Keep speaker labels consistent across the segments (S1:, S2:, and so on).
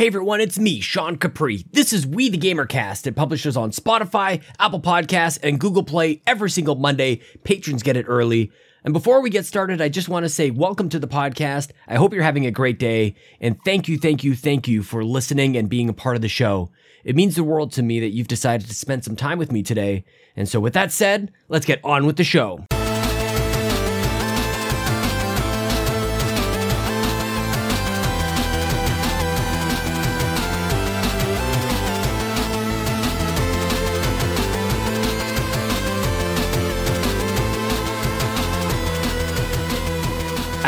S1: Hey everyone, it's me, Sean Capri. This is We the Gamercast. It publishes on Spotify, Apple Podcasts, and Google Play every single Monday. Patrons get it early. And before we get started, I just want to say welcome to the podcast. I hope you're having a great day. And thank you, thank you, thank you for listening and being a part of the show. It means the world to me that you've decided to spend some time with me today. And so, with that said, let's get on with the show.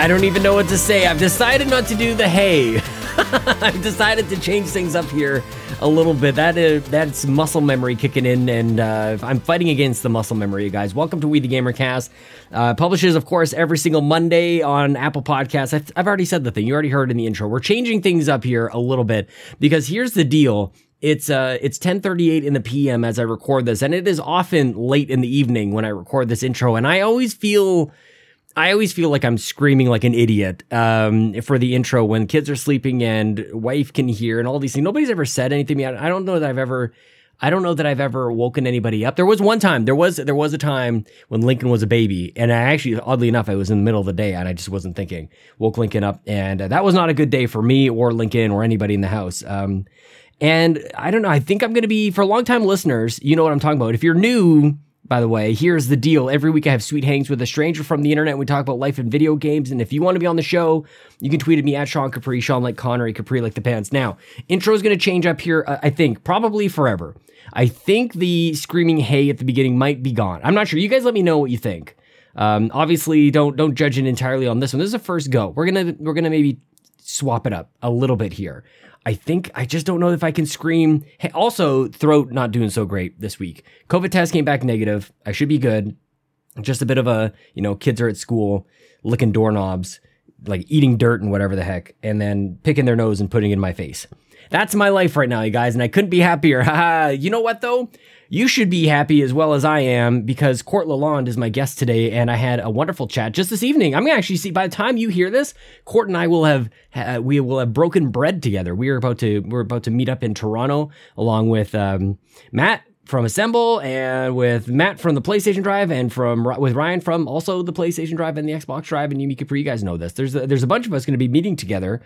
S1: I don't even know what to say. I've decided not to do the hey. I've decided to change things up here a little bit. That is that's muscle memory kicking in, and uh, I'm fighting against the muscle memory, guys. Welcome to We the Gamer Cast. Uh, publishes, of course, every single Monday on Apple Podcasts. I've, I've already said the thing. You already heard in the intro. We're changing things up here a little bit because here's the deal. It's uh it's 10:38 in the PM as I record this, and it is often late in the evening when I record this intro, and I always feel I always feel like I'm screaming like an idiot um, for the intro when kids are sleeping and wife can hear and all these things. Nobody's ever said anything to me. I don't know that I've ever. I don't know that I've ever woken anybody up. There was one time. There was there was a time when Lincoln was a baby, and I actually, oddly enough, I was in the middle of the day and I just wasn't thinking. Woke Lincoln up, and uh, that was not a good day for me or Lincoln or anybody in the house. Um, and I don't know. I think I'm going to be for long time listeners. You know what I'm talking about. If you're new by the way. Here's the deal. Every week I have sweet hangs with a stranger from the internet. We talk about life and video games. And if you want to be on the show, you can tweet at me at Sean Capri, Sean like Connery, Capri like the pants. Now, intro is going to change up here, uh, I think, probably forever. I think the screaming hey at the beginning might be gone. I'm not sure. You guys let me know what you think. Um, obviously, don't don't judge it entirely on this one. This is a first go. We're gonna we're gonna maybe swap it up a little bit here. I think I just don't know if I can scream. Hey, also, throat not doing so great this week. COVID test came back negative. I should be good. Just a bit of a, you know, kids are at school licking doorknobs, like eating dirt and whatever the heck, and then picking their nose and putting it in my face. That's my life right now, you guys, and I couldn't be happier. You know what though? You should be happy as well as I am because Court Lalonde is my guest today, and I had a wonderful chat just this evening. I'm gonna actually see by the time you hear this, Court and I will have uh, we will have broken bread together. We are about to we're about to meet up in Toronto along with um, Matt from Assemble and with Matt from the PlayStation Drive and from with Ryan from also the PlayStation Drive and the Xbox Drive and Yumi Capri. You guys know this. There's a, there's a bunch of us going to be meeting together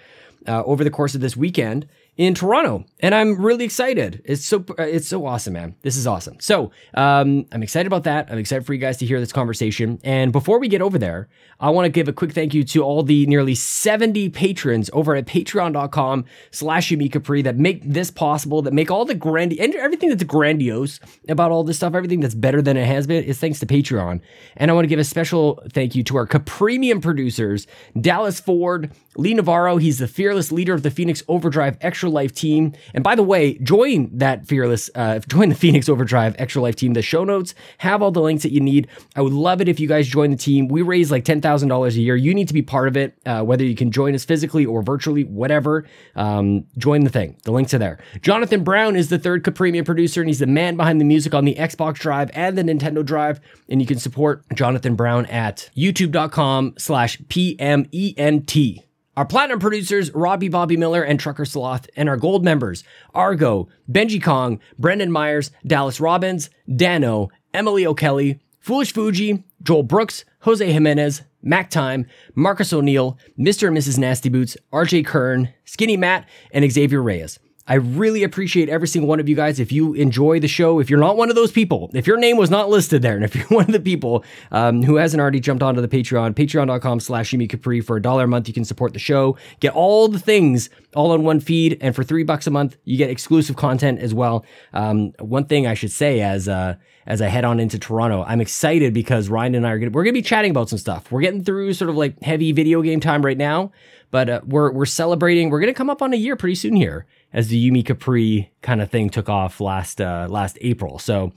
S1: uh, over the course of this weekend in Toronto, and I'm really excited. It's so it's so awesome, man. This is awesome. So um, I'm excited about that. I'm excited for you guys to hear this conversation. And before we get over there, I want to give a quick thank you to all the nearly 70 patrons over at Patreon.com/slash Capri that make this possible, that make all the grand and everything that's grandiose about all this stuff, everything that's better than it has been, is thanks to Patreon. And I want to give a special thank you to our Capremium producers, Dallas Ford, Lee Navarro. He's the fearless leader of the Phoenix Overdrive Extra Extra Life team. And by the way, join that fearless, uh, join the Phoenix Overdrive Extra Life team. The show notes have all the links that you need. I would love it if you guys join the team. We raise like $10,000 a year. You need to be part of it, uh, whether you can join us physically or virtually, whatever. Um, join the thing. The links are there. Jonathan Brown is the third Capremium producer, and he's the man behind the music on the Xbox Drive and the Nintendo Drive. And you can support Jonathan Brown at youtube.com slash PMENT. Our platinum producers, Robbie Bobby Miller and Trucker Sloth, and our gold members, Argo, Benji Kong, Brendan Myers, Dallas Robbins, Dano, Emily O'Kelly, Foolish Fuji, Joel Brooks, Jose Jimenez, Mac Time, Marcus O'Neill, Mr. and Mrs. Nasty Boots, RJ Kern, Skinny Matt, and Xavier Reyes. I really appreciate every single one of you guys. If you enjoy the show, if you're not one of those people, if your name was not listed there, and if you're one of the people um, who hasn't already jumped onto the Patreon, patreon.com slash Yumi Capri for a dollar a month, you can support the show, get all the things all on one feed, and for three bucks a month, you get exclusive content as well. Um, one thing I should say as uh, as I head on into Toronto, I'm excited because Ryan and I are gonna we're gonna be chatting about some stuff. We're getting through sort of like heavy video game time right now, but uh, we're we're celebrating. We're gonna come up on a year pretty soon here as the Yumi Capri kind of thing took off last uh, last April. So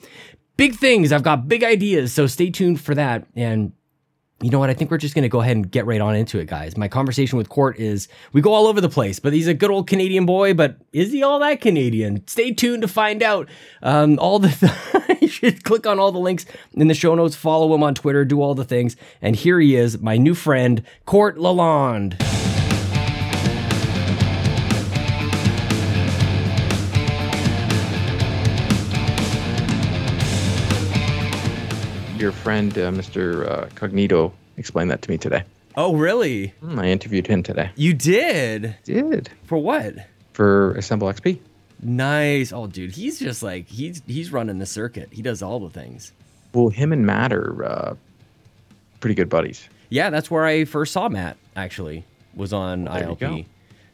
S1: big things. I've got big ideas. So stay tuned for that. And you know what? I think we're just going to go ahead and get right on into it, guys. My conversation with Court is we go all over the place, but he's a good old Canadian boy. But is he all that Canadian? Stay tuned to find out. Um, all the you should click on all the links in the show notes. Follow him on Twitter. Do all the things. And here he is, my new friend, Court Lalonde.
S2: Your friend, uh, Mr. Uh, Cognito, explained that to me today.
S1: Oh, really?
S2: Hmm, I interviewed him today.
S1: You did?
S2: Did
S1: For what?
S2: for Assemble XP.
S1: Nice. Oh, dude, he's just like he's he's running the circuit. He does all the things.
S2: Well, him and Matt are uh, pretty good buddies.
S1: Yeah, that's where I first saw Matt. Actually, was on
S2: There you go.
S1: ILP.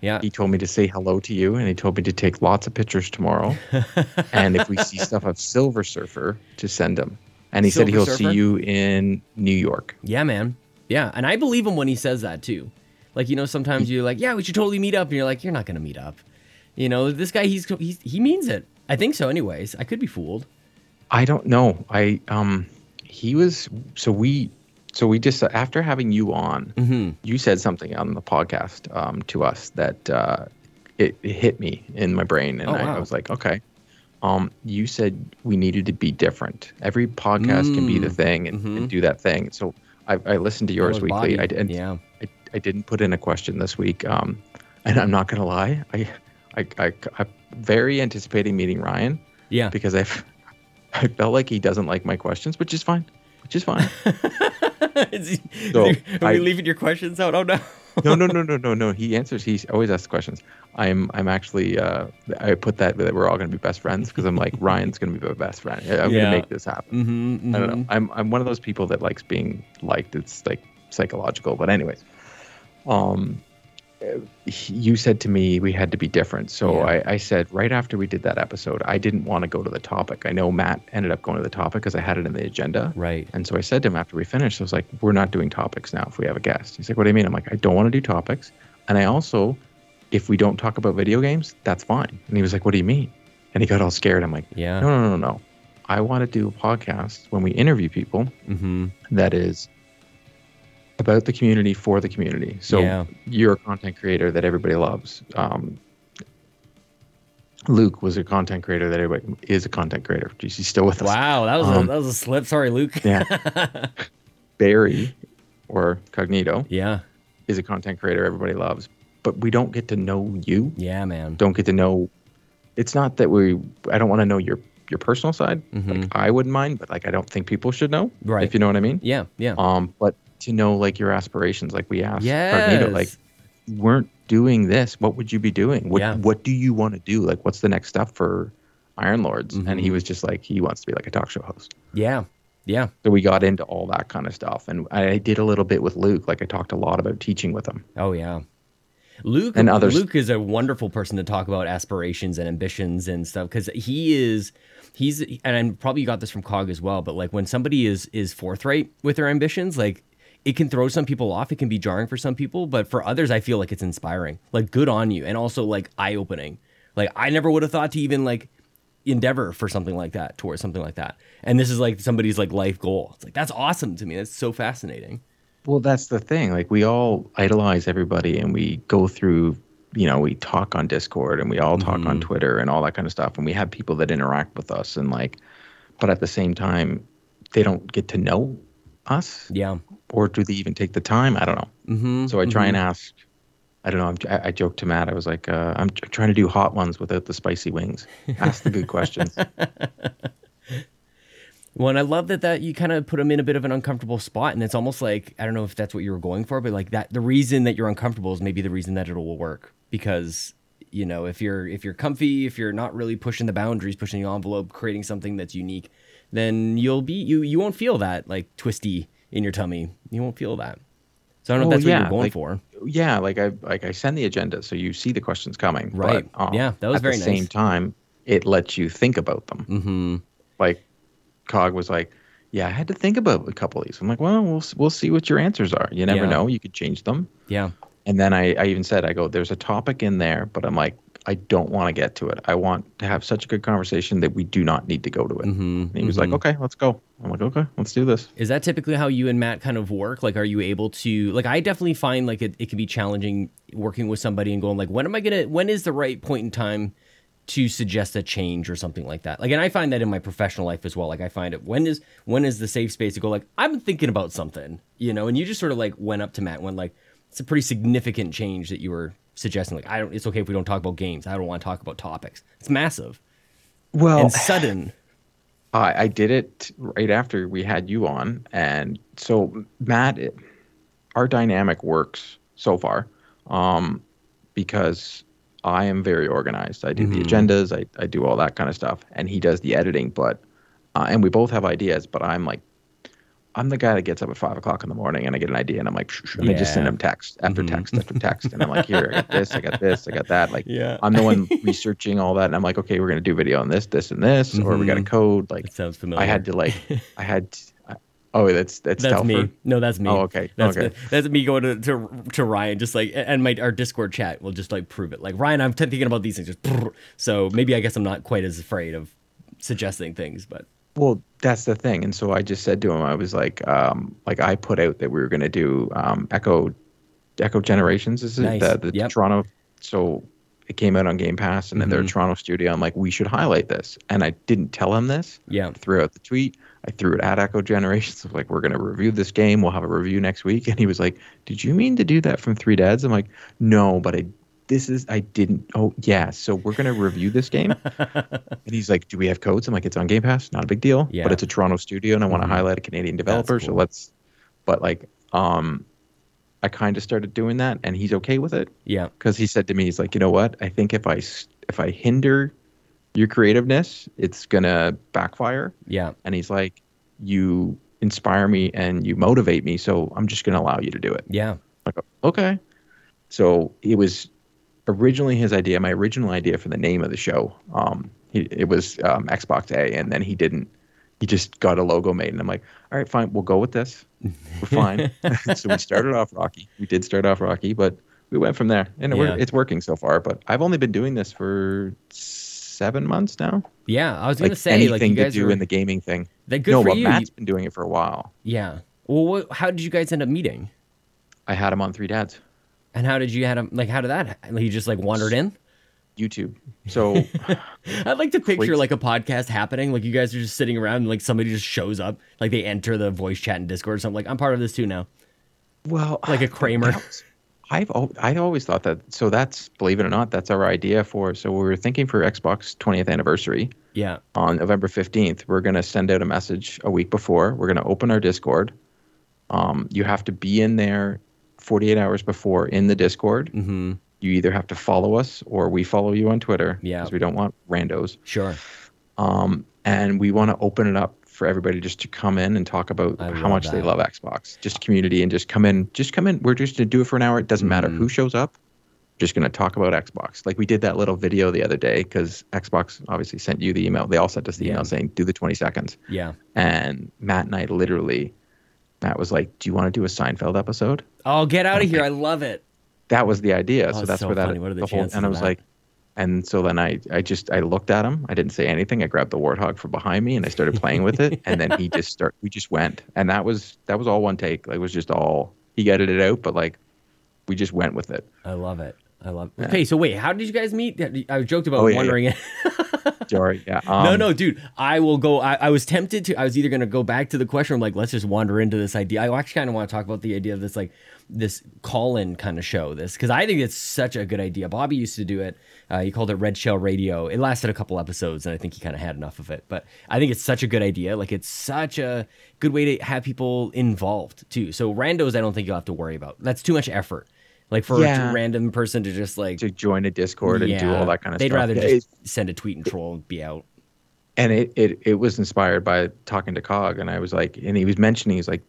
S1: Yeah.
S2: He told me to say hello to you, and he told me to take lots of pictures tomorrow. and if we see stuff of Silver Surfer, to send him. And he said he'll
S1: Surfer?
S2: see you in New York.
S1: Yeah, man. Yeah, and I believe him when he says that too. Like you know, sometimes you're like, yeah, we should totally meet up, and you're like, you're not gonna meet up. You know, this guy, he's, he's he means it. I think so. Anyways, I could be fooled.
S2: I don't know. I um, he was so we so we just after having you on,
S1: Mm-hmm.
S2: you said something on the podcast um, to us that uh, it, it hit me in my brain, and
S1: Oh,
S2: I, I was like, okay. Um, you said we needed to be different. Every podcast can be the
S1: Mm,
S2: thing and,
S1: mhm.
S2: and do that thing. So I, I listened to yours weekly. I did.
S1: Yeah.
S2: I, I didn't put in a question this week. Um, and I'm not gonna lie. I, I, I, I'm very anticipating meeting Ryan
S1: Yeah.
S2: because I've, I felt like he doesn't like my questions, which is fine. Which is fine.
S1: Is he-
S2: So,
S1: are we
S2: I-
S1: leaving your questions out? Oh no.
S2: No, no, no, no, no, no. He answers. He always asks questions. I'm, I'm actually. Uh, I put that that we're all gonna be best friends because I'm like Ryan's gonna be my best friend. I'm
S1: Yeah.
S2: gonna make this happen.
S1: Mm-hmm,
S2: I don't know. I'm, I'm one of those people that likes being liked. It's like psychological. But anyways, um, you said to me we had to be different. So
S1: Yeah.
S2: I, I said right after we did that episode, I didn't want to go to the topic. I know Matt ended up going to the topic because I had it in the agenda.
S1: Right.
S2: And so I said to him after we finished, I was like, we're not doing topics now if we have a guest. He's like, what do you mean? I'm like, I don't want to do topics. And I also, if we don't talk about video games, that's fine. And he was like, what do you mean? And he got all scared. I'm like,
S1: Yeah.
S2: no, no, no, no. I want to do a podcast when we interview people
S1: Mm-hmm.
S2: that is about the community for the community. So
S1: Yeah.
S2: you're a content creator that everybody loves. Um, Luke was a content creator that everybody is a content creator. Jeez, he's still with us.
S1: Wow, that was
S2: Um,
S1: a, that was a slip. Sorry, Luke.
S2: Yeah. Barry or Cognito
S1: yeah.
S2: is a content creator everybody loves, but we don't get to know you.
S1: Yeah, man.
S2: Don't get to know. It's not that we. I don't want to know your your personal side.
S1: Mhm.
S2: Like I wouldn't mind, but like I don't think people should know.
S1: Right.
S2: If you know what I mean.
S1: Yeah. Yeah.
S2: Um, but to know like your aspirations, like we asked
S1: yes.
S2: Cognito, like weren't doing this, what would you be doing? What
S1: Yeah.
S2: What do you want to do? Like, what's the next step for Iron Lords? And he
S1: Mhm.
S2: was just like, he wants to be like a talk show host.
S1: yeah. Yeah.
S2: So we got into all that kind of stuff, and I did a little bit with Luke. Like I talked a lot about teaching with him.
S1: Oh yeah. Luke
S2: And others-
S1: Luke is a wonderful person to talk about aspirations and ambitions and stuff because he is he's and I probably got this from Cog as well, but like when somebody is is forthright with their ambitions, like it can throw some people off. It can be jarring for some people, but for others, I feel like it's inspiring. Like good on you, and also like eye opening. Like I never would have thought to even like endeavor for something like that towards something like that. And this is like somebody's like life goal. It's like that's awesome to me. That's so fascinating.
S2: Well, that's the thing. Like we all idolize everybody, and we go through. You know, we talk on Discord, and we all talk on
S1: Mhm.
S2: Twitter, and all that kind of stuff. And we have people that interact with us, and like, but at the same time, they don't get to know us,
S1: Yeah.
S2: Or do they even take the time? I don't know.
S1: Mm-hmm.
S2: So I try and ask. I don't know. I'm, I, I joked to Matt. I was like, uh, I'm tr- trying to do hot ones without the spicy wings. Ask the good questions.
S1: Well, and I love that that you kind of put them in a bit of an uncomfortable spot, and it's almost like I don't know if that's what you were going for, but like that the reason that you're uncomfortable is maybe the reason that it will work because you know if you're if you're comfy, if you're not really pushing the boundaries, pushing the envelope, creating something that's unique, then you'll be you you won't feel that like twisty in your tummy. You won't feel that. So I don't know
S2: Well,
S1: if that's what you're going
S2: like-
S1: for.
S2: yeah, like I like I send the agenda, so you see the questions coming.
S1: Right.
S2: But, um,
S1: Yeah, that was
S2: at
S1: very
S2: the
S1: nice.
S2: same time, it lets you think about them.
S1: Mm-hmm.
S2: Like, Cog was like, "Yeah, I had to think about a couple of these." I'm like, "Well, we'll we'll see what your answers are. You never
S1: Yeah.
S2: know. You could change them."
S1: Yeah.
S2: And then I, I even said, I go, there's a topic in there, but I'm like, I don't want to get to it. I want to have such a good conversation that we do not need to go to it.
S1: Mm-hmm.
S2: And he was like, okay, let's go. I'm like, okay, let's do this.
S1: Is that typically how you and Matt kind of work? Like, are you able to, like, I definitely find like it, it can be challenging working with somebody and going, like, when am I going to, when is the right point in time to suggest a change or something like that? Like, and I find that in my professional life as well. Like, I find it, when is, when is the safe space to go, like, I'm thinking about something, you know? And you just sort of like went up to Matt and went, like, it's a pretty significant change that you were suggesting. Like, I don't, it's okay if we don't talk about games. I don't want to talk about topics. It's massive
S2: Well,
S1: and sudden.
S2: I, I did it right after we had you on, and so Matt, it, our dynamic works so far, um, because I am very organized. I do the
S1: Mhm.
S2: agendas, I, I do all that kind of stuff, and he does the editing. But uh, and we both have ideas, but I'm like, I'm the guy that gets up at five o'clock in the morning and I get an idea and I'm like, shh, shh, and I just send
S1: Yeah.
S2: him text after
S1: Mhm.
S2: text after text, and I'm like, here, I got this, I got this, I got that. Like,
S1: Yeah.
S2: I'm the one researching all that, and I'm like, okay, we're gonna do video on this, this, and this, or we got a
S1: Mhm.
S2: code. Like,
S1: It sounds familiar.
S2: I had to like, I had, to, oh, that's that's
S1: That's me. No, that's me.
S2: Oh, okay,
S1: That's
S2: okay.
S1: me. that's me going to, to to Ryan, just like and my our Discord chat will just like prove it. Like Ryan, I'm thinking about these things. Just so maybe I guess I'm not quite as afraid of suggesting things, but
S2: Well, that's the thing, and so I just said to him, I was like, um, like I put out that we were gonna do um, Echo, Echo Generations. Is it
S1: Nice.
S2: the, the
S1: Yep.
S2: Toronto? So it came out on Game Pass, and then their
S1: Mhm.
S2: Toronto studio. I'm like, we should highlight this, and I didn't tell him this.
S1: yeah,
S2: I threw out the tweet. I threw it at Echo Generations. of like, we're going to review this game. We'll have a review next week. And he was like, Did you mean to do that from Three Dads? I'm like, No, but I. This is I didn't. Oh yeah, so we're gonna review this game, and he's like, "Do we have codes?" I'm like, "It's on Game Pass, not a big deal,
S1: Yeah.
S2: but it's a Toronto studio, and I want to
S1: Mhm.
S2: highlight a Canadian developer, so let's." But like, um, I kind of started doing that, and he's okay with it
S1: yeah,
S2: because he said to me, "He's like, you know what? I think if I if I hinder your creativeness, it's gonna backfire."
S1: yeah,
S2: and he's like, "You inspire me and you motivate me, so I'm just going to allow you to do it."
S1: yeah,
S2: Like, okay. So it was originally his idea. My original idea for the name of the show, um, he, it was um, Xbox A, and then he didn't. He just got a logo made, and I'm like, "All right, fine, we'll go with this. We're fine." so we started off rocky. We did start off rocky, but we went from there, and it
S1: Yeah.
S2: it's working so far. But I've only been doing this for seven months now.
S1: yeah. I was
S2: Like
S1: gonna say,
S2: anything
S1: like you guys
S2: to do in the gaming thing.
S1: that good
S2: no,
S1: for
S2: but
S1: you.
S2: Matt's been doing it for a while.
S1: yeah. Well, what, how did you guys end up meeting?
S2: I had him on Three Dads
S1: And how did you had him like? How did that? He just like wandered in.
S2: YouTube. So
S1: I'd like to picture
S2: Wait.
S1: like a podcast happening. Like you guys are just sitting around and like somebody just shows up. Like they enter the voice chat in Discord or something. Like I'm part of this too now.
S2: well,
S1: Like a Kramer.
S2: was- I've I always thought that. So that's believe it or not, that's our idea for. So we were thinking for Xbox 20th anniversary
S1: Yeah.
S2: on November 15th. We're gonna send out a message a week before. We're gonna open our Discord. Um, you have to be in there 48 hours before in the Discord.
S1: Mm-hmm.
S2: You either have to follow us or we follow you on Twitter.
S1: Yeah.
S2: Because we don't want randos.
S1: Sure.
S2: um, and we want to open it up for everybody just to come in and talk about
S1: I
S2: how much they love Xbox. Just community and just come in. Just come in. We're just going to do it for an hour. It doesn't matter
S1: Mhm.
S2: who shows up. Just going to talk about Xbox. Like we did that little video the other day because Xbox obviously sent you the email. They all sent us the
S1: Yeah.
S2: email saying do the 20 seconds.
S1: Yeah.
S2: And Matt and I literally, Matt was like, "Do you want to do a Seinfeld episode?"
S1: Oh, get out of here! I love it.
S2: That was the idea.
S1: Oh,
S2: so that's
S1: so
S2: where that
S1: funny. What are the
S2: the whole. And I was
S1: that?
S2: like, and so then I, I just I looked at him. I didn't say anything. I grabbed the warthog from behind me and I started playing with it. And then he just start. We just went, and that was that was all one take. Like it was just all he edited it out, but like we just went with it.
S1: I love it. I love. It. Okay, so wait, how did you guys meet? I joked about
S2: Oh, yeah,
S1: wondering it.
S2: Sorry, yeah.
S1: no,
S2: um,
S1: no, dude. I will go. I, I was tempted to. I was either gonna go back to the question. I'm like, let's just wander into this idea. I actually kind of want to talk about the idea of this, like this call-in kind of show. This because I think it's such a good idea. Bobby used to do it. Uh, he called it Red Shell Radio. It lasted a couple episodes, and I think he kind of had enough of it. But I think it's such a good idea. Like it's such a good way to have people involved too. So randos, I don't think you'll have to worry about. That's too much effort. Like for
S2: Yeah.
S1: a random person to just like
S2: to join a Discord and do all that kind of stuff.
S1: They'd rather
S2: Yeah,
S1: just
S2: it-
S1: send a tweet and troll and be out.
S2: and it, it it was inspired by talking to Cog, and I was like, and he was mentioning, he's like,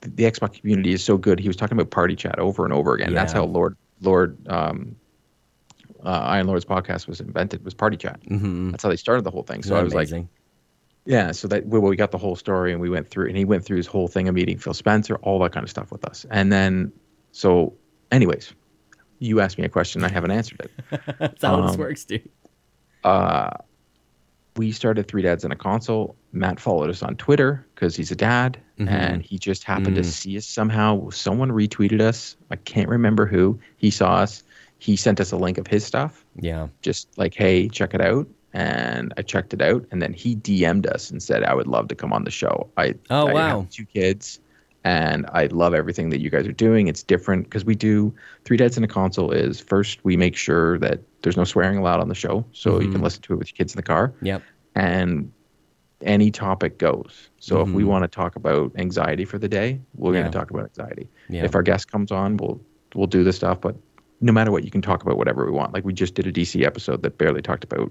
S2: the Xbox community is so good. He was talking about party chat over and over again. That's how Lord Lord um, uh, Iron Lord's podcast was invented was party chat.
S1: Mm-hmm.
S2: That's how they started the whole thing. So I
S1: that
S2: was like, yeah. So that well, we got the whole story, and we went through, and he went through his whole thing of meeting Phil Spencer, all that kind of stuff with us, and then so, anyways, you asked me a question, I haven't answered it.
S1: That's how this
S2: Um,
S1: works, dude.
S2: uh, we started Three Dads in a Console. Matt followed us on Twitter because he's a dad,
S1: Mhm.
S2: and he just happened to
S1: Mm.
S2: see us somehow. Someone retweeted us. I can't remember who. He saw us. He sent us a link of his stuff,
S1: Yeah.
S2: just like, "Hey, check it out." And I checked it out, and then he DM'd us and said, "I would love to come on the show." I
S1: Oh,
S2: I
S1: wow.
S2: have two kids, and I love everything that you guys are doing. It's different because we do Three Dads in a Console. Is first we make sure that there's no swearing allowed on the show, so you
S1: Mhm.
S2: can listen to it with your kids in the car
S1: Yep.
S2: and any topic goes. So if we
S1: Mhm.
S2: want to talk about anxiety for the day, we're
S1: Yeah.
S2: going to talk about anxiety.
S1: Yeah.
S2: If our guest comes on, we'll we'll do the stuff. But no matter what, you can talk about whatever we want. Like we just did a DC episode that barely talked about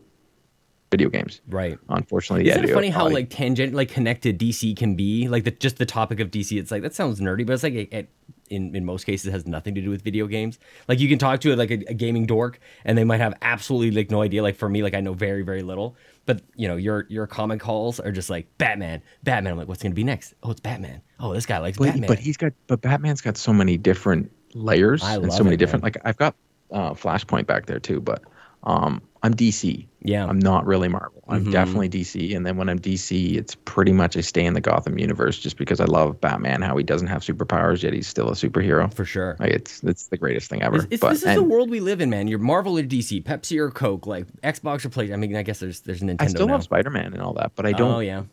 S2: video games.
S1: right.
S2: Unfortunately,
S1: Isn't it funny how like tangent, like connected DC can be? Like the, just the topic of DC, it's like that sounds nerdy, but it's like it, it, in in most cases has nothing to do with video games. Like you can talk to like a, a gaming dork, and they might have absolutely like no idea. Like for me, like I know very very little, but you know your your comic calls are just like Batman, Batman. I'm like, what's gonna be next? Oh, it's Batman. Oh, this guy likes
S2: but,
S1: Batman.
S2: but he's got but Batman's got so many different layers and so many
S1: it,
S2: different
S1: man.
S2: like I've got uh, Flashpoint back there too, but um I'm DC.
S1: yeah,
S2: I'm not really Marvel. I'm
S1: Mhm.
S2: definitely DC. And then when I'm DC, it's pretty much I stay in the Gotham universe just because I love Batman, how he doesn't have superpowers yet he's still a superhero.
S1: for sure.
S2: Like it's it's the greatest thing ever.
S1: It's, it's,
S2: but
S1: this is
S2: and
S1: the world we live in, man. You're Marvel or DC, Pepsi or Coke, like Xbox or PlayStation. I mean, I guess there's there's Nintendo
S2: I still
S1: now.
S2: love Spider Man and all that, but I don't
S1: Oh yeah,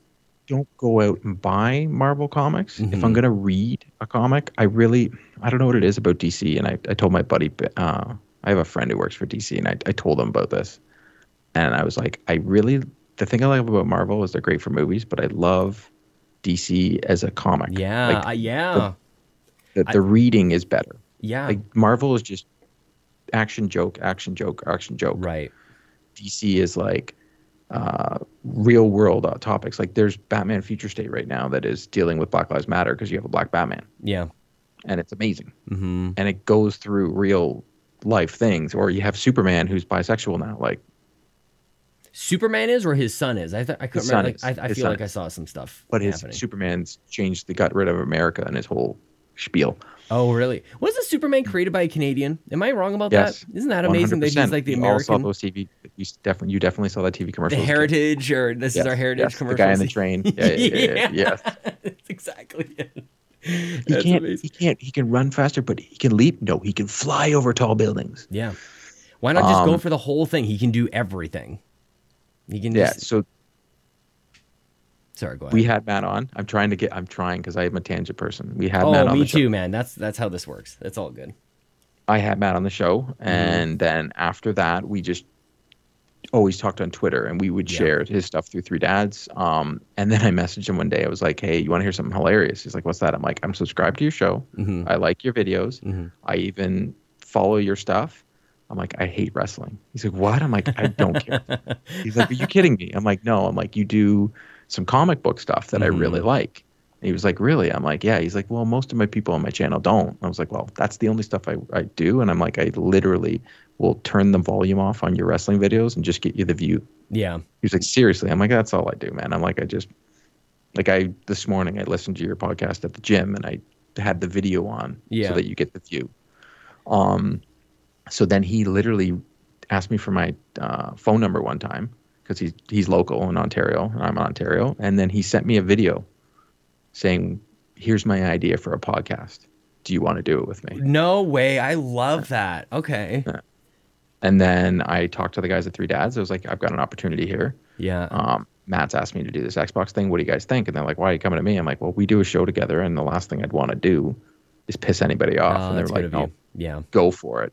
S2: don't go out and buy Marvel comics. If
S1: Mhm.
S2: I'm gonna read a comic, I really I don't know what it is about DC. And I, I told my buddy, uh, I have a friend who works for DC, and I, I told him about this, and I was like, I really the thing I love about Marvel is they're great for movies, but I love DC as a comic.
S1: yeah,
S2: Like,
S1: uh, yeah,
S2: the,
S1: I-
S2: the reading is better.
S1: yeah.
S2: Like Marvel is just action joke, action joke, action joke.
S1: right.
S2: DC is like uh, real world uh, topics. Like there's Batman Future State right now that is dealing with Black Lives Matter because you have a black Batman,
S1: Yeah.
S2: and it's amazing.
S1: hmm
S2: And it goes through real life things. Or you have Superman who's bisexual now. Like
S1: Superman is or his son is. I th- I couldn't remember. Like, I, I feel like I saw some stuff.
S2: but his
S1: happening.
S2: Superman's changed. They got rid of America and his whole spiel.
S1: oh really? Was the Superman created by a Canadian? Am I wrong about
S2: Yes,
S1: that? Isn't that amazing that he's like the
S2: We all saw those TV. You definitely, you definitely saw that TV commercial.
S1: the
S2: as a kid.
S1: heritage, or this is our heritage
S2: yes,
S1: commercial?
S2: The guy in the train. Yeah, yeah, yeah, yeah, yes.
S1: That's exactly it.
S2: He
S1: That's
S2: can't.
S1: amazing.
S2: He can't. He can run faster, but he can leap. No, he can fly over tall buildings.
S1: Yeah. Why not just go
S2: Um,
S1: for the whole thing? He can do everything. He can
S2: Yeah.
S1: just.
S2: So
S1: Sorry, go ahead.
S2: we had Matt on. I'm trying to get. I'm trying because I'm a tangent person. We had
S1: oh,
S2: Matt on
S1: me
S2: the show.
S1: Me too, man. That's that's how this works. That's all good.
S2: I had Matt on the show,
S1: Mm-hmm.
S2: and then after that, we just always talked on Twitter, and we would
S1: Yeah.
S2: share his stuff through Three Dads. Um, and then I messaged him one day. I was like, "Hey, you want to hear something hilarious?" He's like, "What's that?" I'm like, "I'm subscribed to your show.
S1: hmm
S2: I like your videos.
S1: hmm
S2: I even follow your stuff." I'm like, "I hate wrestling." He's like, "What?" I'm like, "I don't care." He's like, Are you kidding me? I'm like, No. I'm like, You do some comic book stuff that I really like. And he was like, Really? I'm like, Yeah. He's like, Well, most of my people on my channel don't. I was like, Well, that's the only stuff I, I do. And I'm like, I literally will turn the volume off on your wrestling videos and just get you the view.
S1: Yeah.
S2: He was like, Seriously? I'm like, That's all I do, man. I'm like, I just, like, I, this morning, I listened to your podcast at the gym and I had the video on
S1: Yeah.
S2: so that you get the view. Um, so then he literally asked me for my uh, phone number one time because he's he's local in Ontario and I'm in Ontario, and then he sent me a video saying, "Here's my idea for a podcast. Do you want to do it with me?"
S1: No way. I love that. Okay.
S2: And then I talked to the guys at Three Dads. I was like, "I've got an opportunity here.
S1: Yeah.
S2: Um, Matt's asked me to do this Xbox thing. What do you guys think?" And they're like, "Why are you coming to me?" I'm like, "Well, we do a show together, and the last thing I'd want to do is piss anybody off."
S1: Oh,
S2: and they
S1: that's
S2: were
S1: good
S2: like, "No.
S1: Yeah.
S2: go for it.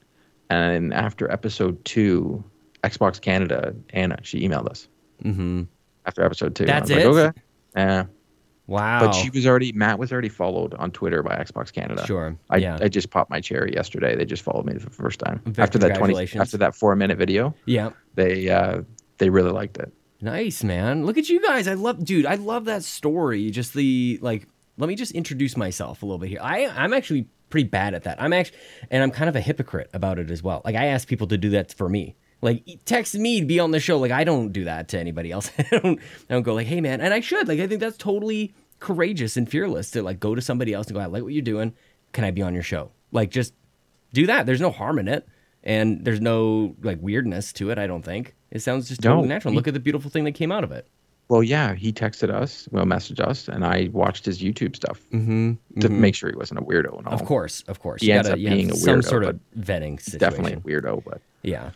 S2: And after episode two, Xbox Canada, Anna, she emailed us
S1: hmm
S2: after episode two.
S1: That's it?
S2: Like, okay. Yeah.
S1: Wow.
S2: But she was already, Matt was already followed on Twitter by Xbox Canada.
S1: Sure.
S2: I,
S1: yeah.
S2: I just popped my cherry yesterday. They just followed me for the first time.
S1: Very-
S2: after that 20, after that four minute video,
S1: yeah.
S2: they, uh, they really liked it.
S1: Nice, man. Look at you guys. I love, dude. I love that story. Just the like. Let me just introduce myself a little bit here. I I'm actually pretty bad at that. I'm actually, and I'm kind of a hypocrite about it as well. Like I ask people to do that for me. Like text me to be on the show. Like I don't do that to anybody else. I don't. I don't go like, hey man, and I should. Like I think that's totally courageous and fearless to like go to somebody else and go, I like what you're doing. Can I be on your show? Like just do that. There's no harm in it, and there's no like weirdness to it. I don't think it sounds just
S2: No,
S1: totally natural.
S2: he-
S1: Look at the beautiful thing that came out of it.
S2: Well, yeah, he texted us, well, messaged us, and I watched his YouTube stuff
S1: Mm-hmm.
S2: to make sure he wasn't a weirdo and all.
S1: Of course, of course.
S2: He
S1: You
S2: ends
S1: gotta
S2: up being a
S1: some sort of vetting situation.
S2: Definitely a weirdo, but
S1: Yeah.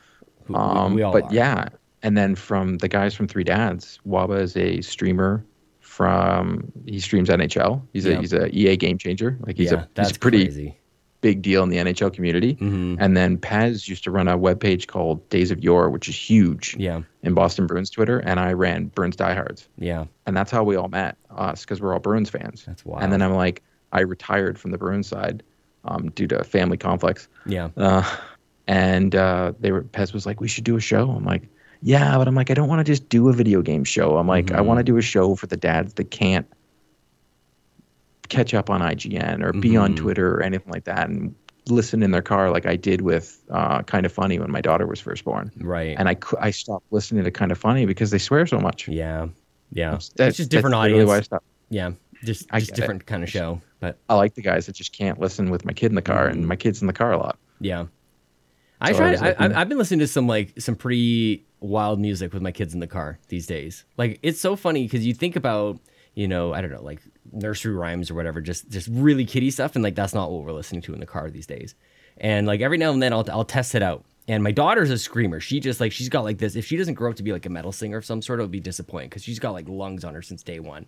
S1: We-
S2: Um,
S1: we
S2: but
S1: are.
S2: yeah, and then from the guys from Three Dads, Waba is a streamer from he streams NHL. He's
S1: Yeah.
S2: a he's a EA game changer. Like he's
S1: yeah,
S2: a he's a pretty
S1: crazy.
S2: big deal in the NHL community.
S1: Mhm.
S2: And then Pez used to run a webpage called Days of Yore, which is huge
S1: Yeah.
S2: in Boston Bruins Twitter, and I ran Bruins Diehards,
S1: Yeah.
S2: and that's how we all met us because we're all Bruins fans.
S1: That's wild.
S2: And then I'm like, I retired from the Bruins side um, due to family conflicts.
S1: Yeah.
S2: Uh, and uh, they were Pez was like, we should do a show. I'm like, yeah, but I'm like, I don't want to just do a video game show. I'm like, I
S1: Mhm.
S2: want to do a show for the dads that can't catch up on IGN or be on
S1: Mhm.
S2: Twitter or anything like that and listen in their car like I did with uh, Kind of Funny when my daughter was first born.
S1: Right.
S2: And I, I stopped listening to Kind of Funny because they swear so much.
S1: yeah. Yeah.
S2: That-
S1: it's just different
S2: that's literally why I stopped.
S1: Yeah. Just
S2: I
S1: just
S2: get it.
S1: different kind of show. But
S2: I like the guys that just can't listen with my kid in the car, and my kid's in the car a lot.
S1: yeah. I
S2: So I
S1: tried.
S2: was
S1: I,
S2: like,
S1: I,
S2: mm.
S1: I've been listening to some like some pretty wild music with my kids in the car these days. Like it's so funny because you think about you know I don't know like nursery rhymes or whatever, just just really kiddie stuff, and like that's not what we're listening to in the car these days. And like every now and then I'll I'll test it out. And my daughter's a screamer. She just like she's got like this. If she doesn't grow up to be like a metal singer of some sort, it'll be disappointing because she's got like lungs on her since day one.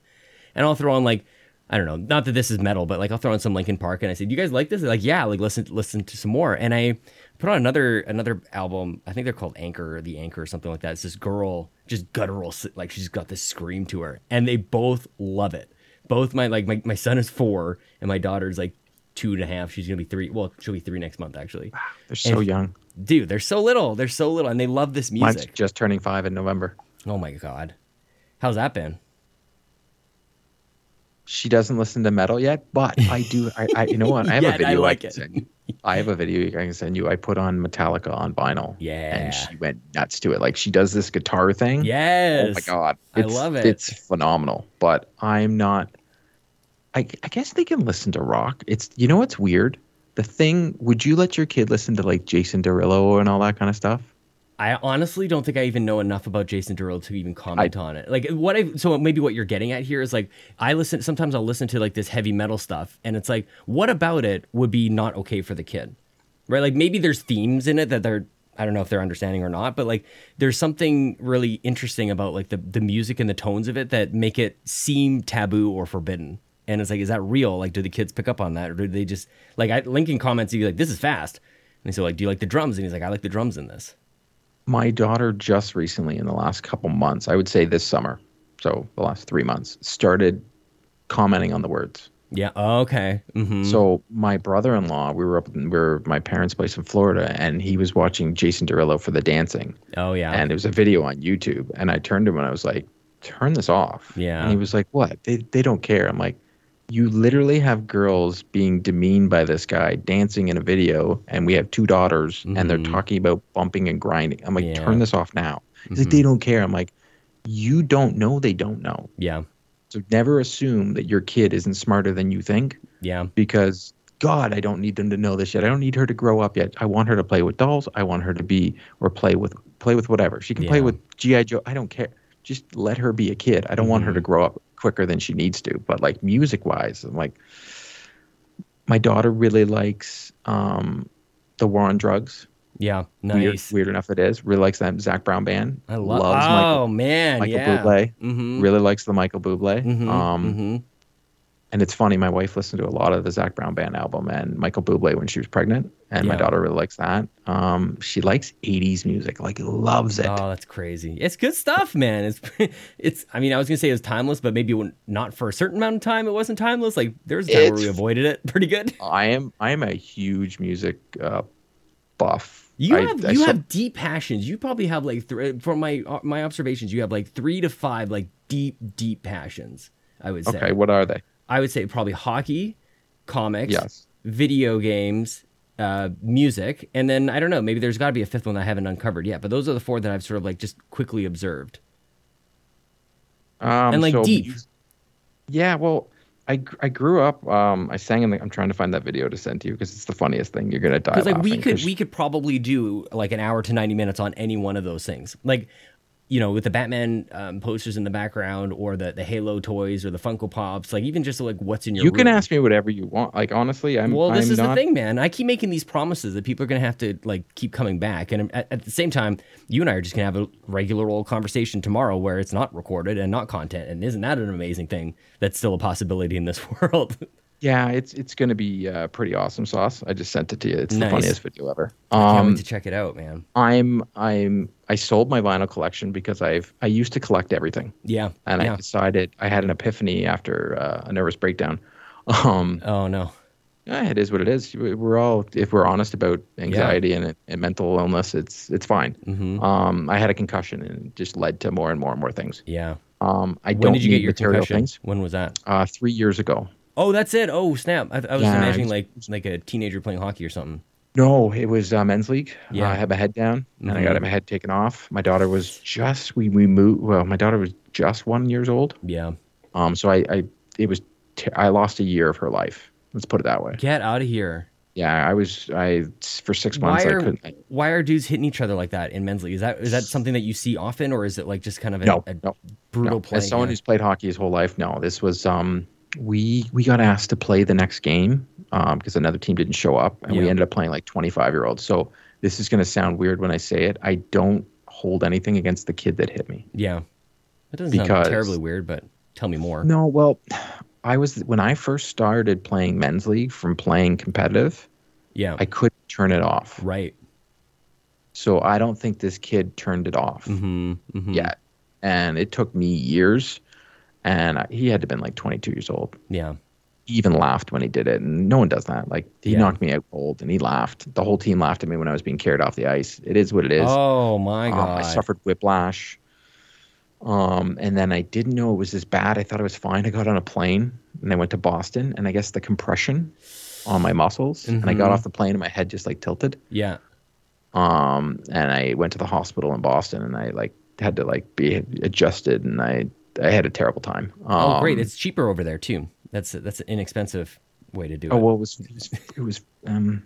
S1: And I'll throw on like I don't know, not that this is metal, but like I'll throw on some Linkin Park and I say, "Do you guys like this?" They're like, "Yeah." Like listen, listen to some more. And I put on another another album. I think they're called Anchor or the Anchor or something like that. It's this girl just guttural, like she's got this scream to her, and they both love it. Both my like my, my son is four and my daughter's like two and a half. She's gonna be three. Well, she'll be three next month actually.
S2: They're so
S1: And-
S2: young.
S1: Dude, they're so little. They're so little, and they love this
S2: Mine's
S1: music.
S2: just turning five in November.
S1: Oh my god, how's that been?
S2: She doesn't listen to metal yet, but I do. I, I you know what? I have a
S1: I
S2: video I,
S1: like
S2: can
S1: it.
S2: send. I have a video I can send you. I put on Metallica on vinyl.
S1: Yeah.
S2: And she went nuts to it. Like she does this guitar thing.
S1: Yes.
S2: Oh my god.
S1: I
S2: It's,
S1: love it.
S2: It's phenomenal. But I'm not I I guess they can listen to rock. It's you know what's weird? The thing would you let your kid listen to like Jason Derulo and all that kind of stuff?
S1: I honestly don't think I even know enough about Jason Derulo to even comment on it. Like what I so maybe what you're getting at here is like I listen sometimes I'll listen to like this heavy metal stuff and it's like what about it would be not okay for the kid. Right? Like maybe there's themes in it that they're I don't know if they're understanding or not, but like there's something really interesting about like the the music and the tones of it that make it seem taboo or forbidden. And it's like, is that real? Like, do the kids pick up on that, or do they just like? I Lincoln comments, he'd be like, "This is fast," and he's like, "Do you like the drums?" And he's like, "I like the drums in this."
S2: My daughter just recently in the last couple months, I would say this summer, so the last 3 months, started commenting on the words.
S1: Yeah. Oh, okay. Mm-hmm.
S2: So my brother-in-law, we were up, in, we were at my parents' place in Florida, and he was watching Jason Derulo for the dancing,
S1: oh yeah.
S2: and it was a video on YouTube, and I turned to him and I was like, "Turn this off."
S1: Yeah.
S2: And he was like, "What? They they don't care." I'm like, "You literally have girls being demeaned by this guy dancing in a video, and we have two daughters, and they're
S1: Mhm.
S2: talking about bumping and grinding." I'm like,
S1: Yeah.
S2: "Turn this off now." He's like. "They don't care." I'm like, "You don't know. They don't know."
S1: yeah.
S2: So never assume that your kid isn't smarter than you think
S1: Yeah.
S2: because God, I don't need them to know this yet. I don't need her to grow up yet. I want her to play with dolls. I want her to be or play with play with whatever. She can play with GI Joe. I don't care. Just let her be a kid. I don't want her to
S1: Mhm.
S2: grow up quicker than she needs to. But like music wise, I'm like my daughter really likes um the War on Drugs.
S1: Yeah.
S2: Weird,
S1: Nice.
S2: weird enough it is. Really likes that Zac Brown band.
S1: I love.
S2: Loves
S1: Oh
S2: Michael,
S1: man.
S2: Michael
S1: yeah.
S2: Bublé.
S1: Mm-hmm.
S2: Really likes the Michael Bublé.
S1: Mm-hmm.
S2: Um,
S1: mm-hmm.
S2: And it's funny, my wife listened to a lot of the Zac Brown Band album and Michael Bublé when she was pregnant, and my daughter really likes that. Um, she likes '80s music, like loves it.
S1: Oh, that's crazy. It's good stuff, man. It's it's. I mean, I was gonna say it was timeless, but maybe not for a certain amount of time. It wasn't timeless. Like there was a time where we avoided it pretty good.
S2: I am I am a huge music uh, buff.
S1: You have
S2: I
S1: you
S2: saw-
S1: have deep passions. You probably have like th- from my uh, my observations, you have like three to five like deep deep passions. I would say.
S2: okay. What are they?
S1: I would say probably hockey, comics,
S2: Yes.
S1: video games, uh, music, and then I don't know. Maybe there's got to be a fifth one that I haven't uncovered yet. But those are the four that I've sort of like just quickly observed.
S2: Um,
S1: And, like,
S2: so
S1: deep.
S2: Yeah. Well, I I grew up. Um, I sang in the. I'm trying to find that video to send to you because it's the funniest thing. You're gonna die.
S1: Because like we could we could probably do like an hour to ninety minutes on any one of those things. Like you know, with the Batman um, posters in the background, or the the Halo toys, or the Funko Pops. Like even just like what's in your
S2: You can ask me whatever you want. Like honestly, I'm.
S1: Well, this
S2: I'm
S1: is
S2: not,
S1: the thing, man. I keep making these promises that people are going to have to like keep coming back, and at, at the same time, you and I are just going to have a regular old conversation tomorrow where it's not recorded and not content. And isn't that an amazing thing? That's still a possibility in this world.
S2: Yeah, it's it's going to be uh, pretty awesome sauce. I just sent it to you. It's
S1: Nice.
S2: the funniest video ever.
S1: I can't
S2: Um,
S1: wait to check it out, man.
S2: I'm I'm I sold my vinyl collection because I've I used to collect everything,
S1: Yeah.
S2: and
S1: yeah.
S2: I decided I had an epiphany after uh, a nervous breakdown. Um,
S1: Oh no.
S2: yeah, it is what it is. We- We're all if we're honest about anxiety and, and mental illness, it's it's fine.
S1: hmm
S2: Um, I had a concussion and it just led to more and more and more things.
S1: Yeah.
S2: Um, I
S1: When
S2: don't
S1: did you get your
S2: material
S1: concussion?
S2: things.
S1: When was that?
S2: Uh, three years ago.
S1: Oh, that's it. Oh, snap. I, I was
S2: Yeah,
S1: imagining like like a teenager playing hockey or something.
S2: No, it was uh, men's league.
S1: Yeah.
S2: Uh, I had my head down and I
S1: Mhm.
S2: got my head taken off. My daughter was just we we moved. Well, my daughter was just one years old.
S1: Yeah.
S2: Um, so I, I it was t- I lost a year of her life. Let's put it that way.
S1: Get out of here.
S2: Yeah, I was I for six months
S1: Why
S2: I
S1: are
S2: couldn't. I,
S1: why are dudes hitting each other like that in men's league? Is that is that something that you see often, or is it like just kind of a,
S2: no,
S1: a
S2: no,
S1: brutal
S2: no.
S1: play?
S2: As someone
S1: yeah.
S2: who's played hockey his whole life, no, this was um we we got asked to play the next game um because another team didn't show up and we ended up playing like 25 year olds. So this is going to sound weird when I say it. I don't hold anything against the kid that hit me.
S1: yeah, that doesn't sound terribly weird, but tell me more.
S2: No, well, I was when I first started playing men's league from playing competitive,
S1: Yeah,
S2: I couldn't turn it off.
S1: right.
S2: So I don't think this kid turned it off
S1: Mm-hmm, mm-hmm.
S2: yet. And it took me years and he had to have been like 22 years old.
S1: Yeah,
S2: He even laughed when he did it and no one does that. Like he
S1: Yeah.
S2: knocked me out cold and he laughed. The whole team laughed at me when I was being carried off the ice. It is what it is.
S1: Oh my
S2: Um,
S1: god.
S2: I suffered whiplash. Um, and then I didn't know it was as bad. I thought it was fine. I got on a plane and I went to Boston, and I guess the compression on my muscles, and I got
S1: Mhm.
S2: off the plane and my head just like tilted.
S1: Yeah.
S2: Um, and I went to the hospital in Boston, and I like had to like be adjusted, and I I had a terrible time. Um,
S1: Oh, great! It's cheaper over there too. That's that's an inexpensive way to do it.
S2: oh well, it was it was, it was um.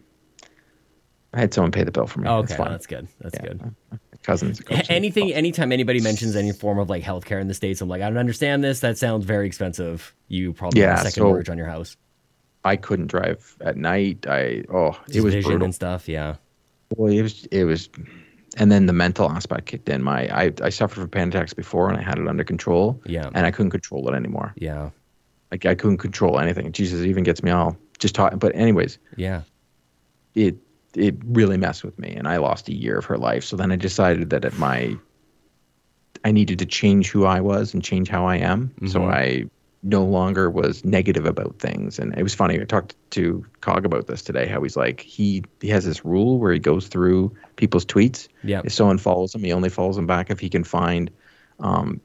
S2: I had someone pay the bill for me.
S1: Oh, okay,
S2: fine.
S1: that's good. That's
S2: Yeah.
S1: good.
S2: Cousins.
S1: A- Anything, anytime anybody mentions any form of like healthcare in the states, I'm like, I don't understand this. That sounds very expensive. You probably have a second
S2: so-
S1: mortgage on your house.
S2: I couldn't drive at night. I oh, it was
S1: vision
S2: brutal.
S1: and stuff. Yeah.
S2: Well, it was it was, and then the mental aspect kicked in. My I I suffered from panic attacks before, and I had it under control,
S1: Yeah.
S2: and I couldn't control it anymore.
S1: Yeah.
S2: Like I couldn't control anything. Jesus, it even gets me all just talking. But anyways,
S1: Yeah.
S2: it it really messed with me, and I lost a year of her life. So then I decided that at my I needed to change who I was and change how I am. So
S1: Mhm.
S2: I no longer was negative about things. And it was funny. I talked to Cog about this today. How he's like he he has this rule where he goes through people's tweets.
S1: Yeah.
S2: If someone follows him, he only follows them back if he can find um,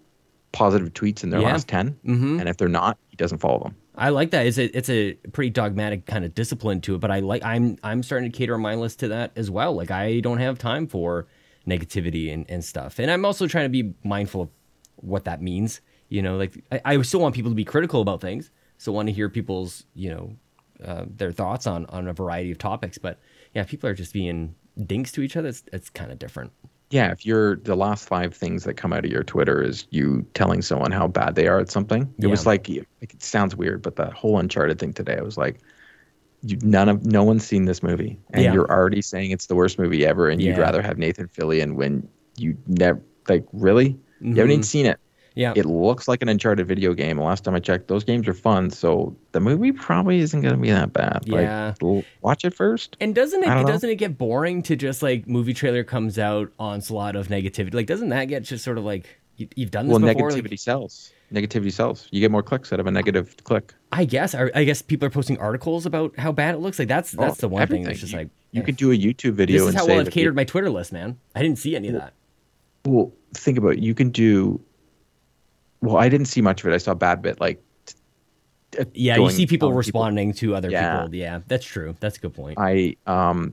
S2: positive tweets in their
S1: Yeah.
S2: last 10
S1: Mm-hmm.
S2: And if they're not, he doesn't follow them.
S1: I like that. It's a it's a pretty dogmatic kind of discipline to it, but I like I'm I'm starting to cater my list to that as well. Like I don't have time for negativity and, and stuff. And I'm also trying to be mindful of what that means. You know, like I, I still want people to be critical about things. Still want to hear people's, you know, uh, their thoughts on on a variety of topics. But yeah, people are just being dinks to each other. It's, it's kind of different.
S2: Yeah, if you're the last five things that come out of your Twitter is you telling someone how bad they are at something. It was
S1: Yeah.
S2: like, like it sounds weird, but the whole Uncharted thing today, I was like, you none of no one's seen this movie, and
S1: Yeah.
S2: you're already saying it's the worst movie ever, and you'd rather have Nathan Fillion when you never like really you haven't even seen it.
S1: Yeah.
S2: It looks like an Uncharted video game. Last time I checked, those games are fun, so the movie probably isn't going to be that bad.
S1: Yeah.
S2: Like, watch it first.
S1: And doesn't it doesn't it get boring to just like movie trailer comes out onslaught of negativity? Like doesn't that get just sort of like you, you've done this
S2: Well,
S1: before?
S2: negativity
S1: Like,
S2: sells. Negativity sells. You get more clicks out of a negative click.
S1: I guess I, I guess people are posting articles about how bad it looks. Like that's that's
S2: Oh,
S1: the one thing that's just
S2: you,
S1: like
S2: you
S1: eh.
S2: could do a YouTube video.
S1: this is
S2: and
S1: how
S2: say
S1: well I've catered my Twitter list, man. I didn't see any of that.
S2: Well, think about it. You can do. Well, I didn't see much of it. I saw bad bit like. t- uh,
S1: Yeah, you see people
S2: on
S1: responding to other
S2: Yeah.
S1: people. Yeah, that's true. That's a good point.
S2: I um,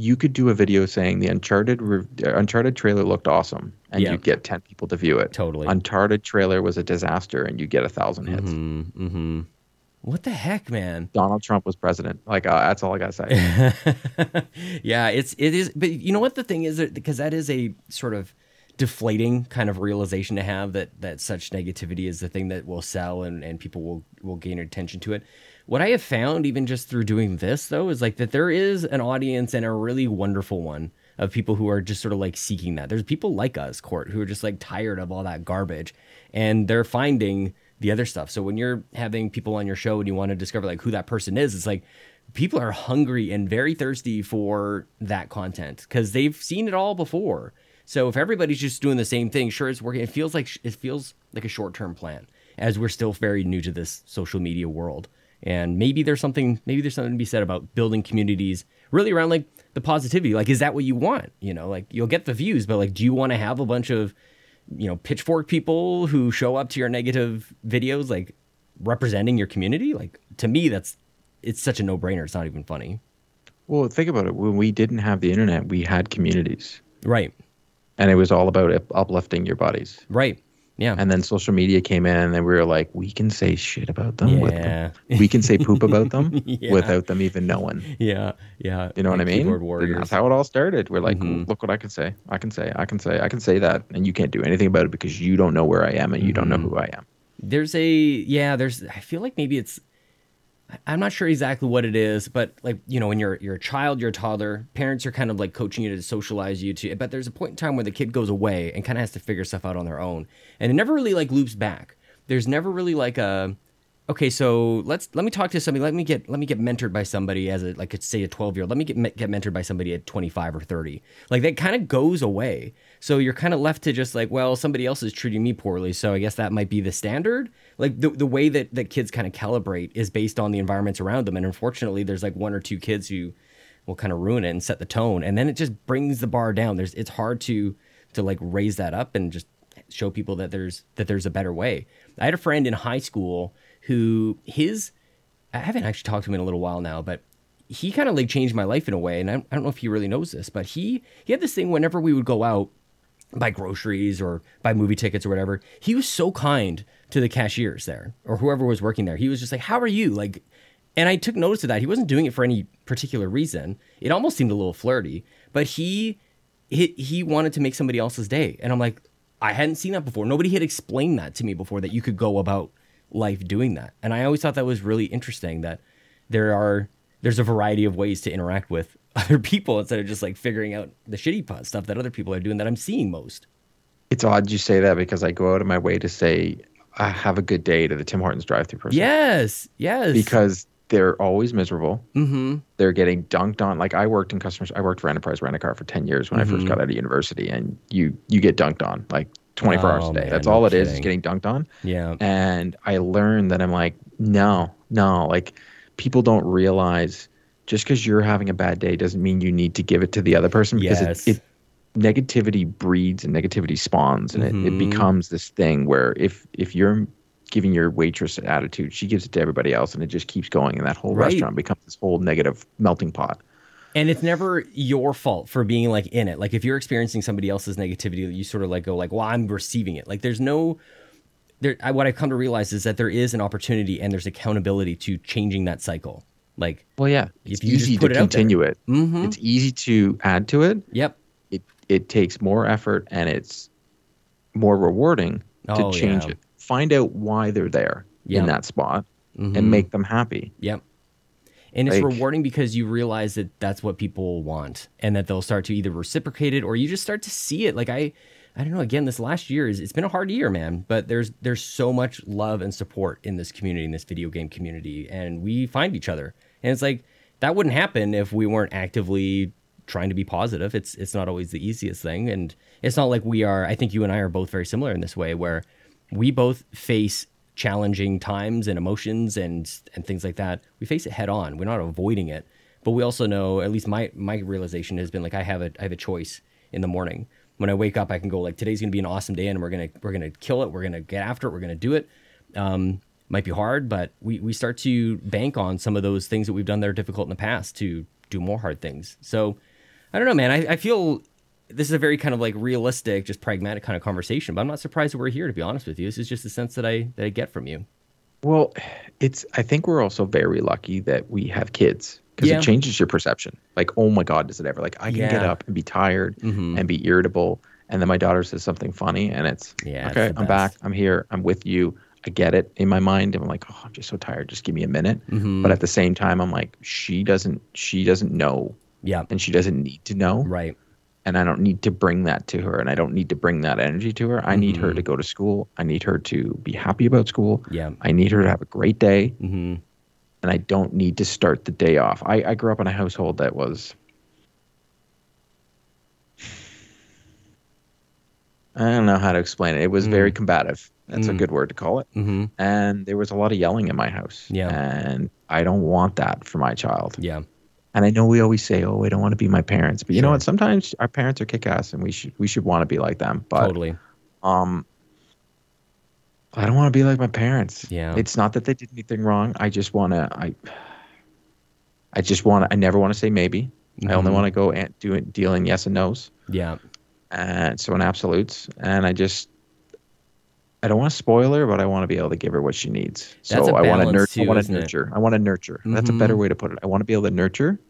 S2: you could do a video saying the Uncharted re- uh, Uncharted trailer looked awesome, and
S1: Yeah.
S2: you'd get ten people to view it.
S1: Totally.
S2: Uncharted trailer was a disaster, and you get a thousand hits.
S1: Mm-hmm, mm-hmm. What the heck, man?
S2: Donald Trump was president. Like uh, that's all I gotta say.
S1: yeah, it's it is, but you know what the thing is because that is a sort of deflating kind of realization to have that that such negativity is the thing that will sell and and people will will gain attention to it. What I have found even just through doing this though is like that there is an audience and a really wonderful one of people who are just sort of like seeking that. There's people like us, Court, who are just like tired of all that garbage and they're finding the other stuff. So when you're having people on your show and you want to discover like who that person is, it's like people are hungry and very thirsty for that content because they've seen it all before. So if everybody's just doing the same thing, sure it's working. It feels like it feels like a short term plan as we're still very new to this social media world. And maybe there's something maybe there's something to be said about building communities really around like the positivity. Like, is that what you want? You know, like you'll get the views, but like, do you want to have a bunch of you know pitchfork people who show up to your negative videos like representing your community? Like to me, that's it's such a no brainer. It's not even funny.
S2: Well, think about it. When we didn't have the internet, we had communities,
S1: Right.
S2: And it was all about uplifting your buddies.
S1: Right. Yeah.
S2: And then social media came in, and we were like, we can say shit about them. with
S1: Yeah.
S2: them. We can say poop about them
S1: Yeah.
S2: without them even knowing.
S1: yeah. Yeah.
S2: You know what I mean? And
S1: warriors.
S2: that's how it all started. We're like,
S1: Mhm.
S2: look what I can say. I can say. I can say. I can say that, and you can't do anything about it because you don't know where I am, and you don't know
S1: Mm-hmm.
S2: who I am.
S1: There's a yeah. There's I feel like maybe it's I'm not sure exactly what it is, but like you know, when you're you're a child, you're a toddler. Parents are kind of like coaching you to socialize you to. But there's a point in time where the kid goes away and kind of has to figure stuff out on their own, and it never really like loops back. There's never really like a okay, so let's let me talk to somebody. Let me get let me get mentored by somebody as a like say a 12 year old. Let me get get mentored by somebody at 25 or 30. Like that kind of goes away. So you're kind of left to just like, well, somebody else is treating me poorly, so I guess that might be the standard. Like the the way that that kids kind of calibrate is based on the environments around them, and unfortunately, there's like one or two kids who will kind of ruin it and set the tone, and then it just brings the bar down. There's it's hard to to like raise that up and just show people that there's that there's a better way. I had a friend in high school who his I haven't actually talked to him in a little while now, but he kind of like changed my life in a way, and I, I don't know if he really knows this, but he he had this thing whenever we would go out buy groceries or buy movie tickets or whatever. He was so kind to the cashiers there or whoever was working there. He was just like, "How are you?" Like, and I took notice of that. He wasn't doing it for any particular reason. It almost seemed a little flirty, but he he, he wanted to make somebody else's day, and I'm like, I hadn't seen that before. Nobody had explained that to me before that you could go about life doing that, and I always thought that was really interesting. That there are there's a variety of ways to interact with other people instead of just like figuring out the shitty pot stuff that other people are doing that I'm seeing most.
S2: It's odd you say that because I go out of my way to say, uh, "Have a good day" to the Tim Hortons drive-through person.
S1: Yes, yes.
S2: because they're always miserable.
S1: mm-hmm.
S2: They're getting dunked on. Like I worked in customers. I worked for Enterprise Rent a Car for ten years when I first
S1: Mhm.
S2: got out of university, and you you get dunked on like twenty four hours
S1: Oh,
S2: a day.
S1: man,
S2: That's
S1: no
S2: all it is. Is
S1: kidding.
S2: getting dunked on.
S1: yeah,
S2: And I learned that I'm like, no, no, like people don't realize just because you're having a bad day doesn't mean you need to give it to the other person because
S1: Yes.
S2: it, it negativity breeds and negativity spawns and it, it
S1: Mhm.
S2: becomes this thing where if if you're giving your waitress an attitude she gives it to everybody else and it just keeps going and that whole
S1: Right.
S2: restaurant becomes this whole negative melting pot
S1: and it's never your fault for being like in it. Like if you're experiencing somebody else's negativity, you sort of like go like, "Well, I'm receiving it." Like there's no there. I, what I've come to realize is that there is an opportunity and there's accountability to changing that cycle. Like,
S2: well yeah it's
S1: If you just
S2: easy
S1: put
S2: to
S1: it out there.
S2: continue it
S1: mm-hmm.
S2: it's easy to add to it
S1: yep,
S2: it takes more effort and it's more rewarding to
S1: Oh,
S2: change
S1: yeah.
S2: it. Find out why they're there
S1: Yeah.
S2: in that spot
S1: Mhm.
S2: and make them happy.
S1: Yep. And it's
S2: Like-
S1: rewarding because you realize that that's what people want and that they'll start to either reciprocate it or you just start to see it. Like I I don't know, again, this last year is it's been a hard year, man, but there's there's so much love and support in this community, in this video game community, and we find each other. And it's like that wouldn't happen if we weren't actively trying to be positive. It's it's not always the easiest thing and it's not like we are I think you and I are both very similar in this way where we both face challenging times and emotions and and things like that. We face it head on. We're not avoiding it, but we also know. At least my my realization has been like I have a I have a choice in the morning. When I wake up, I can go like today's gonna be an awesome day, and we're gonna we're gonna kill it. We're gonna get after it. We're gonna do it. Um, might be hard, but we we start to bank on some of those things that we've done that are difficult in the past to do more hard things. So I don't know, man. I, I feel this is a very kind of like realistic, just pragmatic kind of conversation. But I'm not surprised that we're here. To be honest with you, this is just the sense that I that I get from you.
S2: Well, it's I think we're also very lucky that we have kids because
S1: Yeah.
S2: it changes your perception. Like, oh my God, does it ever? Like, I can get up and be tired
S1: Mhm.
S2: and be irritable, and then my daughter says something funny, and it's
S1: Yeah,
S2: okay.
S1: the
S2: I'm back. I'm here. I'm with you. I get it in my mind. And I'm like, oh, I'm just so tired. Just give me a minute.
S1: Mhm.
S2: But at the same time, I'm like, she doesn't. She doesn't know,
S1: Yeah,
S2: and she doesn't need to know.
S1: right.
S2: and I don't need to bring that to her, and I don't need to bring that energy to her. I need her
S1: Mhm.
S2: to go to school. I need her to be happy about school.
S1: Yeah.
S2: I need her to have a great day,
S1: hmm
S2: and I don't need to start the day off. I, I grew up in a household that was. I don't know how to explain it. It was very
S1: Mm.
S2: combative. That's a
S1: Mm.
S2: good word to call it.
S1: hmm
S2: And there was a lot of yelling in my house.
S1: Yeah.
S2: And I don't want that for my child.
S1: Yeah.
S2: And I know we always say, "Oh, I don't want to be my parents," but you know what? Sometimes our parents are kick-ass, and we should we should want to be like them. But
S1: totally.
S2: um, I don't want to be like my parents.
S1: Yeah.
S2: It's not that they did anything wrong. I just want to. I. I just want to. I never want to say maybe. I only
S1: Mhm.
S2: want to go and do it, dealing yes and nos,
S1: Yeah.
S2: and so in absolutes. And I just. I don't want to spoil her, but I want to be able to give her what she needs.
S1: That's
S2: so I want to nurture. I want to nurture. I want to nurture. That's a better
S1: Mhm.
S2: way to put it. I want to be able to nurture.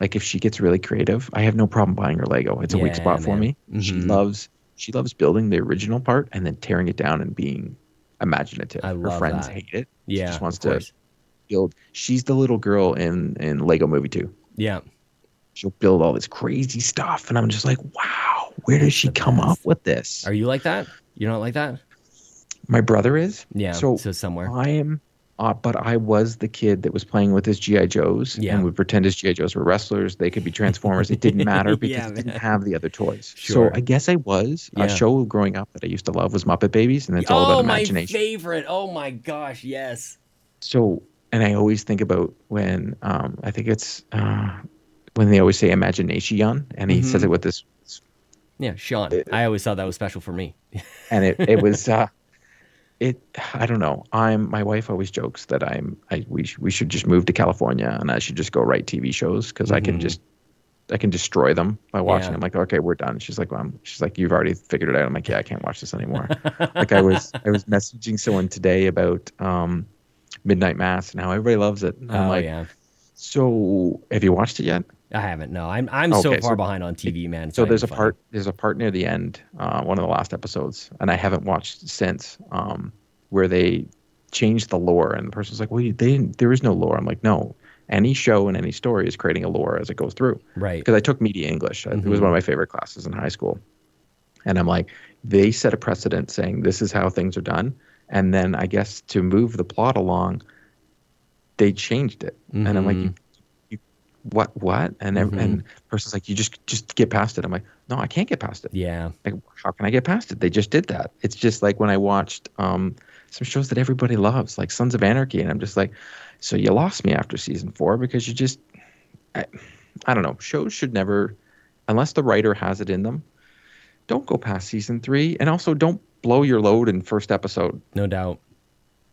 S2: Like if she gets really creative, I have no problem buying her Lego. It's a weak
S1: Yeah,
S2: spot for me. She
S1: Mhm.
S2: loves she loves building the original part and then tearing it down and being imaginative.
S1: I
S2: her friends
S1: that.
S2: hate it.
S1: Yeah.
S2: just wants to- Build. She's the little girl in in Lego Movie 2.
S1: Yeah.
S2: She'll build all this crazy stuff and I'm just like, "Wow, where does she come up with this?"
S1: Are you like that? You're not like that?
S2: My brother is.
S1: Yeah.
S2: So,
S1: So, somewhere.
S2: I am uh, but I was the kid that was playing with his GI Joes
S1: Yeah.
S2: and would pretend his GI Joes were wrestlers. They could be Transformers. It didn't matter because
S1: Yeah,
S2: it didn't have the other toys.
S1: Sure.
S2: So I guess I was.
S1: Yeah.
S2: A show growing up that I used to love was Muppet Babies, and it's all
S1: oh,
S2: about
S1: my
S2: imagination.
S1: favorite. Oh my gosh, yes.
S2: So, and I always think about when um, I think it's uh, when they always say imagination, and he says
S1: Mhm.
S2: it with this,
S1: Yeah, Sean. I always thought that was special for me.
S2: and it it was. Uh, it I don't know. I'm my wife always jokes that I'm I we sh- we should just move to California and I should just go write TV shows because I can
S1: Mhm.
S2: just I can destroy them by watching.
S1: Yeah.
S2: I'm like, okay, we're done. She's like, well, I'm, she's like, you've already figured it out. I'm like, yeah, I can't watch this anymore. like I was I was messaging someone today about um, Midnight Mass and how everybody loves it. And I'm
S1: oh
S2: like,
S1: yeah.
S2: so have you watched it yet?
S1: I haven't. No, I'm I'm so far
S2: so-
S1: behind on TV, man.
S2: So there's a
S1: even
S2: part there's a part near the end, uh, one of the last episodes, and I haven't watched since, um, where they changed the lore, and the person's like, "Well, they didn't, there is no lore." I'm like, "No, any show and any story is creating a lore as it goes through."
S1: Right.
S2: Because I took media English, it was one of my favorite classes in high school, and I'm like, they set a precedent saying this is how things are done, and then I guess to move the plot along, they changed it, and I'm like,
S1: Mhm.
S2: you, what, what, and
S1: Mhm.
S2: and person's like, you just just get past it. I'm like, no, I can't get past it.
S1: Yeah.
S2: Like, how can I get past it? They just did that. It's just like when I watched um, some shows that everybody loves, like Sons of Anarchy, and I'm just like, so you lost me after season four because you just, I, I don't know. Shows should never, unless the writer has it in them, don't go past season three, and also don't blow your load in first episode.
S1: No doubt.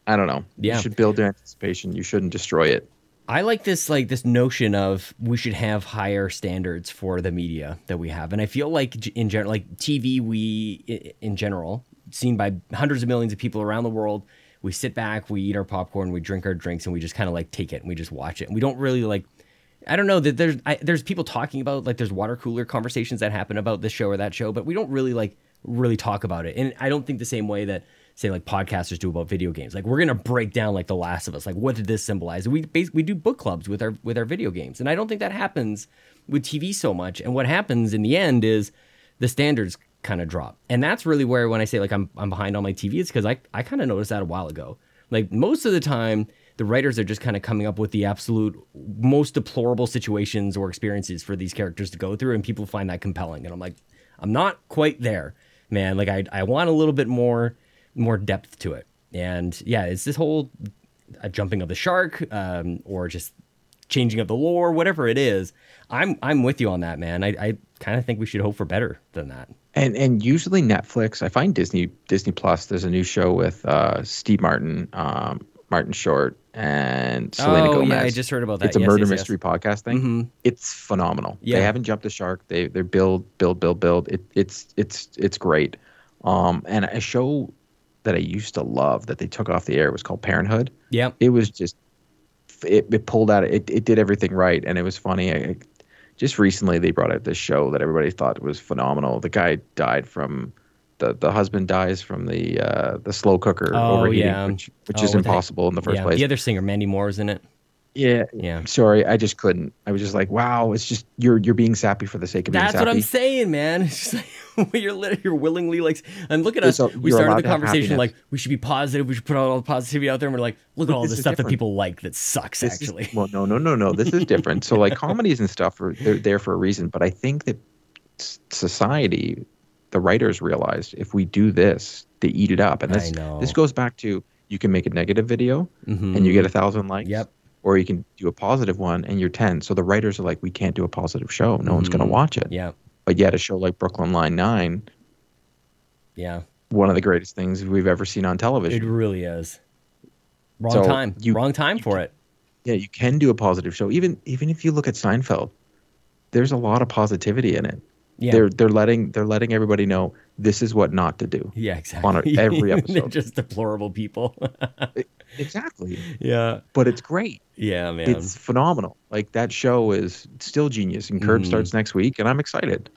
S2: I don't know.
S1: Yeah.
S2: You should build your anticipation. You shouldn't destroy it.
S1: I like this like this notion of we should have higher standards for the media that we have, and I feel like in general, like TV, we in general seen by hundreds of millions of people around the world. We sit back, we eat our popcorn, we drink our drinks, and we just kind of like take it and we just watch it. And we don't really like. I don't know that there's I, there's people talking about like there's water cooler conversations that happen about this show or that show, but we don't really like really talk about it. And I don't think the same way that say like podcasters do about video games. Like we're gonna break down like The Last of Us. Like what did this symbolize? We basically we do book clubs with our with our video games, and I don't think that happens with TV so much. And what happens in the end is the standards kind of drop, and that's really where when I say like I'm I'm behind on my TV, it's because I I kind of noticed that a while ago. Like most of the time, the writers are just kind of coming up with the absolute most deplorable situations or experiences for these characters to go through, and people find that compelling. And I'm like, I'm not quite there, man. Like I I want a little bit more more depth to it. And yeah, it's this whole uh, jumping of the shark, um, or just changing of the lore, whatever it is. I'm I'm with you on that, man. I, I kind of think we should hope for better than that.
S2: And and usually Netflix, I find Disney Disney Plus. There's a new show with uh, Steve Martin, um, Martin Short, and Selena
S1: oh
S2: Gomez.
S1: yeah, I just heard about that.
S2: it's a
S1: Yes,
S2: murder
S1: yes, yes.
S2: mystery podcast thing.
S1: Mhm.
S2: It's phenomenal.
S1: Yeah.
S2: They haven't jumped the shark. They they build build build build. It, it's it's it's great. Um, and a show that I used to love that they took off the air was called Parenthood.
S1: Yep.
S2: It was just it, it pulled out it, it did everything right and it was funny. I, just recently they brought out this show that everybody thought was phenomenal. The guy died from the the husband dies from the uh, the slow cooker
S1: Oh,
S2: overheating,
S1: yeah.
S2: which which
S1: Oh,
S2: is impossible in the first
S1: yeah.
S2: place.
S1: The other singer, Mandy Moore, is in it.
S2: Yeah.
S1: Yeah.
S2: Sorry, I just couldn't. I was just like, wow, it's just you're you're being sappy for the sake of being sappy.
S1: That's what I'm saying, man. It's just like you're you're willingly like. And look at us.
S2: A-
S1: we started the conversation like we should be positive. We should put all the positivity out there. And we're like, look at all the
S2: is
S1: stuff that people like that sucks.
S2: This is-
S1: actually,
S2: well, no, no, no, no. This is different. so like comedies and stuff are they're there for a reason. But I think that society, the writers realized if we do this, they eat it up. And this this goes back to you can make a negative video and you get a thousand likes.
S1: Mm-hmm. Yep.
S2: Or you can do a positive one and you're ten. So the writers are like, we can't do a positive show. No one's going to watch it.
S1: Mm-hmm. Yeah.
S2: But yet a show like Brooklyn Nine Nine,
S1: Yeah.
S2: one of the greatest things we've ever seen on television.
S1: It really is. Wrong
S2: So
S1: time.
S2: you-
S1: Wrong time for it.
S2: yeah, you can do a positive show. Even even if you look at Seinfeld, there's a lot of positivity in it.
S1: Yeah.
S2: They're they're letting they're letting everybody know this is what not to do.
S1: yeah. Exactly.
S2: on every
S1: They're
S2: episode.
S1: just deplorable people.
S2: Exactly.
S1: yeah.
S2: But it's great.
S1: Yeah, man.
S2: It's phenomenal. Like that show is still genius. And Curb
S1: Mhm.
S2: starts next week, and I'm excited.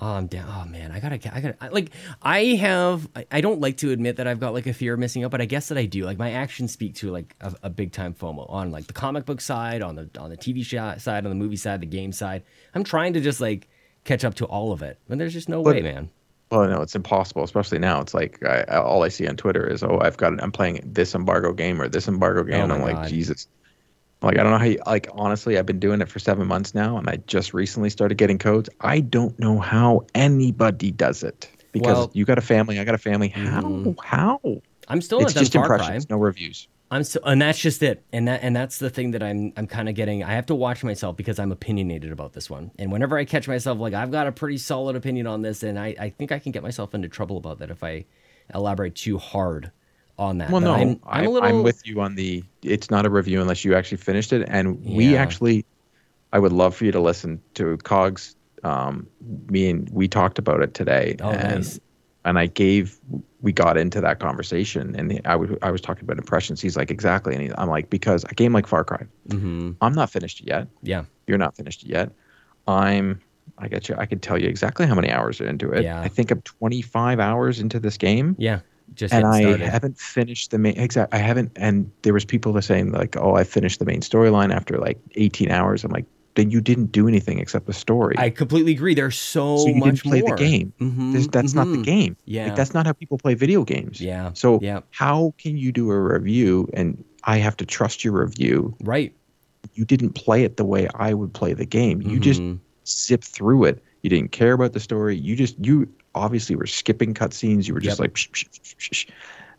S1: Oh, I'm down. Oh man, I gotta, I gotta, I, like, I have, I, I don't like to admit that I've got like a fear of missing out, but I guess that I do. Like my actions speak to like a, a big time FOMO on like the comic book side, on the on the TV side, on the movie side, the game side. I'm trying to just like catch up to all of it, And there's just no
S2: But-
S1: way, man.
S2: Well, no, it's impossible, especially now. It's like I, all I see on Twitter is, "Oh, I've got, I'm playing this embargo game or this embargo game."
S1: Oh
S2: and I'm like, Jesus. Like I don't know how. You, like honestly, I've been doing it for seven months now, and I just recently started getting codes. I don't know how anybody does it because
S1: Well-
S2: you got a family, I got a family. How?
S1: Mhm.
S2: How?
S1: I'm still
S2: it's just impressions, no reviews.
S1: I'm so, and that's just it. And that and that's the thing that I'm I'm kind of getting. I have to watch myself because I'm opinionated about this one. And whenever I catch myself like I've got a pretty solid opinion on this, and I I think I can get myself into trouble about that if I elaborate too hard on that.
S2: Well,
S1: But
S2: no,
S1: I'm, I'm a little.
S2: I'm with you on the. It's not a review unless you actually finished it, and we
S1: Yeah.
S2: actually. I would love for you to listen to Cogs. Um, me and we talked about it today,
S1: Oh,
S2: and
S1: nice.
S2: And I gave. We got into that conversation, and I was I was talking about impressions. He's like exactly, and he, I'm like because a game like Far Cry,
S1: hmm
S2: I'm not finished yet.
S1: Yeah.
S2: You're not finished yet. I'm. I get you. I could tell you exactly how many hours are into it.
S1: Yeah.
S2: I think I'm 25 hours into this game
S1: Yeah. Just
S2: and I haven't finished the main. Exact. I haven't. And there was people that saying like, "Oh, I finished the main storyline after like 18 hours." I'm like, "Then you didn't do anything except the story.
S1: I completely agree. There's so,
S2: so you
S1: much
S2: didn't play
S1: more.
S2: the game.
S1: Mhm,
S2: There's- that's not the
S1: mhm.
S2: game.
S1: Yeah.
S2: Like that's not how people play video games.
S1: Yeah.
S2: So
S1: Yeah.
S2: how can you do a review and I have to trust your review?
S1: Right.
S2: You didn't play it the way I would play the game. You just
S1: Mhm.
S2: zip through it. You didn't care about the story. You just you obviously were skipping cutscenes. You were just
S1: Yep.
S2: like, psh, psh, psh, psh, psh.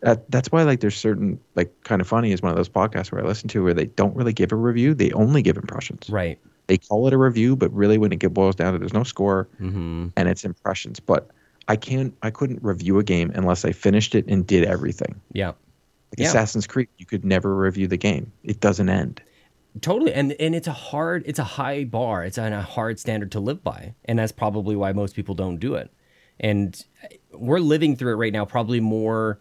S2: That, that's why like there's certain like kind of funny is one of those podcasts where I listen to where they don't really give a review. They only give impressions.
S1: Right.
S2: They call it a review, but really when it boils down to there's no score
S1: hmm
S2: and it's impressions. But I can't I couldn't review a game unless I finished it and did everything.
S1: Yeah.
S2: Like
S1: Yeah.
S2: Assassin's Creed, you could never review the game. It doesn't end.
S1: Totally, and and it's a hard, it's a high bar. It's a hard standard to live by, and that's probably why most people don't do it. And we're living through it right now, probably more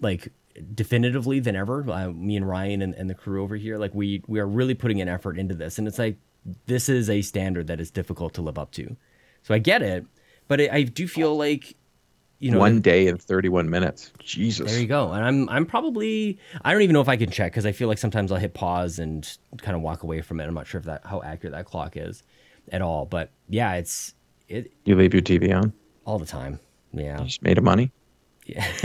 S1: like definitively than ever. Uh, me and Ryan and, and the crew over here, like we we are really putting an effort into this, and it's like this is a standard that is difficult to live up to. So I get it, but I, I do feel like you know
S2: One day and 31 minutes. Jesus.
S1: there you go. And I'm I'm probably I don't even know if I can check because I feel like sometimes I'll hit pause and kind of walk away from it. I'm not sure if that how accurate that clock is at all. But yeah, it's it
S2: You leave your TV on.
S1: all the time. Yeah.
S2: You just made of money.
S1: Yeah.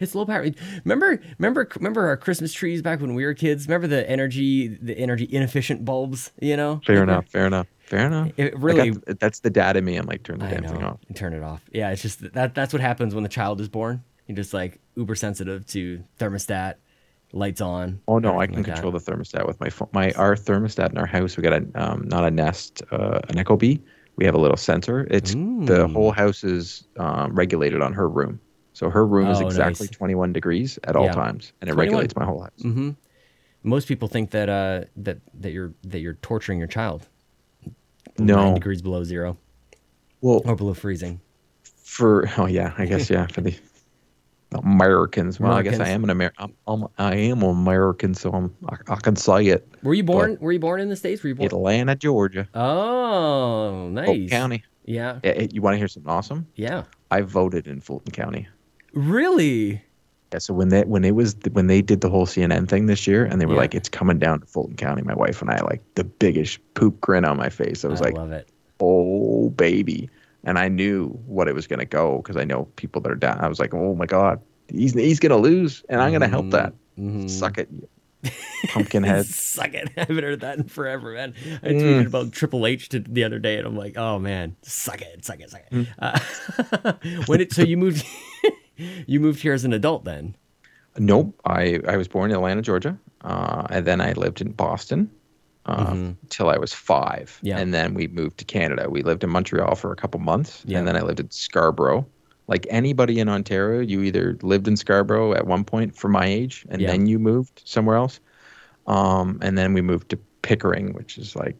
S1: it's low power. Remember remember remember our Christmas trees back when we were kids? Remember the energy the energy inefficient bulbs, you know?
S2: Fair enough. Fair enough. Fair enough.
S1: It really
S2: got- that's the dad in me. I'm like, turn the
S1: I
S2: damn thing off.
S1: And turn it off. Yeah, it's just that that's what happens when the child is born. You're just like uber sensitive to thermostat, lights on.
S2: Oh no, I can
S1: like that.
S2: control the thermostat with my phone. My our thermostat in our house. We got a um, not a Nest, uh, an ecobee. We have a little sensor. It's the whole house is um, regulated on her room. So her room is
S1: Oh,
S2: exactly
S1: nice.
S2: 21 degrees at all
S1: Yeah.
S2: times, and it
S1: 21.
S2: regulates my whole house.
S1: hmm Most people think that uh, that that you're that you're torturing your child. Nine
S2: No,
S1: degrees below zero
S2: well,
S1: or below freezing.
S2: for oh yeah, I guess yeah for the Americans. Well, I guess I am an American. I'm, I'm, I am an American, so I'm, I, I can say it.
S1: Were you born? were you born in the states? Were you born?
S2: Atlanta, Georgia,
S1: Oh,
S2: Fulton
S1: nice.
S2: County.
S1: Yeah,
S2: Eh, eh, You want to hear something awesome?
S1: yeah.
S2: I voted in Fulton County.
S1: Really?
S2: Yeah, so when they when it was when they did the whole CNN thing this year, and they were
S1: Yeah.
S2: like, "It's coming down to Fulton County," my wife and I like the biggest poop grin on my face. I was
S1: I
S2: like,
S1: love it.
S2: "Oh baby," and I knew what it was going to go because I know people that are down. I was like, "Oh my god, he's he's going to lose, and I'm going to help that."
S1: Mhm.
S2: Suck it, you pumpkin head.
S1: Suck it. I haven't heard that in forever, man. I
S2: Mm.
S1: tweeted about Triple H to, the other day, and I'm like, oh man, suck it, suck it, suck it.
S2: Mm.
S1: Uh, when it so you moved, you moved here as an adult then?
S2: Nope. I, I was born in Atlanta, Georgia, uh, and then I lived in Boston uh, till I was five.
S1: Mm-hmm. Yeah.
S2: And then we moved to Canada. We lived in Montreal for a couple months,
S1: Yeah.
S2: and then I lived in Scarborough. Like anybody in Ontario, you either lived in Scarborough at one point for my age, and
S1: Yeah.
S2: then you moved somewhere else. Um, and then we moved to Pickering, which is like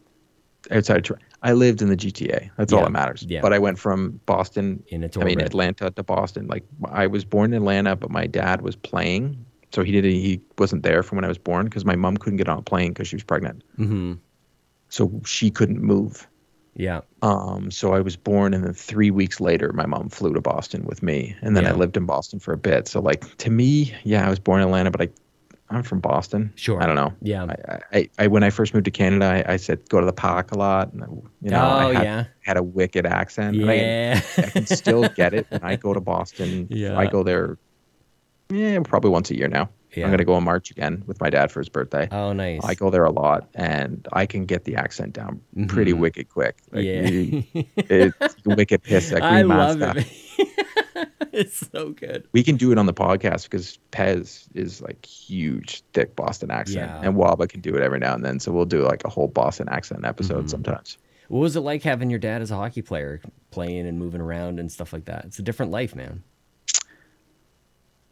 S2: outside. Tor- I lived in the GTA. That's all that matters.
S1: Yeah.
S2: But I went from Boston
S1: In
S2: I mean. Atlanta to Boston. Like I was born in Atlanta, but my dad was playing, so he didn't. He wasn't there from when I was born because my mom couldn't get on a plane because she was pregnant,
S1: Mm-hmm.
S2: so she couldn't move.
S1: Yeah.
S2: Um, so I was born, and then three weeks later, my mom flew to Boston with me, and then I lived in Boston for a bit. So like to me, yeah, I was born in Atlanta, but I, I'm from Boston.
S1: Sure.
S2: I don't know.
S1: Yeah.
S2: I, I, I when I first moved to Canada, I, I said go to the park a lot. And, you know,
S1: oh
S2: I had,
S1: yeah.
S2: had a wicked accent. and I-
S1: Yeah.
S2: I can still get it when I go to Boston.
S1: Yeah.
S2: I go there, yeah, probably once a year now.
S1: Yeah.
S2: I'm gonna go in March again with my dad for his birthday.
S1: oh nice.
S2: I go there a lot, and I can get the accent down pretty
S1: Mhm.
S2: wicked quick. Like,
S1: yeah.
S2: you- it's wicked piss
S1: I love
S2: Master.
S1: it. it's so good.
S2: We can do it on the podcast because Pez is like huge, thick Boston accent,
S1: Yeah.
S2: and Waba can do it every now and then. So we'll do like a whole Boston accent episode
S1: Mhm.
S2: sometimes.
S1: What was it like having your dad as a hockey player, playing and moving around and stuff like that? It's a different life, man.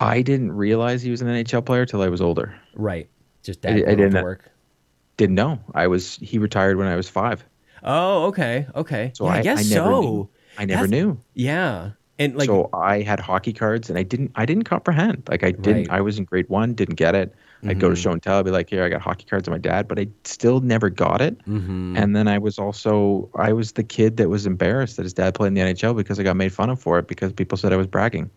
S2: I didn't realize he was an NHL player till I was older.
S1: Right. Just
S2: I-
S1: dad
S2: I
S1: off
S2: didn't-
S1: work.
S2: Didn't know. I was he retired when I was five.
S1: Oh, okay, okay.
S2: So
S1: yeah, I,
S2: I-
S1: guess
S2: I never
S1: so.
S2: knew. I never
S1: That's-
S2: knew.
S1: Yeah, and like,
S2: so I had hockey cards and I didn't I didn't comprehend. Like I didn't
S1: Right.
S2: I was in grade one, didn't get it. I'd go to
S1: Mhm.
S2: show and tell, I'd be like, here, I got hockey cards of my dad, but I still never got it.
S1: mhm.
S2: And then I was also I was the kid that was embarrassed that his dad played in the NHL because I got made fun of for it because people said I was bragging.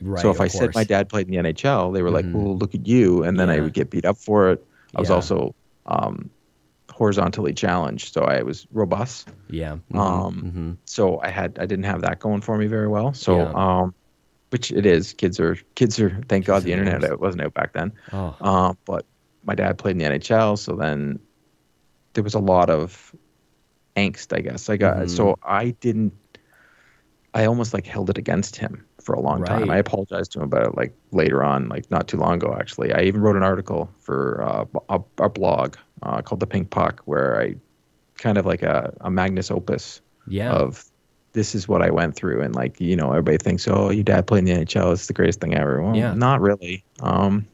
S1: right,
S2: so if
S1: of
S2: I said my dad played in the NHL, they were like,
S1: Mhm.
S2: Well, look at you and then I would get beat up for it. I was
S1: Yeah.
S2: also um, horizontally challenged, so I was robust.
S1: yeah, mhm,
S2: um,
S1: mhm.
S2: so I had I didn't have that going for me very well. So
S1: Yeah.
S2: um, which it is. Kids are kids are. Thank God the internet out wasn't out back then.
S1: oh,
S2: Um, but my dad played in the NHL, so then there was a lot of angst. I guess I got
S1: Mhm.
S2: so I didn't. I almost like held it against him for a long time. I apologized to him about it like later on, like not too long ago actually. I even wrote an article for uh, a, a blog uh, called The Pink Puck where I kind of like a, a magnus opus
S1: yeah,
S2: of this is what I went through, and like you know, everybody thinks, oh, your dad played in the NHL, it's the greatest thing ever. Well,
S1: Yeah.
S2: not really. Um,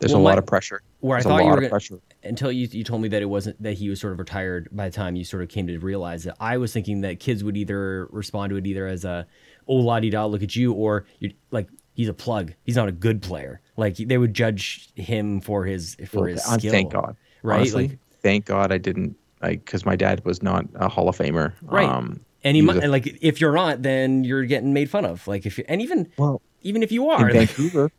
S2: there's
S1: Well,
S2: a
S1: my-
S2: lot of pressure.
S1: where I
S2: There's a
S1: thought you were gonna,
S2: pressure.
S1: until you you told me that it wasn't that he was sort of retired by the time you sort of came to realize it. I was thinking that kids would either respond to it either as a oh la di da look at you or you're like he's a plug. He's not a good player. Like they would judge him for his for his skill.
S2: Thank God.
S1: right?
S2: Honestly,
S1: Like-
S2: thank God I didn't. Like, because my dad was not a Hall of Famer.
S1: Right.
S2: Um,
S1: And he
S2: he
S1: might
S2: a-
S1: like if you're not, then you're getting made fun of. Like if you, and even
S2: well,
S1: even if you
S2: in
S1: are, like,
S2: Vancouver,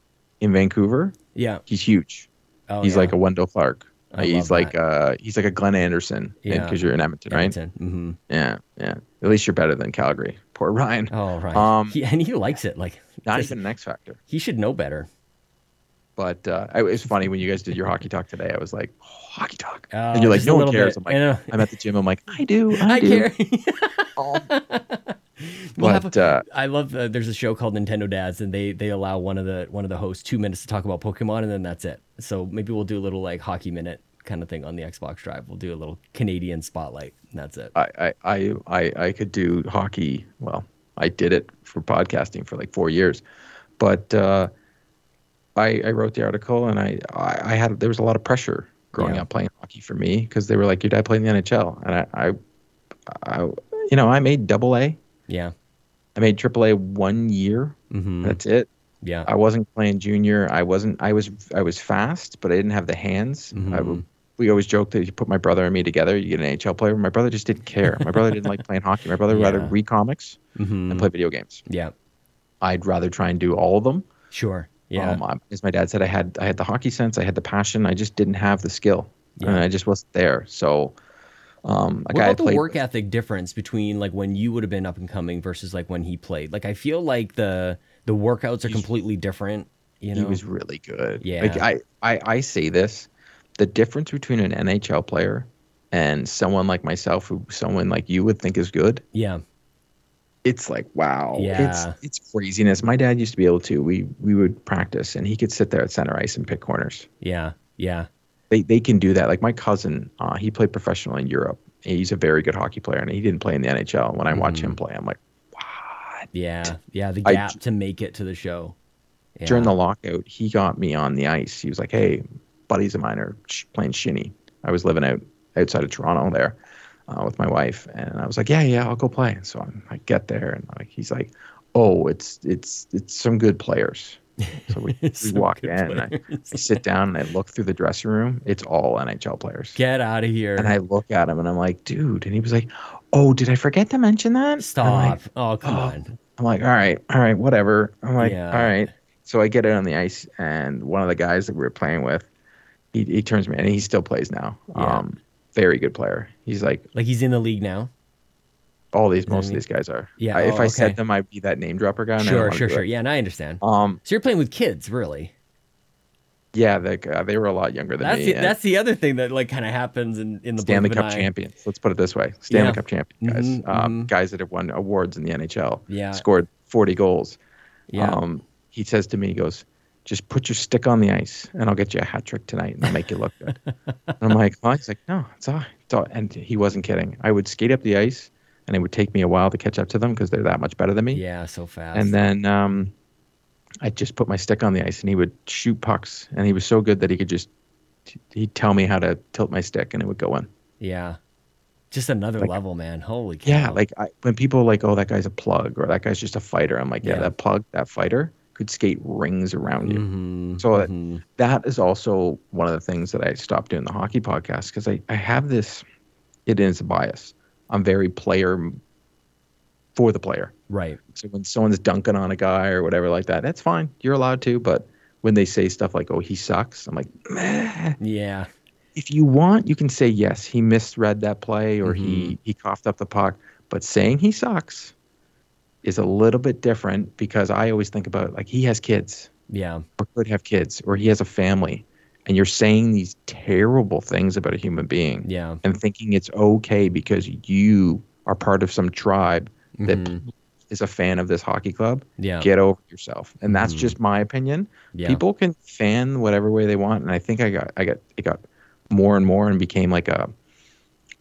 S2: in Vancouver,
S1: yeah,
S2: he's huge.
S1: oh,
S2: he's
S1: yeah.
S2: like a Wendel Clark.
S1: I
S2: he's like
S1: that.
S2: uh he's like a Glenn Anderson.
S1: Yeah.
S2: Because you're in Edmonton, right?
S1: hmm
S2: Yeah, yeah. At least you're better than Calgary. Poor Ryan.
S1: Oh right,
S2: Um,
S1: he, and he likes it. Like
S2: Not even an X Factor.
S1: he should know better.
S2: But uh, it was funny when you guys did your hockey talk today. I was like, oh, hockey talk,
S1: Oh,
S2: and you're like, no one cares.
S1: bit.
S2: I'm like. I'm at the gym. I'm like, I do, I,
S1: I
S2: do.
S1: care.
S2: Oh.
S1: We'll have
S2: but
S1: a-
S2: uh,
S1: I love uh, there's a show called Nintendo Dads and they they allow one of the one of the hosts two minutes to talk about Pokemon and then that's it. So maybe we'll do a little like hockey minute kind of thing on the Xbox Drive. We'll do a little Canadian spotlight and that's it.
S2: I, I, I, I, I could do hockey. Well, I did it for podcasting for like four years, but uh, I, I wrote the article and I, I, I had there was a lot of pressure growing
S1: Yeah.
S2: up playing hockey for me because they were like, your dad played in the NHL, and I, I, I, you know, I made double A.
S1: Yeah.
S2: I made AAA one year.
S1: hmm
S2: That's it.
S1: Yeah.
S2: I wasn't playing junior. I wasn't. I was. I was fast, but I didn't have the hands. I
S1: Mhm.
S2: would, we always joke that you put my brother and me together, you get an NHL player. My brother just didn't care. My brother didn't like playing hockey. My brother would rather read comics
S1: hmm
S2: and play video games.
S1: Yeah.
S2: I'd rather try and do all of them.
S1: Sure. Yeah.
S2: Um, as my dad said, I had I had the hockey sense, I had the passion, I just didn't have the skill, and I just wasn't there. So, um,
S1: What about the work
S2: with-
S1: ethic difference between like when you would have been up and coming versus like when he played? Like I feel like the the workouts are completely different. You know,
S2: he was really good.
S1: Yeah.
S2: Like I, I, I say this, the difference between an NHL player and someone like myself, who someone like you would think is good,
S1: yeah,
S2: it's like wow.
S1: Yeah.
S2: It's it's craziness. My dad used to be able to. We we would practice and he could sit there at center ice and pick corners.
S1: yeah, yeah,
S2: They they can do that. Like my cousin, uh, he played professional in Europe. He's a very good hockey player and he didn't play in the NHL. When I watch
S1: Mm-hmm.
S2: him play, I'm like, what?
S1: yeah, yeah. The
S2: I-
S1: gap to make it to the show. Yeah.
S2: during the lockout, he got me on the ice. He was like, "Hey, buddies of mine are playing shinny." I was living out outside of Toronto there uh, with my wife, and I was like, "Yeah, yeah, I'll go play." So I'm, I get there, and like he's like, "Oh, it's it's it's some good players." So we, we walk in, and I. I sit down, and I look through the dressing room. It's all NHL players.
S1: Get out of here!
S2: And I look at him, and I'm like, "Dude," and he was like, "Oh, did I forget to mention that?"
S1: Stop!
S2: like,
S1: oh, come
S2: "Oh."
S1: on.
S2: I'm like, all right, all right, whatever. I'm like,
S1: Yeah.
S2: all right. So I get it on the ice, and one of the guys that we were playing with, he, he turns me, and he still plays now.
S1: Yeah.
S2: Um, very good player. He's like
S1: Like he's in the league now.
S2: All these, most of these guys are.
S1: Yeah,
S2: I, if
S1: oh,
S2: I
S1: okay.
S2: said them, I'd be that name dropper guy.
S1: Sure, sure, sure.
S2: it.
S1: Yeah, and I understand.
S2: Um,
S1: So you're playing with kids, really?
S2: yeah, they, uh, they were a lot younger than
S1: That's
S2: me.
S1: the, that's the other thing that like kind of happens in in the
S2: Stanley Cup champions. Let's put it this way: Stanley
S1: Yeah.
S2: Cup champion guys,
S1: Mhm,
S2: um,
S1: mhm.
S2: guys that have won awards in the NHL.
S1: Yeah.
S2: scored 40 goals.
S1: Yeah.
S2: Um, he says to me, he goes, just put your stick on the ice and I'll get you a hat trick tonight and I'll make you look good. and I'm like, well, he's like, no, it's all, it's all. And he wasn't kidding. I would skate up the ice and it would take me a while to catch up to them because they're that much better than me.
S1: yeah, so fast.
S2: And then um, I'd just put my stick on the ice and he would shoot pucks. And he was so good that he could just, he'd tell me how to tilt my stick and it would go in.
S1: yeah, just another
S2: Like-
S1: level, man. Holy cow.
S2: Yeah, like I, when people are like, "Oh, that guy's a plug," or "That guy's just a fighter," I'm like, "Yeah,
S1: Yeah.
S2: that plug, that fighter could skate rings around you."
S1: Mhm,
S2: So that-
S1: mhm.
S2: That is also one of the things that I stopped doing the hockey podcast because I I have this, it is a bias. I'm very player for the player.
S1: right.
S2: So when someone's dunking on a guy or whatever like that, that's fine. You're allowed to. But when they say stuff like, "Oh, he sucks," I'm like, Meh.
S1: Yeah,
S2: if you want, you can say yes, he misread that play or
S1: Mm-hmm.
S2: he he coughed up the puck. But saying he sucks is a little bit different because I always think about like he has kids
S1: yeah,
S2: or could have kids or he has a family, and you're saying these terrible things about a human being
S1: yeah.
S2: and thinking it's okay because you are part of some tribe that
S1: Mhm.
S2: is a fan of this hockey club.
S1: Yeah,
S2: Get over yourself, and that's
S1: Mhm.
S2: just my opinion
S1: yeah.
S2: people can fan whatever way they want and i think i got i got it got more and more and became like a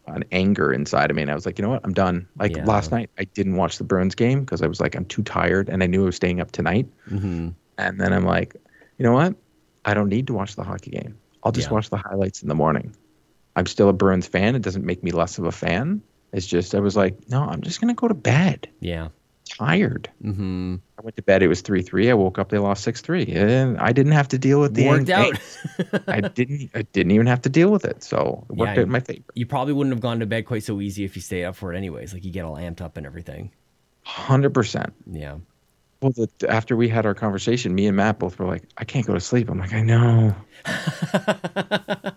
S2: an anger inside of me and i was like you know what i'm done like
S1: Yeah.
S2: last night i didn't watch the bruins game because i was like i'm too tired and i knew i was staying up tonight
S1: hmm
S2: and then i'm like you know what i don't need to watch the hockey game i'll just
S1: Yeah.
S2: watch the highlights in the morning i'm still a bruins fan it doesn't make me less of a fan it's just i was like no i'm just going to go to bed
S1: Yeah.
S2: tired
S1: hmm
S2: I went to bed. It was three three. I woke up. They lost six three, and I didn't have to deal with the
S1: Worked out.
S2: I didn't. I didn't even have to deal with it. So it worked
S1: Yeah,
S2: out in my favor.
S1: you probably wouldn't have gone to bed quite so easy if you stayed up for it anyways. Like you get all amped up and everything.
S2: Hundred percent.
S1: Yeah.
S2: Well, the, after we had our conversation, me and Matt both were like, "I can't go to sleep." I'm like, "I know."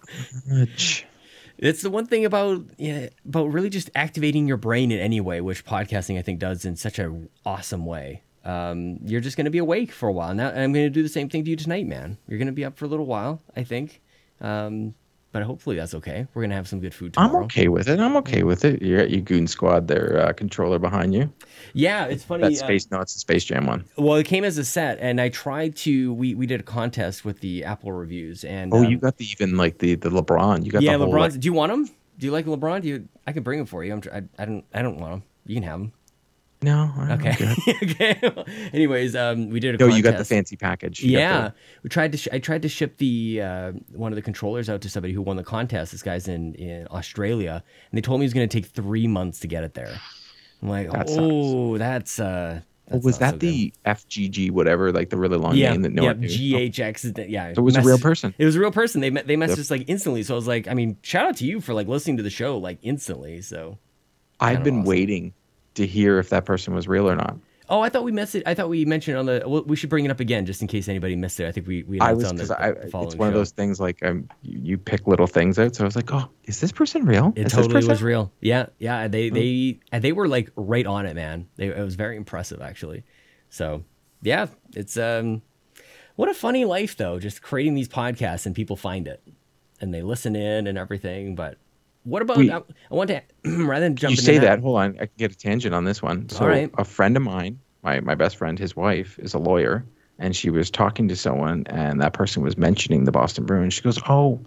S1: It's the one thing about yeah, about really just activating your brain in any way, which podcasting I think does in such an awesome way. Um, you're just going to be awake for a while. Now I'm going to do the same thing to you tonight, man. You're going to be up for a little while, I think. Um, but hopefully that's okay. We're going to have some good food tomorrow.
S2: I'm okay with it. I'm okay with it. You got your goon squad, their uh, controller behind you.
S1: Yeah, it's funny.
S2: That
S1: uh,
S2: space. No, it's the Space Jam one.
S1: well, it came as a set, and I tried to. We we did a contest with the Apple reviews, and
S2: Oh,
S1: um,
S2: you got the even like the the LeBron. You got
S1: yeah,
S2: the whole,
S1: LeBron's.
S2: like-
S1: do you want him? Do you like LeBron? Do you? I can bring him for you. I'm. I, I don't. I don't want him. You can have him.
S2: No. I'm
S1: Okay.
S2: good.
S1: okay. Anyways, um, we did a
S2: No,
S1: contest.
S2: you got the fancy package. You
S1: Yeah,
S2: the-
S1: we tried to. Sh- I tried to ship the uh, one of the controllers out to somebody who won the contest. This guy's in in Australia, and they told me it was going to take three months to get it there. I'm like,
S2: That sucks.
S1: oh, that's. uh
S2: Oh,
S1: that's
S2: was that
S1: so good."
S2: the FGG whatever, like the really long
S1: yeah,
S2: name that no
S1: yeah,
S2: one knew?
S1: GHX. is the- Yeah,
S2: So it was a real person.
S1: It was a real person. They met, they messaged
S2: Yep.
S1: us like instantly. So I was like, I mean, shout out to you for like listening to the show like instantly. So
S2: I've been
S1: awesome.
S2: waiting to hear if that person was real or not.
S1: Oh, I thought we missed it. I thought we mentioned it on the. Well, we should bring it up again just in case anybody missed it. I think we we
S2: I was
S1: on the,
S2: I
S1: the
S2: it's one of those things like um, you, you pick little things out. So I was like, oh, is this person real?
S1: It
S2: is
S1: totally was real. Yeah, yeah. They
S2: Hmm.
S1: they they were like right on it, man. They, it was very impressive, actually. So yeah, it's um, what a funny life though. Just creating these podcasts and people find it and they listen in and everything. But what about?
S2: We-
S1: I, I want to rather than jump.
S2: you say that. Hold on, I can get a tangent on this one. So
S1: right.
S2: a friend of mine, my my best friend, his wife is a lawyer, and she was talking to someone, and that person was mentioning the Boston Bruins. She goes, "Oh,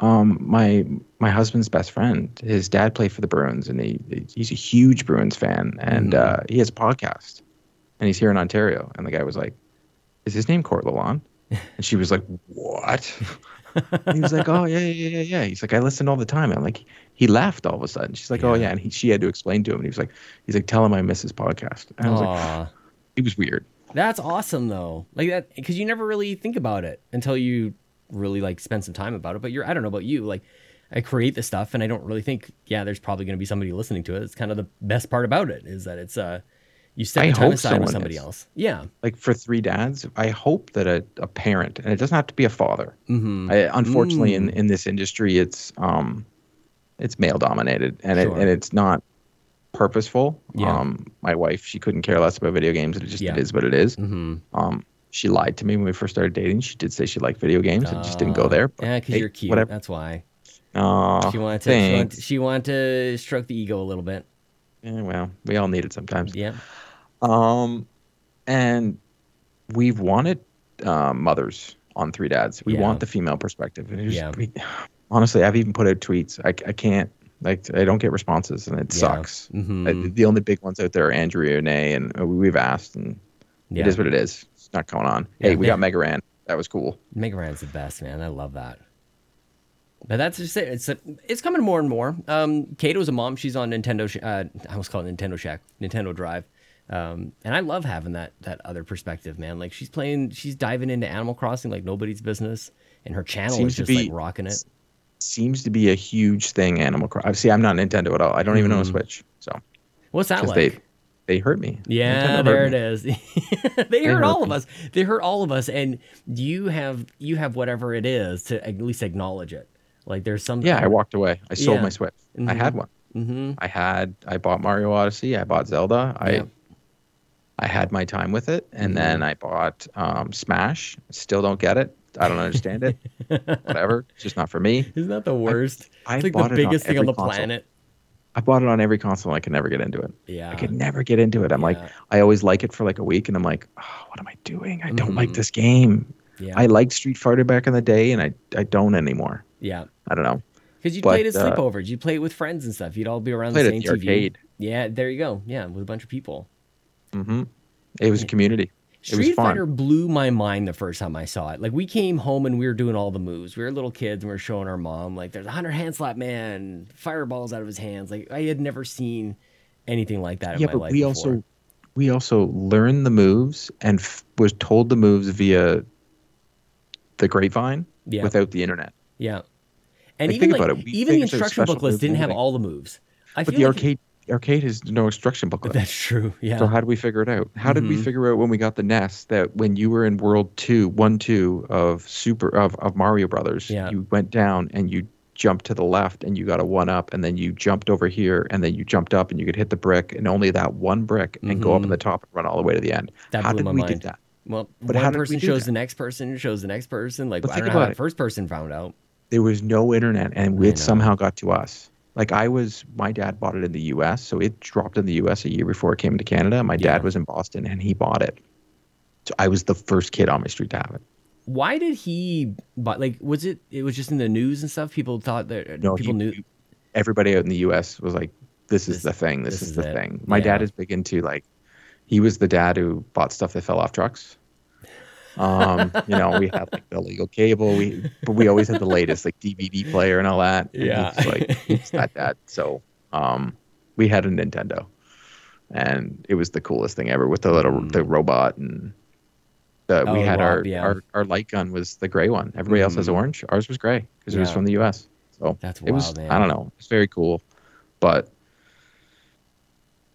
S2: um, my my husband's best friend, his dad played for the Bruins, and he he's a huge Bruins fan, and
S1: Mm-hmm.
S2: uh, he has a podcast, and he's here in Ontario." And the guy was like, "Is his name Court Lalonde?" And she was like, "What?" And he was like, "Oh yeah, yeah, yeah, yeah." He's like, "I listen all the time." I'm like, "He laughed all of a sudden." She's like, "Oh
S1: Yeah.
S2: yeah," and he, she had to explain to him, and he was like, "He's like, tell him I miss his podcast." And I was like,
S1: Aw,
S2: "He was weird."
S1: that's awesome though. Like that because you never really think about it until you really like spend some time about it. But you're I don't know about you like. I create the stuff and I don't really think, yeah, there's probably going to be somebody listening to it. It's kind of the best part about it is that it's uh, you set
S2: I
S1: the time
S2: hope
S1: aside with somebody
S2: is.
S1: else. Yeah.
S2: Like for three dads, I hope that a, a parent, and it doesn't have to be a father.
S1: Mm-hmm.
S2: I, unfortunately, in, in this industry, it's um, it's male dominated, and
S1: Sure.
S2: it, and it's not purposeful.
S1: Yeah.
S2: Um, my wife, she couldn't care less about video games. It just
S1: Yeah.
S2: it is what it is.
S1: Mm-hmm.
S2: Um, she lied to me when we first started dating. She did say she liked video games. and just didn't go
S1: Uh,
S2: there.
S1: Yeah, because
S2: hey,
S1: you're cute.
S2: Whatever.
S1: That's why.
S2: Aw,
S1: She wanted to. She wanted,
S2: thanks.
S1: she wanted to stroke the ego a little bit.
S2: Yeah, well, we all need it sometimes.
S1: Yeah.
S2: Um, and we've wanted uh, mothers on Three Dads. We
S1: Yeah.
S2: want the female perspective. And it's-
S1: Yeah.
S2: we- honestly, I've even put out tweets. I, I can't like I don't get responses, and it
S1: Yeah.
S2: sucks.
S1: Mhm.
S2: Uh, the only big ones out there are Andrea and A, and uh, we've asked, and
S1: Yeah.
S2: it is what it is. It's not going on.
S1: Yeah,
S2: hey, we got Mega Ran. That was cool.
S1: Mega Ran's the best, man. I love that. But that's just it. It's it's coming more and more. Um, Kato's a mom. She's on Nintendo. Sh- uh, I almost call it Nintendo Shack, Nintendo Drive. Um, and I love having that that other perspective, man. Like she's playing, she's diving into Animal Crossing like nobody's business, and her channel
S2: Seems
S1: is just like rocking it.
S2: Seems to be a huge thing. Animal Crossing. See, I'm not Nintendo at all. I don't even own a
S1: Mhm.
S2: Switch. So
S1: What's that like?
S2: they they hurt me.
S1: Yeah,
S2: Nintendo
S1: there it
S2: me.
S1: is. they hurt
S2: hurt
S1: all of us. They hurt all of us, and you have you have whatever it is to at least acknowledge it. Like there's some.
S2: Yeah, I walked away. I sold
S1: Yeah.
S2: my Switch. I
S1: Mhm.
S2: had one.
S1: Mm-hmm.
S2: I had I bought Mario Odyssey, I bought Zelda, I
S1: Yeah.
S2: I had my time with it, and
S1: Mhm.
S2: then I bought um, Smash. Still don't get it. I don't understand it. Whatever, it's just not for me.
S1: Isn't that the worst?
S2: I
S1: it's like the
S2: it on
S1: biggest thing on the
S2: console.
S1: planet.
S2: I bought it on every console. I could never get into it.
S1: Yeah.
S2: I could never get into it. I'm like, I always like it for like a week, and I'm like, oh, what am I doing? I don't like
S1: Mhm.
S2: this game.
S1: Yeah.
S2: I liked Street Fighter back in the day, and I I don't anymore.
S1: yeah.
S2: I don't know.
S1: Because you
S2: But,
S1: played at
S2: uh,
S1: sleepovers. You play it with friends and stuff. You'd all be around the
S2: at
S1: same
S2: the
S1: TV.
S2: arcade.
S1: Yeah, there you go. Yeah, with a bunch of people.
S2: Hmm It was a community.
S1: Street. Fighter blew my mind the first time I saw it. Like we came home and we were doing all the moves. We were little kids and we were showing our mom like there's a hundred hand slap man, fireballs out of his hands. Like I had never seen anything like that in
S2: yeah,
S1: my
S2: but
S1: life
S2: we
S1: before.
S2: also we also learned the moves and f- was told the moves via the grapevine
S1: yeah,
S2: without the internet.
S1: yeah. And
S2: Like,
S1: even like
S2: about it. We
S1: even the instruction booklets didn't have all the moves. I
S2: But
S1: feel
S2: the
S1: like
S2: arcade arcade has no instruction booklet.
S1: That's true. Yeah.
S2: So how did we figure it out? How did we
S1: Mhm.
S2: figure out when we got the NES that when you were in World Two, One Two of Super of, of Mario Brothers,
S1: Yeah.
S2: you went down and you jumped to the left and you got a one up, and then you jumped over here and then you jumped up and you could hit the brick and only that one brick and go up in the top and run all the way to the end.
S1: That
S2: how
S1: blew
S2: did
S1: my
S2: we
S1: mind.
S2: do that?
S1: Well,
S2: But
S1: one
S2: how we
S1: person shows
S2: that?
S1: the next person, shows the next person. Like
S2: But
S1: I
S2: think
S1: don't know how
S2: about
S1: the
S2: it.
S1: first person found out.
S2: there was no internet and it somehow got to us like i was my dad bought it in the us so it dropped in the us a year before it came to canada my
S1: Yeah.
S2: dad was in boston and he bought it so i was the first kid on my street to have it
S1: Why did he? But like, was it? It was just in the news and stuff. People thought that
S2: no
S1: people
S2: he-
S1: knew.
S2: everybody out in the us was like this is
S1: This-
S2: the thing this,
S1: this
S2: is,
S1: is
S2: the
S1: it.
S2: thing my
S1: Yeah.
S2: dad is big into like he was the dad who bought stuff that fell off trucks um you know we had like the illegal cable we but we always had the latest like dvd player and all that and
S1: Yeah.
S2: he's like he's that so um we had a nintendo and it was the coolest thing ever with the little
S1: Mm.
S2: the robot and the, we
S1: Oh,
S2: had
S1: wow,
S2: our,
S1: yeah.
S2: our our light gun was the gray one everybody else has
S1: Mhm.
S2: orange ours was gray because it was from the us so
S1: That's
S2: it was
S1: man.
S2: i don't know it's very cool but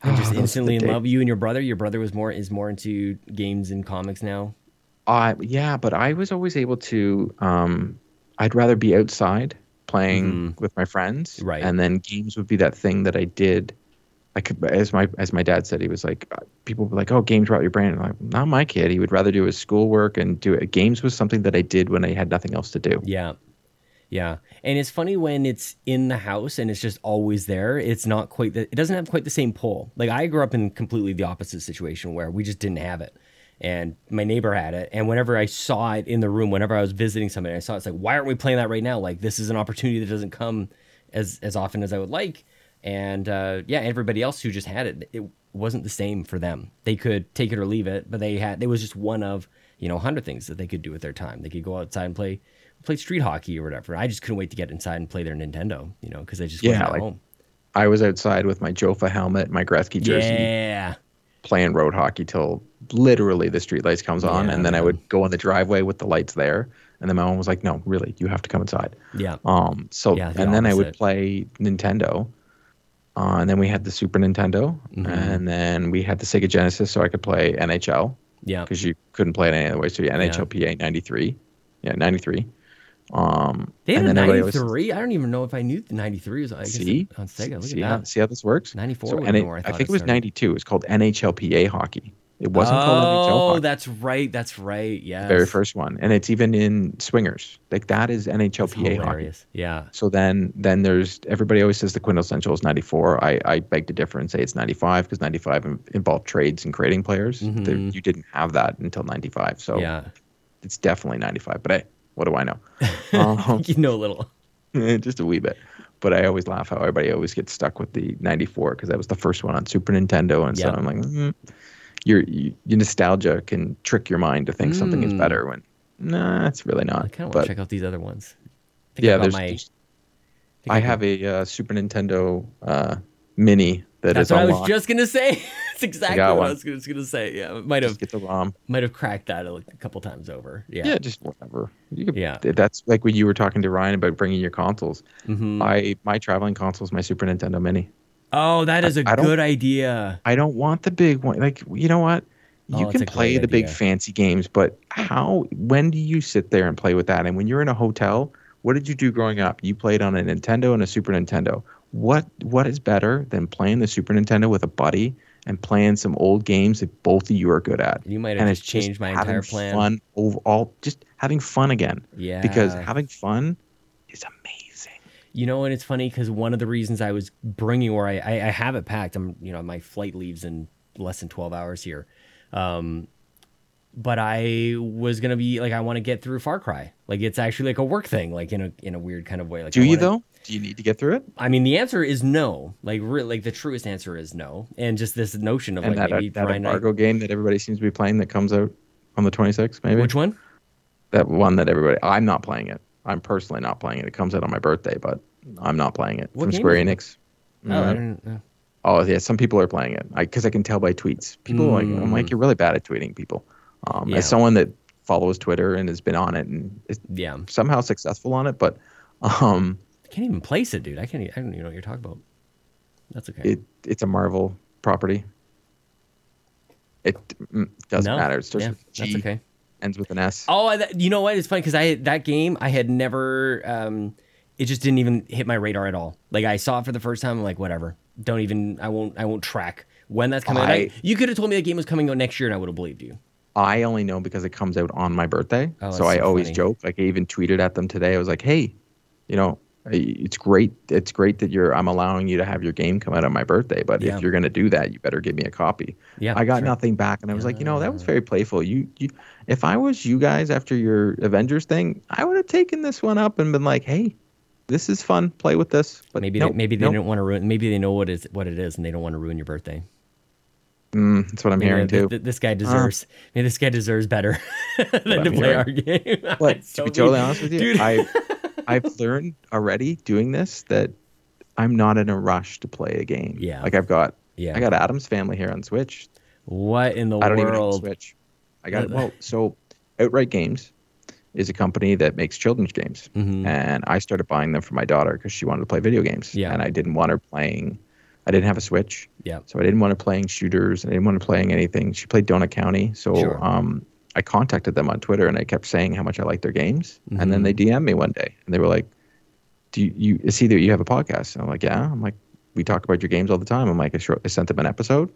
S1: and just
S2: the
S1: instantly in
S2: days.
S1: love. You and your brother. Your brother was more is more into games and comics now.
S2: Uh, yeah, but I was always able to. Um, I'd rather be outside playing with my friends.
S1: Right.
S2: And then games would be that thing that I did. I could, as my as my dad said, he was like, uh, people were like, "Oh, games rot your brain." I'm like, not my kid. He would rather do his schoolwork and do it. Games was something that I did when I had nothing else to do.
S1: Yeah. Yeah. And it's funny when it's in the house and it's just always there. It's not quite the, it doesn't have quite the same pull. Like I grew up in completely the opposite situation where we just didn't have it. And my neighbor had it. And whenever I saw it in the room, whenever I was visiting somebody, I saw it, it's like, why aren't we playing that right now? Like this is an opportunity that doesn't come as as often as I would like. And uh, yeah, everybody else who just had it, it wasn't the same for them. They could take it or leave it, but they had it was just one of you know a hundred things that they could do with their time. They could go outside and play play street hockey or whatever. I just couldn't wait to get inside and play their Nintendo, you know, because I just
S2: Yeah, like-
S1: home.
S2: I was outside with my Jofa helmet, my Gretzky jersey,
S1: Yeah,
S2: playing road hockey till literally the street lights comes on,
S1: Yeah,
S2: and then I would go in the driveway with the lights there, and then my mom was like, "No, really, you have to come inside."
S1: yeah,
S2: Um, so
S1: Yeah, the
S2: and then I would play Nintendo, uh, and then we had the Super Nintendo,
S1: Mhm.
S2: and then we had the Sega Genesis, so I could play NHL
S1: yeah.
S2: because you couldn't play it any other way. So yeah, NHLPA '93, yeah, '93. Um,
S1: They had
S2: and
S1: a
S2: then everybody was-
S1: 93. I don't even know if I knew the 93 was I
S2: See,
S1: on Sega. Look
S2: see,
S1: at
S2: how,
S1: that.
S2: see how this works?
S1: 94
S2: So,
S1: would
S2: and it,
S1: I
S2: I, think
S1: it
S2: it was '92. It was called NHLPA hockey. It wasn't called NHL
S1: Oh, that's right. That's right. Yeah.
S2: very first one, and it's even in swingers. Like that is NHLPA hockey.
S1: Yeah.
S2: So then, then there's everybody always says the quintessential is 94. I, I beg to differ and say it's 95 because 95 involved trades and creating players.
S1: Mhm.
S2: There- you didn't have that until 95. So
S1: Yeah.
S2: it's definitely 95. But hey, what do I know? um,
S1: you know a little.
S2: just a wee bit. But I always laugh how everybody always gets stuck with the 94 because that was the first one on Super Nintendo. And so I'm like, mm, your, your nostalgia can trick your mind to think something is
S1: Mm.
S2: better when, nah, it's really not.
S1: I kind of want to check out these other ones.
S2: Yeah,
S1: I
S2: there's,
S1: my.
S2: I have a uh, Super Nintendo uh, Mini that
S1: That's
S2: is
S1: what I was just gonna say. That's exactly what
S2: one.
S1: I was gonna, say. Yeah, might have
S2: Just get the ROM.
S1: might have cracked that a, a couple times over. Yeah.
S2: Yeah, just whatever. You could,
S1: Yeah.
S2: That's like when you were talking to Ryan about bringing your consoles.
S1: Mhm.
S2: I my traveling console is my Super Nintendo Mini.
S1: Oh, that is a
S2: I
S1: good idea.
S2: I don't want the big one. Like you know what? You
S1: Oh,
S2: can play the big fancy games, but how? When do you sit there and play with that? And when you're in a hotel, what did you do growing up? You played on a Nintendo and a Super Nintendo. What What is better than playing the Super Nintendo with a buddy and playing some old games that both of you are good at?
S1: You might have
S2: and
S1: just changed my
S2: having
S1: entire plan.
S2: Fun overall, just having fun again.
S1: Yeah.
S2: Because having fun is amazing.
S1: You know, and it's funny because one of the reasons I was bringing, or I, I, I have it packed. I'm, you know, my flight leaves in less than 12 hours here. Um, but I was gonna be like, I want to get through Far Cry. Like it's actually like a work thing, like in a in a weird kind of way. Like,
S2: Do
S1: I
S2: you
S1: wanna-
S2: though? Do you need to get through it?
S1: I mean, the answer is no. Like, re- like the truest answer is no. And just this notion of
S2: And
S1: like
S2: that,
S1: maybe
S2: that
S1: and I-
S2: game that everybody seems to be playing that comes out on the 26th, maybe.
S1: which one?
S2: That one that everybody. I'm not playing it. I'm personally not playing it. It comes out on my birthday, but I'm not playing it
S1: What
S2: from Square? Enix.
S1: Oh, I
S2: Mhm.
S1: don't know.
S2: Oh yeah, some people are playing it. Because I can tell by tweets. People are like I'm like
S1: Mm.
S2: you're really bad at tweeting people. Um,
S1: Yeah.
S2: As someone that follows Twitter and has been on it and is
S1: Yeah,
S2: somehow successful on it, but um,
S1: I can't even place it, dude. I can't. I don't even know what you're talking about. That's okay.
S2: it it's a Marvel property. It mm, doesn't
S1: no,
S2: matter. It starts
S1: yeah,
S2: with
S1: that's okay.
S2: ends with an S.
S1: Oh, I, that, you know what? It's funny because I that game I had never. Um, it just didn't even hit my radar at all. Like I saw it for the first time. I'm like, whatever. Don't even. I won't. I won't track when that's coming. out.
S2: I-
S1: I, you could have told me the game was coming out next year, and I would have believed you.
S2: I only know because it comes out on my birthday.
S1: Oh,
S2: so
S1: that's
S2: I
S1: so
S2: always joke. Like I even tweeted at them today. I was like, "Hey, you know, it's great. It's great that you're. I'm allowing you to have your game come out on my birthday. But
S1: Yeah.
S2: if you're going to do that, you better give me a copy."
S1: Yeah,
S2: I got
S1: sure.
S2: nothing back, and I was like, you know, that was very playful. You, you, if I was you guys after your Avengers thing, I would have taken this one up and been like, "Hey, this is fun. Play with this." But
S1: Maybe
S2: nope,
S1: they, maybe they
S2: nope.
S1: don't want to ruin. Maybe they know what is what it is, and they don't want to ruin your birthday.
S2: Mm, that's what I'm hearing
S1: th-
S2: too.
S1: th- this guy deserves. maybe this guy deserves better than to play
S2: hearing.
S1: our game.
S2: But
S1: It's
S2: to be totally honest with you,
S1: Dude.
S2: I I've learned already doing this that I'm not in a rush to play a game.
S1: Yeah.
S2: Like I've got
S1: yeah.
S2: I got Addams Family here on Switch.
S1: what in the
S2: I don't even have? Switch. I got well, so Outright Games is a company that makes children's games.
S1: Mhm.
S2: And I started buying them for my daughter because she wanted to play video games.
S1: Yeah.
S2: And I didn't want her playing I didn't have a Switch,
S1: Yeah.
S2: so I didn't want her playing shooters. I didn't want her playing anything. She played Donut County, so
S1: Sure.
S2: um, I contacted them on Twitter and I kept saying how much I liked their games. And
S1: Mm-hmm.
S2: then they DM'd me one day and they were like, "Do you, you see that you have a podcast?" And I'm like, "Yeah." I'm like, "We talk about your games all the time." I'm like, I, short, I sent them an episode,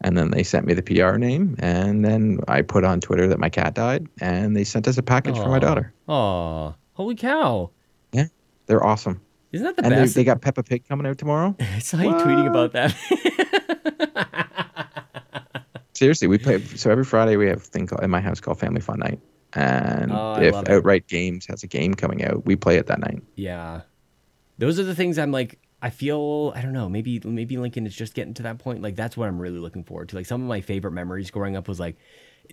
S2: and then they sent me the PR name, and then I put on Twitter that my cat died, and they sent us a package for my daughter.
S1: Oh, holy cow!
S2: Yeah, they're awesome.
S1: Isn't that the
S2: and they,
S1: best?
S2: they got Peppa Pig coming out tomorrow.
S1: I saw you tweeting about that.
S2: Seriously, we play. So every Friday we have a thing called, in my house called Family Fun Night, and
S1: Oh,
S2: if
S1: love it.
S2: Outright Games has a game coming out, we play it that night.
S1: yeah, those are the things I'm like. I feel I don't know. Maybe maybe Lincoln is just getting to that point. Like that's what I'm really looking forward to. Like some of my favorite memories growing up was like,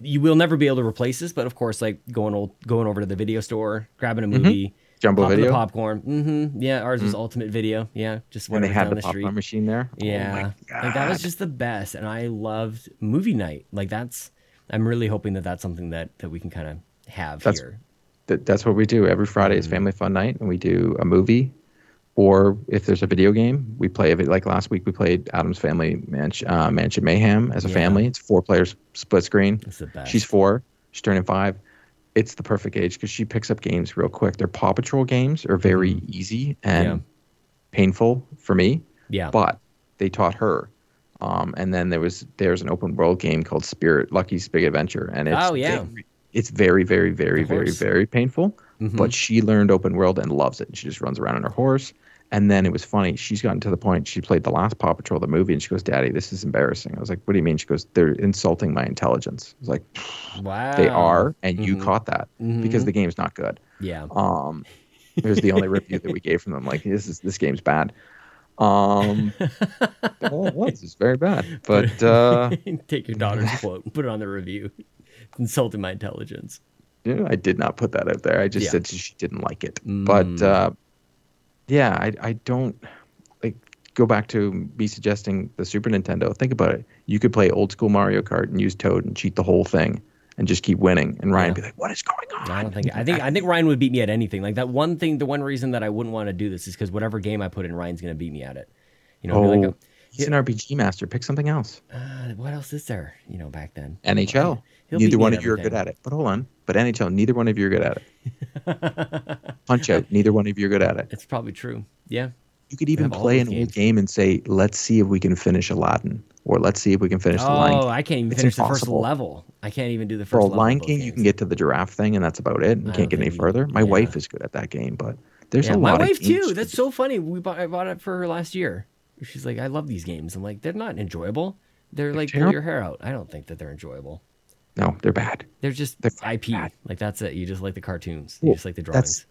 S1: you will never be able to replace this, but of course, like going old going over to the video store, grabbing a mm-hmm. movie,
S2: Jumbo
S1: popping the
S2: Video,
S1: popcorn. Mm-hmm. Yeah, ours was Ultimate Video. Yeah, just
S2: and they had the
S1: the
S2: popcorn
S1: street.
S2: machine there. Oh my
S1: Yeah, like that was just the best, and I loved movie night. Like that's, I'm really hoping that that's something that that we can kind of have
S2: That's-
S1: here.
S2: That, that's what we do every Friday.
S1: Mm.
S2: is Family Fun Night, and we do a movie, or if there's a video game, we play it. Like last week, we played Addams Family Mansion, uh, Mansion Mayhem as a
S1: Yeah.
S2: family. It's four players split screen.
S1: It's the best.
S2: She's four. She's turning five. It's the perfect age because she picks up games real quick. Their Paw Patrol games are very easy and
S1: Mm-hmm. Yeah.
S2: painful for me,
S1: yeah,
S2: but they taught her. Um, and then there was there's an open world game called Spirit Lucky's Big Adventure, and it's
S1: Oh, yeah.
S2: very, it's very very very very very painful.
S1: Mhm.
S2: But she learned open world and loves it. And she just runs around on her horse. And then it was funny. She's gotten to the point. She played the last Paw Patrol, the movie, and she goes, "Daddy, this is embarrassing." I was like, "What do you mean?" She goes, "They're insulting my intelligence." I was like,
S1: wow,
S2: they are, and you
S1: Mhm.
S2: caught that because
S1: Mhm.
S2: the game's not good.
S1: yeah,
S2: Um, it was the only review that we gave from them. Like this is this game's bad. Um, well, it was. It's very bad. But uh,
S1: take your daughter's quote, and put it on the review. It's insulting my intelligence.
S2: I did not put that out there. I just
S1: Yeah.
S2: said she didn't like it. But
S1: Mm.
S2: uh, yeah, I I don't like go back to me suggesting the Super Nintendo. Think about it. You could play old school Mario Kart and use Toad and cheat the whole thing and just keep winning. And Ryan
S1: Yeah.
S2: would be like, "What is going on?"
S1: I don't think I think I think Ryan would beat me at anything. Like that one thing, the one reason that I wouldn't want to do this is because whatever game I put in, Ryan's gonna beat me at it. You know,
S2: Oh,
S1: like
S2: he's an RPG master. Pick something else.
S1: uh, what else is there? You know, back then.
S2: NHL.
S1: He'll
S2: neither one of you are good at it. But hold on. But NHL, neither one of you are good at it. Punch out, neither one of you are good at it.
S1: It's probably true. Yeah.
S2: You could even play an old game and say, "Let's see if we can finish Aladdin," or "Let's see if we can finish the Lion
S1: Oh, I can't even
S2: It's
S1: finish the first level. I can't even do the first
S2: For
S1: level.
S2: Lion King, you can get to the giraffe thing, and that's about it. You can't get any further. My
S1: yeah.
S2: wife is good at that game, but there's
S1: Yeah,
S2: a
S1: my wife
S2: games
S1: too.
S2: to
S1: That's so funny. We bought I bought it for her last year. She's like, I love these games. I'm like, they're not enjoyable. They're like pull
S2: terrible.
S1: your hair out. I don't think that they're enjoyable.
S2: No, they're bad.
S1: They're just
S2: They're
S1: IP.
S2: bad.
S1: Like that's it. You just like the cartoons. You
S2: Well,
S1: just like the drawings.
S2: That's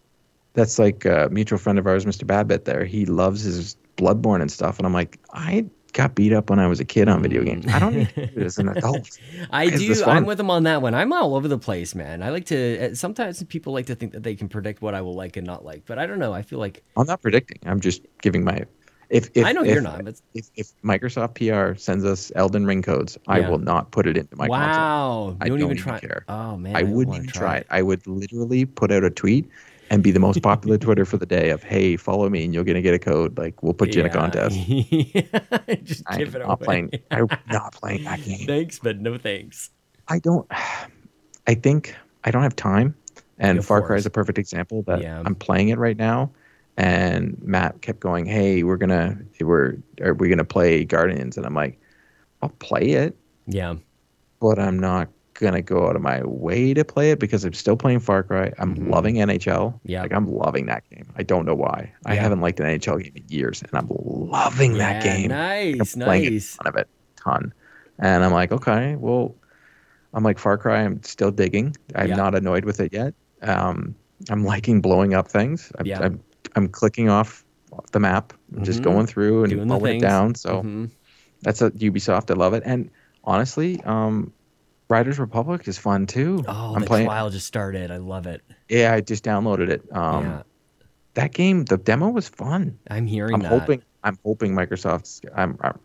S2: that's like a mutual friend of ours, Mr. Babbitt. There, he loves his Bloodborne and stuff, and I'm like, I got beat up when I was a kid on video games. I don't need to do as an adult.
S1: I
S2: is
S1: do. I'm with them on that one. I'm all over the place, man. I like to. uh, Sometimes people like to think that they can predict what I will like and not like, but I don't know. I feel like
S2: I'm not predicting. I'm just giving my. If, if
S1: I know
S2: if,
S1: you're not. But
S2: If, if Microsoft PR sends us Elden Ring codes, I will not put it into my console.
S1: wow,
S2: I
S1: don't,
S2: don't
S1: even
S2: even
S1: try.
S2: care.
S1: Oh man,
S2: I wouldn't even try it. I would literally put out a tweet and be the most popular Twitter for the day of, "Hey, follow me, and you're gonna get a code. Like, we'll put you in a contest."
S1: just
S2: I'm
S1: give it
S2: not
S1: away.
S2: playing. I'm not playing that game.
S1: thanks, but no thanks.
S2: I don't. I think I don't have time, and Far Cry is a perfect example that
S1: Yeah.
S2: I'm playing it right now. And Matt kept going, "Hey, we're gonna we're are we gonna play Guardians?" And I'm like, "I'll play it,
S1: Yeah,
S2: but I'm not gonna go out of my way to play it because I'm still playing Far Cry. I'm
S1: Mhm.
S2: loving NHL.
S1: Yeah.
S2: like I'm loving that game. I don't know why. I haven't liked an NHL game in years, and I'm loving that game.
S1: Nice,
S2: I'm playing
S1: nice.
S2: a ton of it, ton. And I'm like, okay, well, I'm like Far Cry. I'm still digging. I'm
S1: Yeah.
S2: not annoyed with it yet. Um, I'm liking blowing up things. I'm,
S1: Yeah.
S2: I'm, I'm clicking off, off the map, I'm just going through and
S1: Doing
S2: it down. So
S1: Mhm.
S2: that's a Ubisoft. I love it. And honestly, um, Riders Republic is fun too.
S1: Oh,
S2: I'm
S1: the
S2: playing.
S1: trial just started. I love it.
S2: Yeah, I just downloaded it. Um,
S1: yeah,
S2: that game, the demo was fun.
S1: I'm hearing
S2: I'm
S1: that.
S2: hoping. I'm hoping Microsoft's. I'm, I'm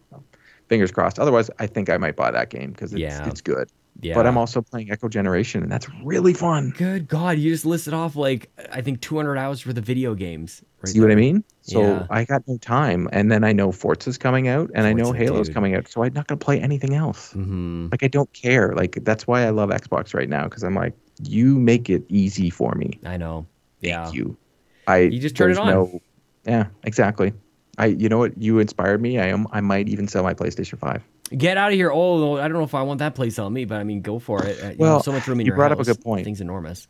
S2: fingers crossed. Otherwise, I think I might buy that game because it's
S1: Yeah.
S2: it's good.
S1: Yeah.
S2: But I'm also playing Echo Generation, and that's really fun.
S1: Good God, you just listed off like I think 200 hours for the video games. Right
S2: See what I mean? So
S1: Yeah.
S2: I got no time, and then I know Forza's coming out, and I know
S1: Forza,
S2: Halo's
S1: dude.
S2: coming out, so I'm not gonna play anything else.
S1: Mhm.
S2: Like I don't care. Like that's why I love Xbox right now because I'm like, you make it easy for me.
S1: I know.
S2: Thank
S1: Yeah.
S2: you. I
S1: You just turn it on.
S2: No, yeah, exactly. I you know what you inspired me. I am I might even sell my PlayStation Five.
S1: Get out of here. Oh, I don't know if I want that place on me, but I mean, go for it. Uh, You
S2: Well,
S1: so much room in
S2: you
S1: your
S2: brought up a good point.
S1: Thing's enormous.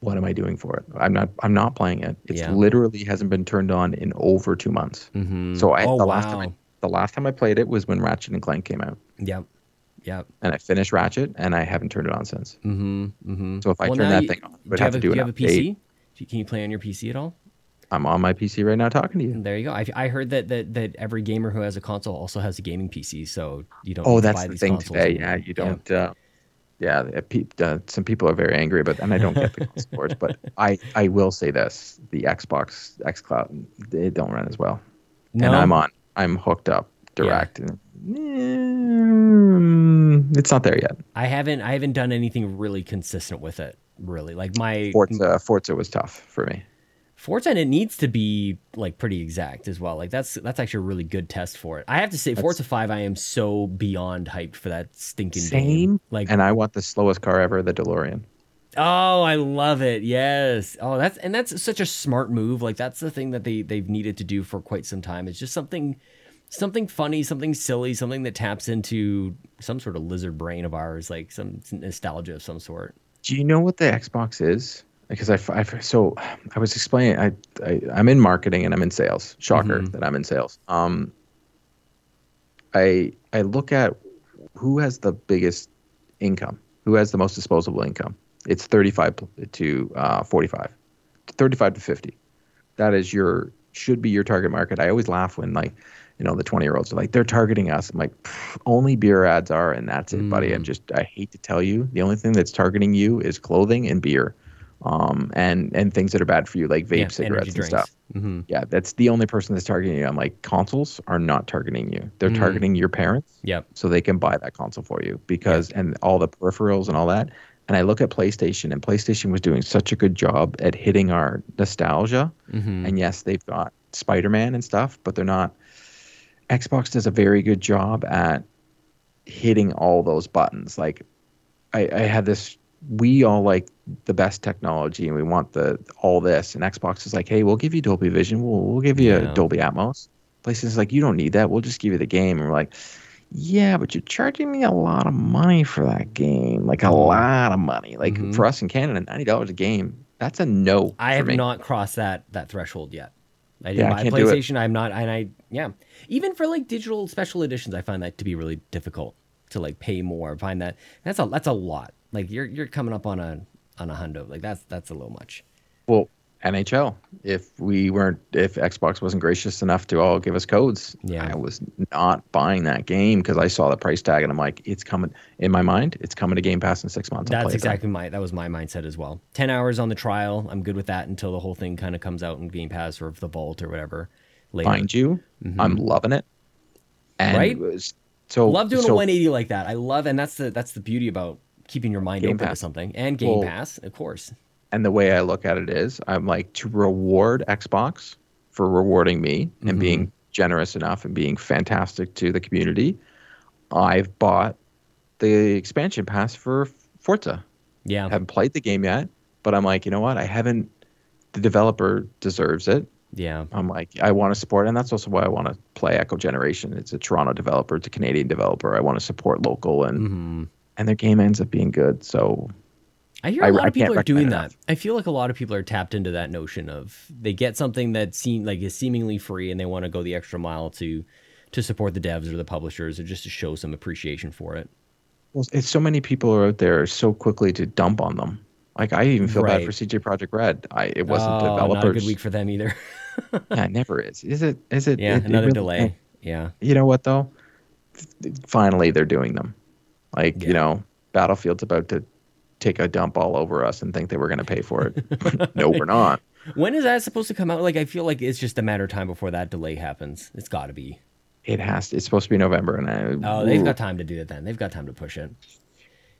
S2: What am I doing for it? I'm not I'm not playing it. It
S1: Yeah.
S2: literally hasn't been turned on in over two months.
S1: Mm-hmm.
S2: So I
S1: oh,
S2: the
S1: wow.
S2: last time I, the last time I played it was when Ratchet and Clank came out,
S1: Yep. Yep.
S2: and I finished Ratchet, and I haven't turned it on since.
S1: Mm-hmm. Mm-hmm.
S2: So if I
S1: Well,
S2: turn that
S1: you-
S2: thing on, I would have
S1: have
S2: to
S1: a,
S2: do
S1: do you have a. PC? Can you play on your PC at all?
S2: I'm on my PC right now talking to you.
S1: There you go. I, I heard that, that that every gamer who has a console also has a gaming PC, so you don't.
S2: Oh, that's
S1: buy
S2: the
S1: these
S2: thing today.
S1: anymore.
S2: Yeah, you don't. Uh, yeah, uh, uh, some people are very angry about, and I don't get the sports, but I I will say this: the Xbox XCloud they don't run as well,
S1: No,
S2: and I'm on. I'm hooked up direct, and mm, it's not there yet.
S1: I haven't. I haven't done anything really consistent with it. Really, like my
S2: Forza Forza was tough for me.
S1: Forza, and it needs to be like pretty exact as well. Like that's that's actually a really good test for it. I have to say, Forza Five, I am so beyond hyped for that stinking game.
S2: Same.
S1: Like,
S2: And I want the slowest car ever, the DeLorean.
S1: oh, I love it. Yes. Oh, that's and that's such a smart move. Like that's the thing that they they've needed to do for quite some time. It's just something something funny, something silly, something that taps into some sort of lizard brain of ours, like some nostalgia of some sort.
S2: Do you know what the Xbox is? Because I, I so I was explaining. I, I I'm in marketing and I'm in sales. Shocker
S1: Mhm.
S2: that I'm in sales. Um, I I look at who has the biggest income, who has the most disposable income. It's 35 to uh, 45, 35 to 50. That is your should be your target market. I always laugh when like you know the 20 year olds are like they're targeting us. I'm like only beer ads are, and that's it, buddy. I'm
S1: Mm.
S2: just I hate to tell you, the only thing that's targeting you is clothing and beer, um, and and things that are bad for you like vape, cigarettes, and stuff.
S1: hmm
S2: Yeah, that's the only person that's targeting you. I'm like consoles are not targeting you. They're
S1: Mm.
S2: targeting your parents
S1: Yep.
S2: so they can buy that console for you because and all the peripherals and all that. And I look at PlayStation and PlayStation was doing such a good job at hitting our nostalgia.
S1: hmm
S2: And yes, they've got Spider-Man and stuff, but they're not Xbox does a very good job at hitting all those buttons. Like I, I had this we all like the best technology and we want the all this and Xbox is like, hey, we'll give you Dolby Vision, we'll we'll give you
S1: Yeah.
S2: Dolby Atmos. PlayStation's like, you don't need that, we'll just give you the game. And we're like, yeah, but you're charging me a lot of money for that game, like a lot of money. Like
S1: Mhm.
S2: for us in Canada, ninety dollars a game, that's a no.
S1: I have
S2: me.
S1: not crossed that that threshold yet. I didn't
S2: Yeah,
S1: buy
S2: can't.
S1: PlayStation. I'm not, and I yeah. Even for like digital special editions, I find that to be really difficult to like pay more. Find that that's a that's a lot. Like you're you're coming up on a on a hundo. Like that's that's a little much.
S2: Well, NHL. If we weren't, if Xbox wasn't gracious enough to all give us codes,
S1: Yeah.
S2: I was not buying that game because I saw the price tag and I'm like, it's coming. In my mind, it's coming to Game Pass in six months.
S1: That's
S2: play it then.
S1: exactly my that was my mindset as well. Ten hours on the trial. I'm good with that until the whole thing kind of comes out in Game Pass or the Vault or whatever. Later.
S2: Mind you, I'm loving it. And
S1: Mm-hmm. Right?
S2: it was- so
S1: love doing
S2: so
S1: a 180 like that. I love, and that's the that's the beauty about keeping your mind
S2: Game
S1: open to
S2: Pass.
S1: something and Game
S2: Well,
S1: Pass, of course.
S2: and the way I look at it is, I'm like to reward Xbox for rewarding me
S1: Mm-hmm.
S2: and being generous enough and being fantastic to the community. I've bought the expansion pass for Forza.
S1: Yeah.
S2: I haven't played the game yet, but I'm like, you know what? I haven't. The developer deserves it.
S1: Yeah.
S2: I'm like, I want to support, and that's also why I want to play Echo Generation. It's a Toronto developer, it's a Canadian developer. I want to support local, and
S1: hmm
S2: and their game ends up being good. So
S1: I hear a
S2: I-
S1: lot of people are doing that. I feel like a lot of people are tapped into that notion of they get something that seem like is seemingly free and they want to go the extra mile to to support the devs or the publishers or just to show some appreciation for it.
S2: well, it's so many people are out there so quickly to dump on them. Like I even feel
S1: Right.
S2: bad for CD Projekt Red. I it wasn't
S1: oh,
S2: developers.
S1: Not a good week for them either.
S2: yeah, it never is. Is it? Is it?
S1: yeah,
S2: it- it
S1: another
S2: really-
S1: delay. Yeah.
S2: You know what though? Finally, they're doing them. Like
S1: Yeah.
S2: you know, Battlefield's about to take a dump all over us and think that we're going to pay for it. no, we're not.
S1: When is that supposed to come out? Like I feel like it's just a matter of time before that delay happens. It's got to be.
S2: It has. To, It's supposed to be November, and I.
S1: Oh, they've
S2: ooh,
S1: got time to do it then. They've got time to push it.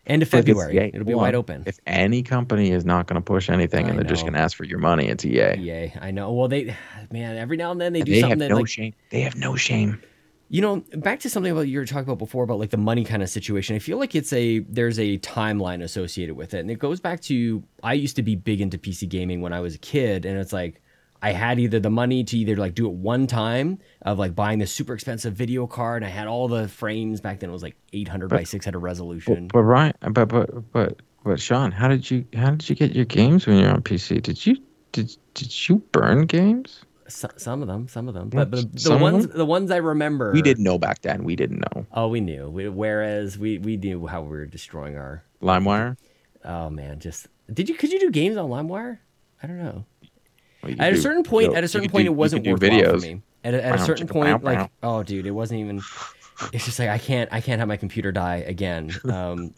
S1: End of
S2: But if it's
S1: February.
S2: EA
S1: It'll be wide open.
S2: If any company is not going to push anything
S1: I
S2: and they're just going to ask for your money, it's EA.
S1: Yay, I know. Well, they, man, every now and then they
S2: And
S1: do
S2: they
S1: something
S2: have
S1: that
S2: no
S1: like
S2: shame. They have no shame.
S1: You know, back to something about you were talking about before about like the money kind of situation. I feel like it's a there's a timeline associated with it, and it goes back to I used to be big into PC gaming when I was a kid, and it's like I had either the money to either like do it one time of like buying the super expensive video card. And I had all the frames back then. It was like 800 by 600 resolution.
S2: But, but Ryan, but but but but Sean, how did you how did you get your games when you're on PC? Did you did did you burn games?
S1: So, some of them, some of them, but the, the ones the ones I remember
S2: We didn't know back then. We didn't know.
S1: Oh, we knew. We, whereas we we knew how we were destroying our.
S2: LimeWire.
S1: Oh man, just did you could you do games on LimeWire? I don't know.
S2: Well,
S1: At a certain point, at a certain point, it wasn't
S2: do
S1: worthwhile
S2: videos.
S1: for me. At a, at a certain point, like oh, dude, it wasn't even. It's just like I can't, I can't have my computer die again. Um,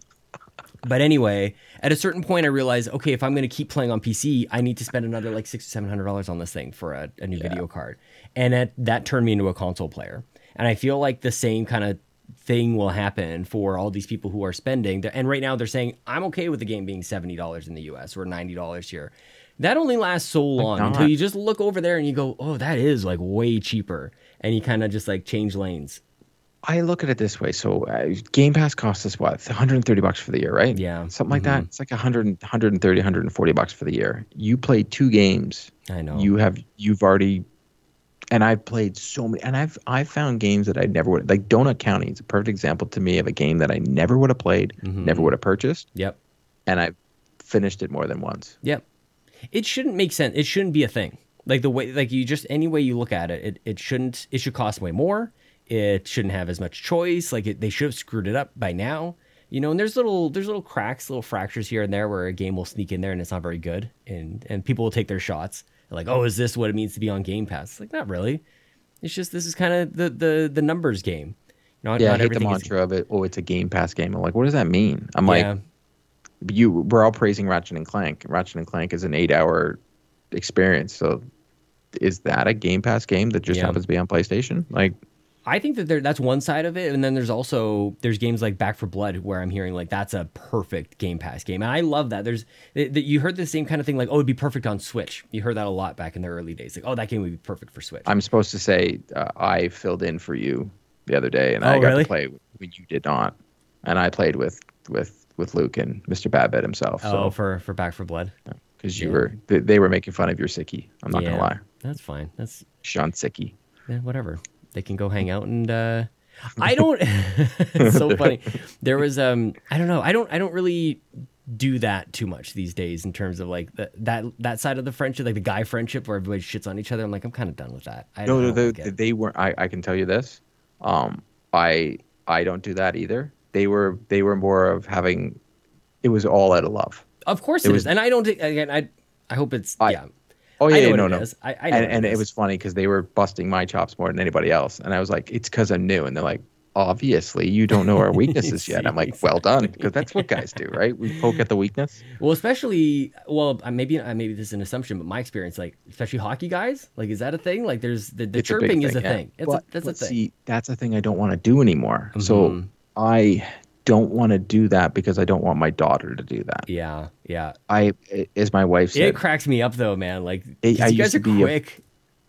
S1: but anyway, at a certain point, I realized, okay, if I'm going to keep playing on PC, I need to spend another like six to seven hundred dollars on this thing for a, a new video card, and that that turned me into a console player. And I feel like the same kind of thing will happen for all these people who are spending. And right now, they're saying I'm okay with the game being seventy dollars in the U.S. or ninety dollars here. That only lasts so long until you just look over there and you go, oh, that is like way cheaper, and you kind of just like change lanes.
S2: I look at it this way. So uh, Game Pass costs us what 130 bucks for the year, right?
S1: Yeah.
S2: something like that. It's like 100, 130, 140 bucks for the year. You play two games.
S1: I know.
S2: You have you've already, and I've played so many, and I've I've found games that I never would like. Donut County is a perfect example to me of a game that I never would have played,
S1: Mm-hmm.
S2: never would have purchased,
S1: Yep.
S2: and I've finished it more than once.
S1: Yep. It shouldn't make sense. It shouldn't be a thing. Like the way, like you just any way you look at it, it, it shouldn't. It should cost way more. It shouldn't have as much choice. Like it, they should have screwed it up by now. You know, and there's little there's little cracks, little fractures here and there where a game will sneak in there and it's not very good, and and people will take their shots. like, oh, is this what it means to be on Game Pass? It's like, not really. It's just this is kind of the the the numbers game. Not,
S2: Yeah,
S1: not
S2: I hate the
S1: everything is-
S2: mantra of it. Oh, it's a Game Pass game. I'm like, what does that mean? I'm like, you we're all praising Ratchet and Clank. Ratchet and Clank is an eight hour experience. So is that a Game Pass game that just
S1: Yeah.
S2: happens to be on PlayStation? Like
S1: I think that there that's one side of it, and then there's also there's games like Back for Blood where I'm hearing like that's a perfect Game Pass game, and I love that. There's that you heard the same kind of thing like oh it'd be perfect on Switch. You heard that a lot back in the early days, like oh that game would be perfect for Switch.
S2: I'm supposed to say uh, I filled in for you the other day, and
S1: Oh,
S2: I got
S1: really?
S2: to play when you did not, and I played with with with Luke and Mr. Babbitt himself.
S1: oh
S2: So
S1: for for Back for Blood.
S2: because you
S1: yeah.
S2: were they, they were making fun of your sickie. I'm not
S1: yeah,
S2: gonna lie,
S1: that's fine. That's
S2: Sean Sickie.
S1: yeah, whatever. They can go hang out and uh I don't it's so funny. There was um I don't know. I don't I don't really do that too much these days in terms of like the, that that side of the friendship, like the guy friendship where everybody shits on each other. I'm like I'm kind of done with that. I
S2: No,
S1: don't
S2: no,
S1: know,
S2: they, they weren't. I, I can tell you this. Um, I I don't do that either. They were they were more of having. It was all out of love.
S1: Of course
S2: it
S1: it
S2: was-
S1: is, and I don't again. I I hope it's
S2: I-
S1: yeah.
S2: Oh
S1: I
S2: yeah,
S1: what
S2: no,
S1: it
S2: no.
S1: I, I
S2: and
S1: what
S2: and it was funny because they were busting my chops more than anybody else, and I was like, it's because I'm new, and they're like, obviously you don't know our weaknesses yet. I'm like, well done, because that's what guys do, right? We poke at the weakness.
S1: well, especially well, maybe maybe this is an assumption, but my experience, like especially hockey guys, like is that a thing? Like there's the, the
S2: It's a
S1: chirping is a
S2: yeah.
S1: thing. It's
S2: But-
S1: a, that's
S2: but
S1: a thing.
S2: See, that's a thing I don't want to do anymore. So
S1: Mhm.
S2: I don't want to do that because I don't want my daughter to do that.
S1: yeah, yeah.
S2: I, as my wife said,
S1: It cracks me up though, man. Like
S2: It-
S1: you guys are
S2: be a-
S1: quick.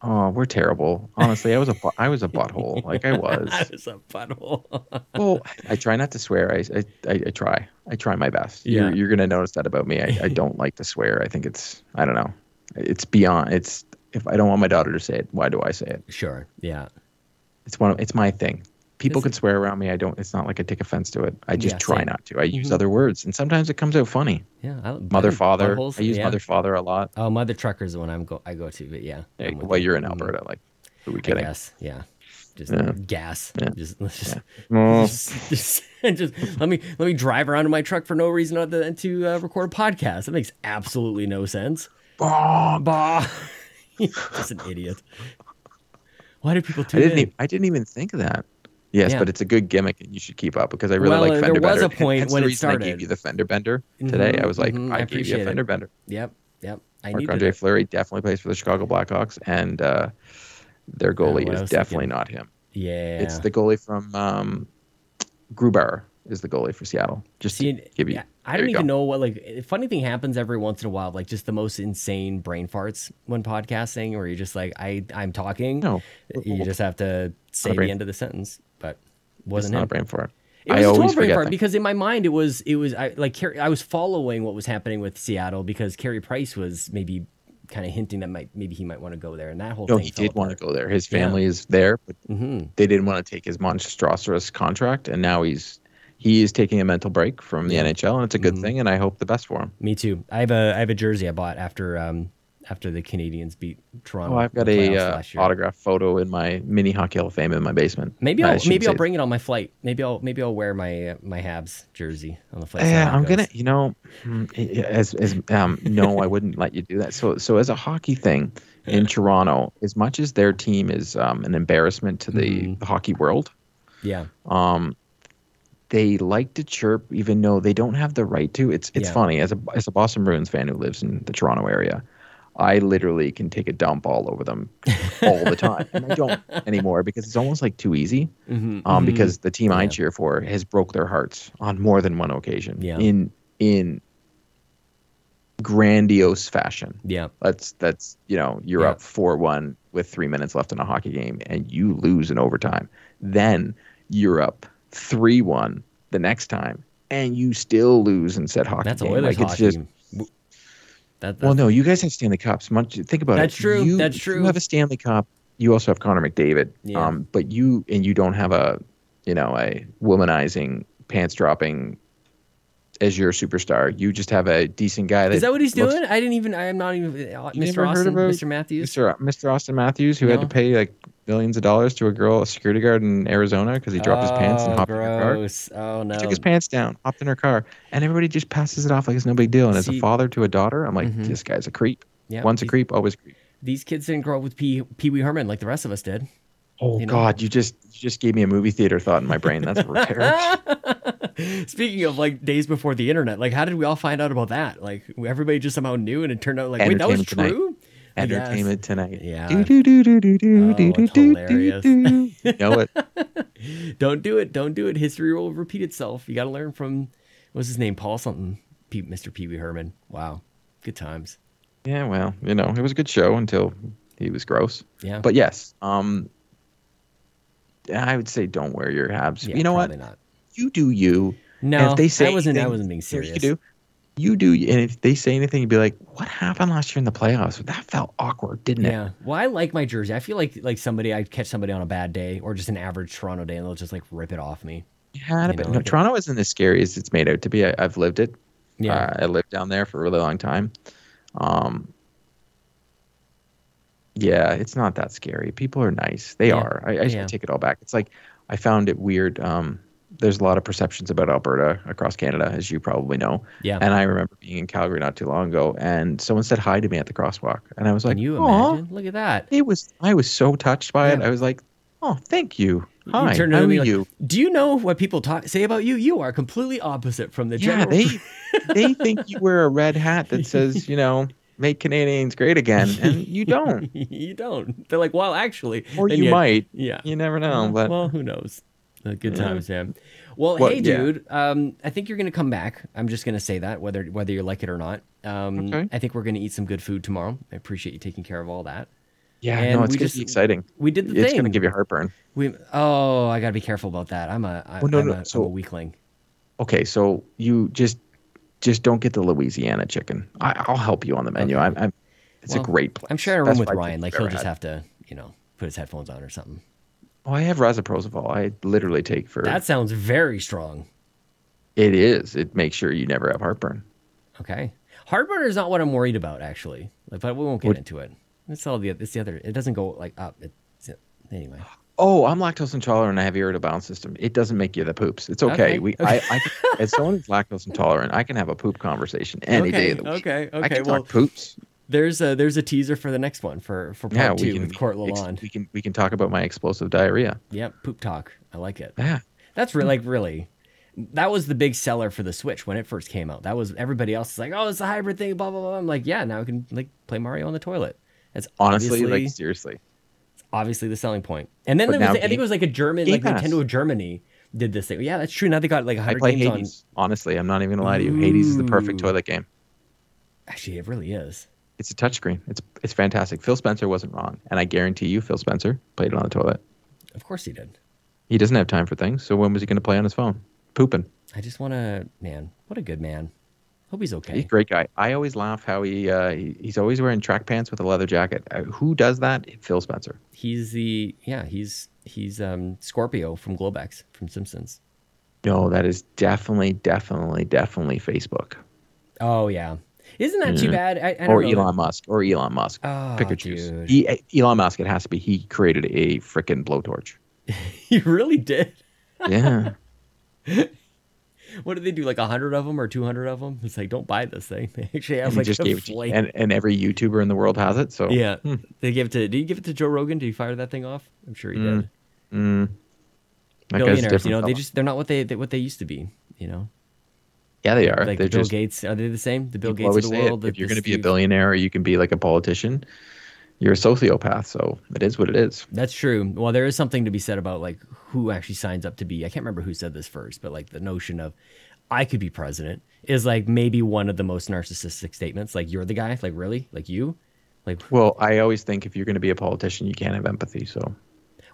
S2: Oh, we're terrible. Honestly, I was a I was a butthole. Like I was.
S1: I was a butthole.
S2: Well, I try not to swear. I I, I, I try. I try my best.
S1: Yeah.
S2: You're, you're gonna notice that about me. I, I don't like to swear. I think it's I don't know. It's beyond. It's if I don't want my daughter to say it, why do I say it?
S1: sure. Yeah.
S2: It's one. Of, it's my thing. People
S1: Is
S2: can swear around me. I don't. It's not like I take offense to it. I just
S1: Yeah,
S2: try
S1: same.
S2: not to. I use
S1: Mhm.
S2: other words, and sometimes it comes out funny.
S1: Yeah. I,
S2: Mother,
S1: I-
S2: father.
S1: buttholes,
S2: I use
S1: yeah.
S2: mother, father a lot.
S1: Oh, mother truckers the one I'm go I go to, but yeah.
S2: Well,
S1: you.
S2: you're in
S1: Mhm.
S2: Alberta. Like, are we kidding?
S1: guess. Yeah. Just gas. Just, let's just,
S2: Oh.
S1: just, just, just let me let me drive around in my truck for no reason other than to uh, record a podcast. That makes absolutely no sense.
S2: Oh,
S1: Bah. just an idiot. Why do people
S2: I didn't. Even, I didn't even think of that. Yes,
S1: Yeah.
S2: but it's a good gimmick, and you should keep up because I really
S1: Well,
S2: like fender
S1: there was
S2: bender.
S1: a point
S2: Hence
S1: when
S2: the
S1: it
S2: reason I
S1: started.
S2: gave you the fender bender today.
S1: Mhm,
S2: I was like,
S1: mhm,
S2: I,
S1: I
S2: gave you
S1: appreciate
S2: a
S1: it.
S2: fender bender.
S1: Yep. Yep. I
S2: Marc Andre
S1: it.
S2: Fleury definitely plays for the Chicago Blackhawks, and uh, their goalie
S1: I
S2: is definitely
S1: thinking.
S2: not him.
S1: Yeah.
S2: It's the goalie from um, Grubauer. is the goalie for Seattle. Just
S1: See,
S2: to give you.
S1: yeah, I
S2: there
S1: don't
S2: you
S1: even
S2: go.
S1: know what like funny thing happens every once in a while, like just the most insane brain farts when podcasting, where you're just like, I I'm talking.
S2: No.
S1: you just have to say the end of the sentence, but wasn't
S2: not
S1: him.
S2: a brain fart.
S1: It
S2: I
S1: was a
S2: always
S1: total brain fart
S2: that.
S1: because in my mind it was it was I like I was following what was happening with Seattle because Carey Price was maybe kind of hinting that might maybe he might want to go there, and that whole
S2: No,
S1: thing
S2: he did want to go there. His
S1: Yeah.
S2: family is there, but
S1: Mhm.
S2: they didn't want to take his monstrous contract, and now he's he is taking a mental break from the NHL, and it's a good
S1: Mhm.
S2: thing. And I hope the best for him.
S1: Me too. I have a I have a jersey I bought after um after the Canadiens beat Toronto.
S2: Oh, I've got a uh, autograph photo in my mini hockey hall of fame in my basement.
S1: Maybe I'll maybe I'll bring it on my flight. Maybe I'll maybe I'll wear my uh, my Habs jersey on the flight.
S2: Yeah, I'm
S1: goes.
S2: gonna. You know, mm, as as um, no, I wouldn't let you do that. So so as a hockey thing in Toronto, as much as their team is um, an embarrassment to the,
S1: Mhm.
S2: the hockey world,
S1: Yeah.
S2: um, they like to chirp even though they don't have the right to. It's it's
S1: Yeah.
S2: funny as a as a Boston Bruins fan who lives in the Toronto area. I literally can take a dump all over them all the time, and I don't anymore because it's almost like too easy.
S1: Mhm,
S2: um,
S1: mhm.
S2: because the team I cheer for has broke their hearts on more than one occasion
S1: Yeah.
S2: in in grandiose fashion.
S1: yeah.
S2: That's that's you know you're
S1: Yeah.
S2: up four one with three minutes left in a hockey game and you lose in overtime. Then you're up three one the next time and you still lose in said hockey
S1: That's
S2: game.
S1: Oilers
S2: like it's
S1: hockey.
S2: just
S1: That,
S2: well, no, you guys have Stanley Cups. Much think about
S1: That's
S2: it.
S1: true,
S2: You,
S1: that's true.
S2: You have a Stanley Cup. You also have Connor McDavid.
S1: Yeah.
S2: Um, but you and you don't have a, you know, a womanizing, pants dropping, as your superstar. You just have a decent guy. That
S1: Is that what he's
S2: looks-
S1: doing? I didn't even. I am not even. Uh, Mr. Austin, Mr. Matthews.
S2: Mr. Mr. Austin Matthews, who had to pay like millions of dollars to a girl, a security guard in Arizona, because he dropped his pants and
S1: Oh,
S2: hopped in her car.
S1: Oh no.
S2: He took his pants down, hopped in her car, and everybody just passes it off like it's no big deal. And as a father to a daughter, I'm like,
S1: Mhm.
S2: this guy's a creep.
S1: Yeah,
S2: Once a creep, always a creep.
S1: These kids didn't grow up with Pee Wee Herman like the rest of us did.
S2: Oh
S1: You know?
S2: God, you just you just gave me a movie theater thought in my brain. That's terrible.
S1: Speaking of like days before the internet, like how did we all find out about that? Like everybody just somehow knew, and it turned out like wait, that was true. I.
S2: Entertainment tonight.
S1: Yeah.
S2: Do, do, do, do, do, do,
S1: Oh,
S2: do, do, do, do. Know it.
S1: Don't do it. Don't do it. History will repeat itself. You got to learn from what's his name, Paul something, P- Mr. Pee Wee Herman. Wow, good times.
S2: Yeah, well, you know, it was a good show until he was gross.
S1: Yeah,
S2: But yes, um, I would say don't wear your Habs.
S1: yeah,
S2: you know what?
S1: Not.
S2: You do you.
S1: No,
S2: if they say
S1: I wasn't. I
S2: anything,
S1: wasn't being serious.
S2: You do. You do, and if they say anything, you'd be like, "What happened last year in the playoffs? That felt awkward, didn't it?"
S1: Yeah. Well, I like my jersey. I feel like like somebody I catch somebody on a bad day or just an average Toronto day, and they'll just like rip it off me.
S2: Had
S1: You
S2: it, but
S1: know,
S2: no,
S1: like-
S2: Toronto isn't as scary as it's made out to be. I, I've lived it.
S1: Yeah.
S2: Uh, I lived down there for a really long time. Um, yeah, it's not that scary. People are nice. They
S1: Yeah.
S2: are. I, I,
S1: Yeah.
S2: I take it all back. It's like I found it weird. Um, there's a lot of perceptions about Alberta across Canada, as you probably know.
S1: yeah.
S2: And I remember being in Calgary not too long ago, and someone said hi to me at the crosswalk, and I was like,
S1: Can you imagine? Look at that.
S2: It was. I was so touched by it. I was like, "Oh, thank you.
S1: You
S2: Hi,
S1: turned
S2: how are
S1: like,
S2: you?"
S1: Do you know what people talk say about you? You are completely opposite from the
S2: Yeah,
S1: general.
S2: they they think you wear a red hat that says, you know, make Canadians great again, and you don't.
S1: you don't. They're like, well, actually,
S2: Or
S1: and
S2: you might.
S1: Yeah.
S2: You never know. But
S1: well, who knows? Good
S2: Yeah.
S1: times, man. Well,
S2: What-
S1: hey,
S2: yeah.
S1: dude. Um, I think you're gonna come back. I'm just gonna say that, whether whether you like it or not. Um,
S2: Okay.
S1: I think we're gonna eat some good food tomorrow. I appreciate you taking care of all that.
S2: yeah,
S1: and
S2: no, it's gonna
S1: just-
S2: be exciting.
S1: We did the
S2: It's
S1: thing.
S2: It's gonna give you heartburn.
S1: We oh, I gotta be careful about that. I'm a I,
S2: Well, no,
S1: I'm,
S2: no,
S1: a,
S2: so-
S1: am a weakling.
S2: Okay, so you just just don't get the Louisiana chicken. I, I'll help you on the menu.
S1: Okay.
S2: I'm, I'm it's
S1: Well,
S2: a great place.
S1: I'm sharing a room with Ryan. Like he'll just
S2: had.
S1: have to, you know, put his headphones on or something.
S2: Oh, I have Razaprozol. I literally take for
S1: That sounds very strong.
S2: it is. It makes sure you never have heartburn.
S1: Okay. Heartburn is not what I'm worried about, actually. Like, but we won't get
S2: What-
S1: into it. It's all the it's the other. It doesn't go like up. It's anyway.
S2: Oh, I'm lactose intolerant and I have irritable bowel system. It doesn't make you the poops. It's okay.
S1: Okay,
S2: We,
S1: okay.
S2: I, I, as someone who's lactose intolerant, I can have a poop conversation any day of the week.
S1: okay.
S2: I
S1: Okay.
S2: can
S1: Well,
S2: talk poops.
S1: There's a there's a teaser for the next one for for part
S2: Yeah,
S1: two
S2: can.
S1: with Court Lalonde.
S2: We can we can talk about my explosive diarrhea.
S1: Yep. Poop talk. I like it.
S2: Yeah.
S1: That's really like really. That was the big seller for the Switch when it first came out. That was everybody else is like, oh, it's a hybrid thing, blah blah blah. I'm like, yeah, now I can like play Mario on the toilet. That's
S2: Honestly, like seriously.
S1: It's obviously the selling point. And then
S2: But
S1: there was,
S2: now
S1: I think it was like a German, like
S2: Pass.
S1: Nintendo of Germany did this thing. Yeah, that's true. Now they got like
S2: I play
S1: games
S2: Hades. Honestly, I'm not even gonna lie to you. Hades is the perfect toilet game.
S1: Actually, it really is.
S2: It's a touchscreen. It's it's fantastic. Phil Spencer wasn't wrong, and I guarantee you, Phil Spencer played it on the toilet.
S1: Of course he did.
S2: He doesn't have time for things, so when was he going to play on his phone? Pooping.
S1: I just want to, man, what a good man. Hope he's okay.
S2: He's a great guy. I always laugh how he, uh, he he's always wearing track pants with a leather jacket. Uh, who does that? Phil Spencer.
S1: He's the, yeah, he's, he's um Scorpio from Globex from Simpsons.
S2: No, that is definitely, definitely, definitely Facebook
S1: Oh, yeah. Isn't that too bad? I, I don't
S2: or
S1: know.
S2: Elon Musk or Elon Musk.
S1: Oh,
S2: Pick or choose. He, Elon Musk. It has to be. He created a freaking blowtorch.
S1: He really did.
S2: Yeah.
S1: What did they do? Like a hundred of them or two hundred of them? It's like don't buy this thing. They actually have
S2: he
S1: like
S2: just
S1: a
S2: gave it to, and, and every YouTuber in the world has it. So
S1: yeah,
S2: Hmm.
S1: they give it to. Did you give it to Joe Rogan? Did he fire that thing off? I'm sure he
S2: Mm,
S1: did.
S2: Mm, that
S1: Billionaires, you know, they just they're not what they, they what they used to be. You know,
S2: yeah, they are.
S1: like
S2: They're
S1: the Bill
S2: just
S1: Gates. Are they the same? The Bill Gates of the
S2: it.
S1: world.
S2: If you're going to be a billionaire or you can be like a politician, you're a sociopath. So it is what it is.
S1: That's true. Well, there is something to be said about like who actually signs up to be. I can't remember who said this first, but like the notion of I could be president is like maybe one of the most narcissistic statements. Like you're the guy. Like really? Like you? Like
S2: Well, I always think if you're going to be a politician, you can't have empathy. So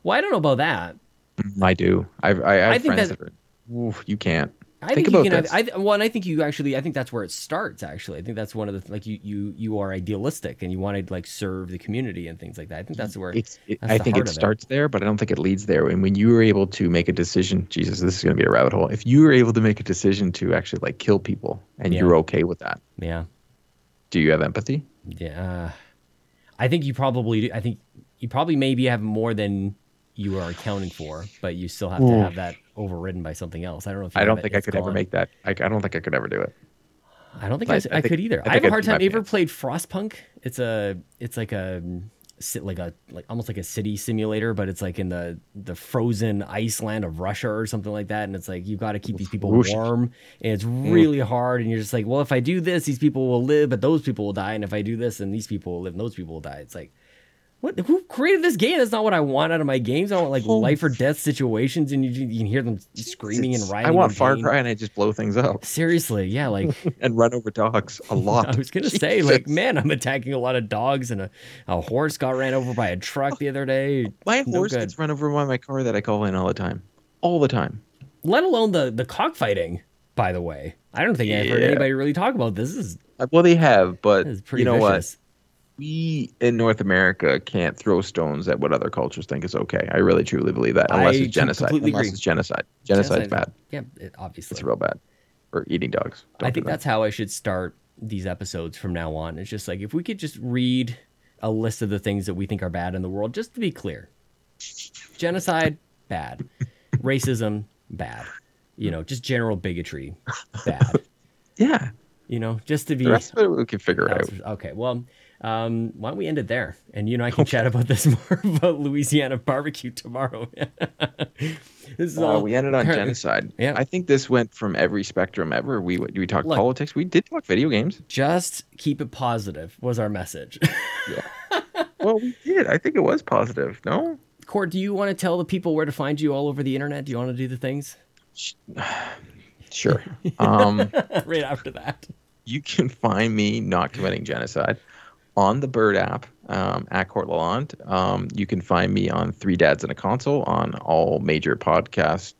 S1: well, I don't know about that.
S2: Mm, I do. I've, I, I have
S1: I think
S2: friends
S1: that-
S2: that, are, oof, you can't.
S1: I
S2: think,
S1: think,
S2: about
S1: you can
S2: this.
S1: I, well, and I think you actually. I think that's where it starts. Actually, I think that's one of the like you you you are idealistic and you want to like serve the community and things like that. I think that's where
S2: it's, it,
S1: that's
S2: I think it
S1: of it.
S2: starts there, but I don't think it leads there. And when you are able to make a decision, Jesus, this is going to be a rabbit hole. If you are able to make a decision to actually like kill people and
S1: Yeah.
S2: you're okay with that,
S1: yeah
S2: do you have empathy?
S1: yeah. I think you probably. do. I think you probably maybe have more than you are accounting for, but you still have to have that overridden by something else. I don't know if you
S2: I don't
S1: it,
S2: think I
S1: it's
S2: could ever make that. I, I don't think I could ever do it.
S1: I don't think
S2: I-
S1: I,
S2: I
S1: I,
S2: think-
S1: could either.
S2: I
S1: I, have a hard time. ever played Frostpunk? It's a it's like a like a like almost like a city simulator, but it's like in the the frozen Iceland of Russia or something like that. And it's like you've got to keep these people warm, and it's
S2: Mm.
S1: really hard. And you're just like, well, if I do this, these people will live, but those people will die. And if I do this, then these people will live, and those people will die. It's like. What? Who created this game? That's not what I want out of my games. I want like
S2: Oh.
S1: life or death situations, and you, you can hear them screaming and writing.
S2: I want Far. Cry and I just blow things up
S1: Seriously, yeah, like
S2: and run over dogs a lot.
S1: I was gonna say, like, man, I'm attacking a lot of dogs, and a, a horse got ran over by a truck the other day.
S2: my
S1: no
S2: horse
S1: good.
S2: gets run over by my car that I call in all the time, all the time.
S1: Let alone the the cockfighting. By the way, I don't think I've heard anybody really talk about this. This is,
S2: Well, they have, but
S1: this is pretty
S2: you know
S1: vicious.
S2: what? We in North America can't throw stones at what other cultures think is okay. I really truly believe that, unless
S1: I
S2: it's genocide. Unless
S1: agree.
S2: it's genocide. Genocide's
S1: Genocide-
S2: bad.
S1: Yeah, it, obviously.
S2: It's real bad. Or eating dogs. Don't
S1: I think
S2: that.
S1: that's how I should start these episodes from now on. It's just like if we could just read a list of the things that we think are bad in the world, just to be clear. Genocide, bad. Racism, bad. You know, just general bigotry, bad.
S2: yeah.
S1: You know, just to be
S2: The rest of it we can figure out.
S1: okay, well, um, why don't we end it there? And you and I can chat about this more about Louisiana barbecue tomorrow. this is
S2: Uh,
S1: all.
S2: we ended on genocide.
S1: Yeah.
S2: I think this went from every spectrum ever. We we talked
S1: Look.
S2: politics. We did talk video games.
S1: Just keep it positive was our message.
S2: Well, we did. I think it was positive. No.
S1: Court, do you want to tell the people where to find you all over the internet? Do you want to do the things
S2: Sure. Um,
S1: right after that?
S2: you can find me not committing genocide on the Bird app um, at Court Lalonde. Um, you can find me on Three Dads and a Console on all major podcast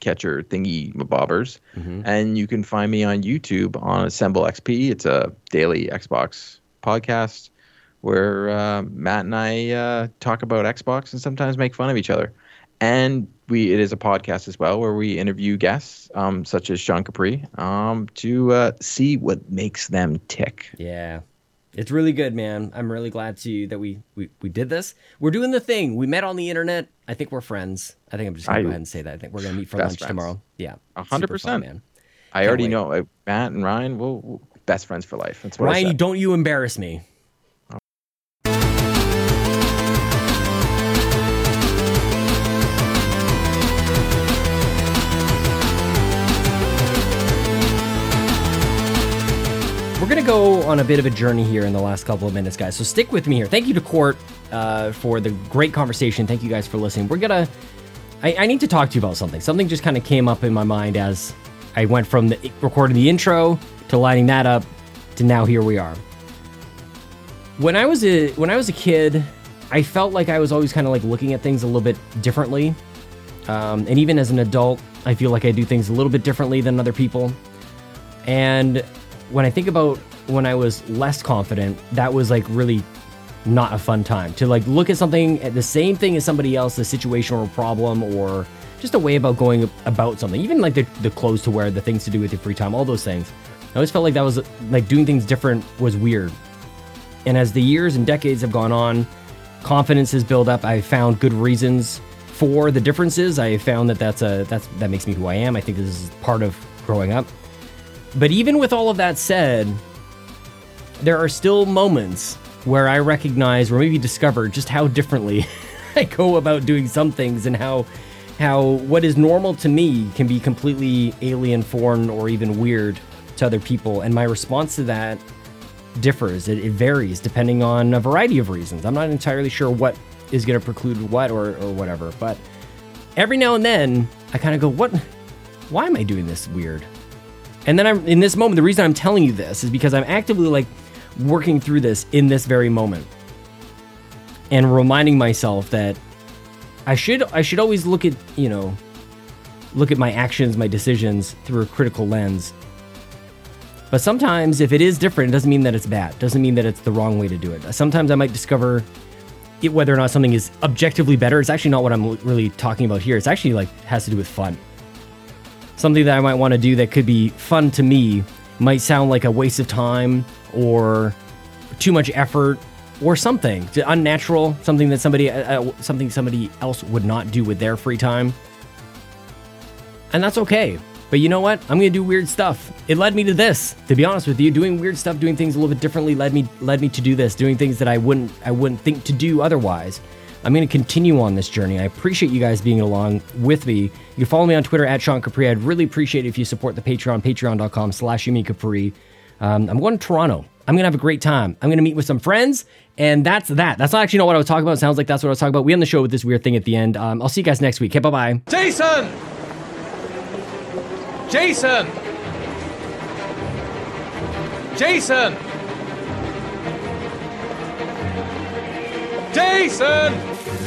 S2: catcher thingy bobbers. And you can find me on YouTube on Assemble XP. It's a daily Xbox podcast where uh, Matt and I uh, talk about Xbox and sometimes make fun of each other. And we it is a podcast as well where we interview guests um, such as Sean Capri um, to uh, see what makes them tick.
S1: Yeah. It's really good, man. I'm really glad to that we, we we did this. We're doing the thing. We met on the internet. I think we're friends. I think I'm just gonna
S2: I-
S1: go ahead and say that. I think we're gonna meet for lunch
S2: friends.
S1: tomorrow. Yeah.
S2: A hundred percent.
S1: man.
S2: I already
S1: wait.
S2: know Matt and Ryan. We'll, we'll best friends for life. That's what
S1: Ryan, don't you embarrass me. We're to go on a bit of a journey here in the last couple of minutes, guys. So stick with me here. Thank you to Court uh, for the great conversation. Thank you guys for listening. We're to I, I need to talk to you about something. Something just kind of came up in my mind as I went from the, recording the intro to lining that up to now here we are. When I was a when I was a kid, I felt like I was always kind of like looking at things a little bit differently. Um, and even as an adult, I feel like I do things a little bit differently than other people. And when I think about when I was less confident, that was like really not a fun time to like look at something eh, the same thing as somebody else, a situation or problem or just a way about going about something, even like the, the clothes to wear, the things to do with your free time, all those things. I always felt like that was like doing things different was weird. And as the years and decades have gone on, confidence has built up. I found good reasons for the differences. I found that that's a that's that makes me who I am. I think this is part of growing up. But even with all of that said, there are still moments where I recognize or maybe discover just how differently I go about doing some things and how how what is normal to me can be completely alien, foreign, or even weird to other people. And my response to that differs. It, it varies depending on a variety of reasons. I'm not entirely sure what is going to preclude what or, or whatever. But every now and then, I kind of go, "What? Why am I doing this weird?" And then I'm in this moment. The reason I'm telling you this is because I'm actively like working through this in this very moment and reminding myself that I should I should always look at, you know, look at my actions, my decisions through a critical lens. But sometimes if it is different, it doesn't mean that it's bad. It doesn't mean that it's the wrong way to do it. Sometimes I might discover it, whether or not something is objectively better. It's actually not what I'm really talking about here. It's actually like has to do with fun. Something that I might want to do that could be fun to me might sound like a waste of time or too much effort or something unnatural, something that somebody uh, uh, something somebody else would not do with their free time. And that's okay. But you know what? I'm gonna do weird stuff. It led me to this. To be honest with you, doing weird stuff, doing things a little bit differently, led me led me to do this. Doing things that I wouldn't I wouldn't think to do otherwise. I'm gonna continue on this journey. I appreciate you guys being along with me. You can follow me on Twitter at Sean Capri. I'd really appreciate it if you support the Patreon, patreon.com/slash Capri. Um, I'm going to Toronto. I'm going to have a great time. I'm going to meet with some friends, and that's that. That's not actually not what I was talking about. It sounds like that's what I was talking about. We end the show with this weird thing at the end. Um, I'll see you guys next week. Okay, bye bye.
S3: Jason! Jason! Jason! Jason!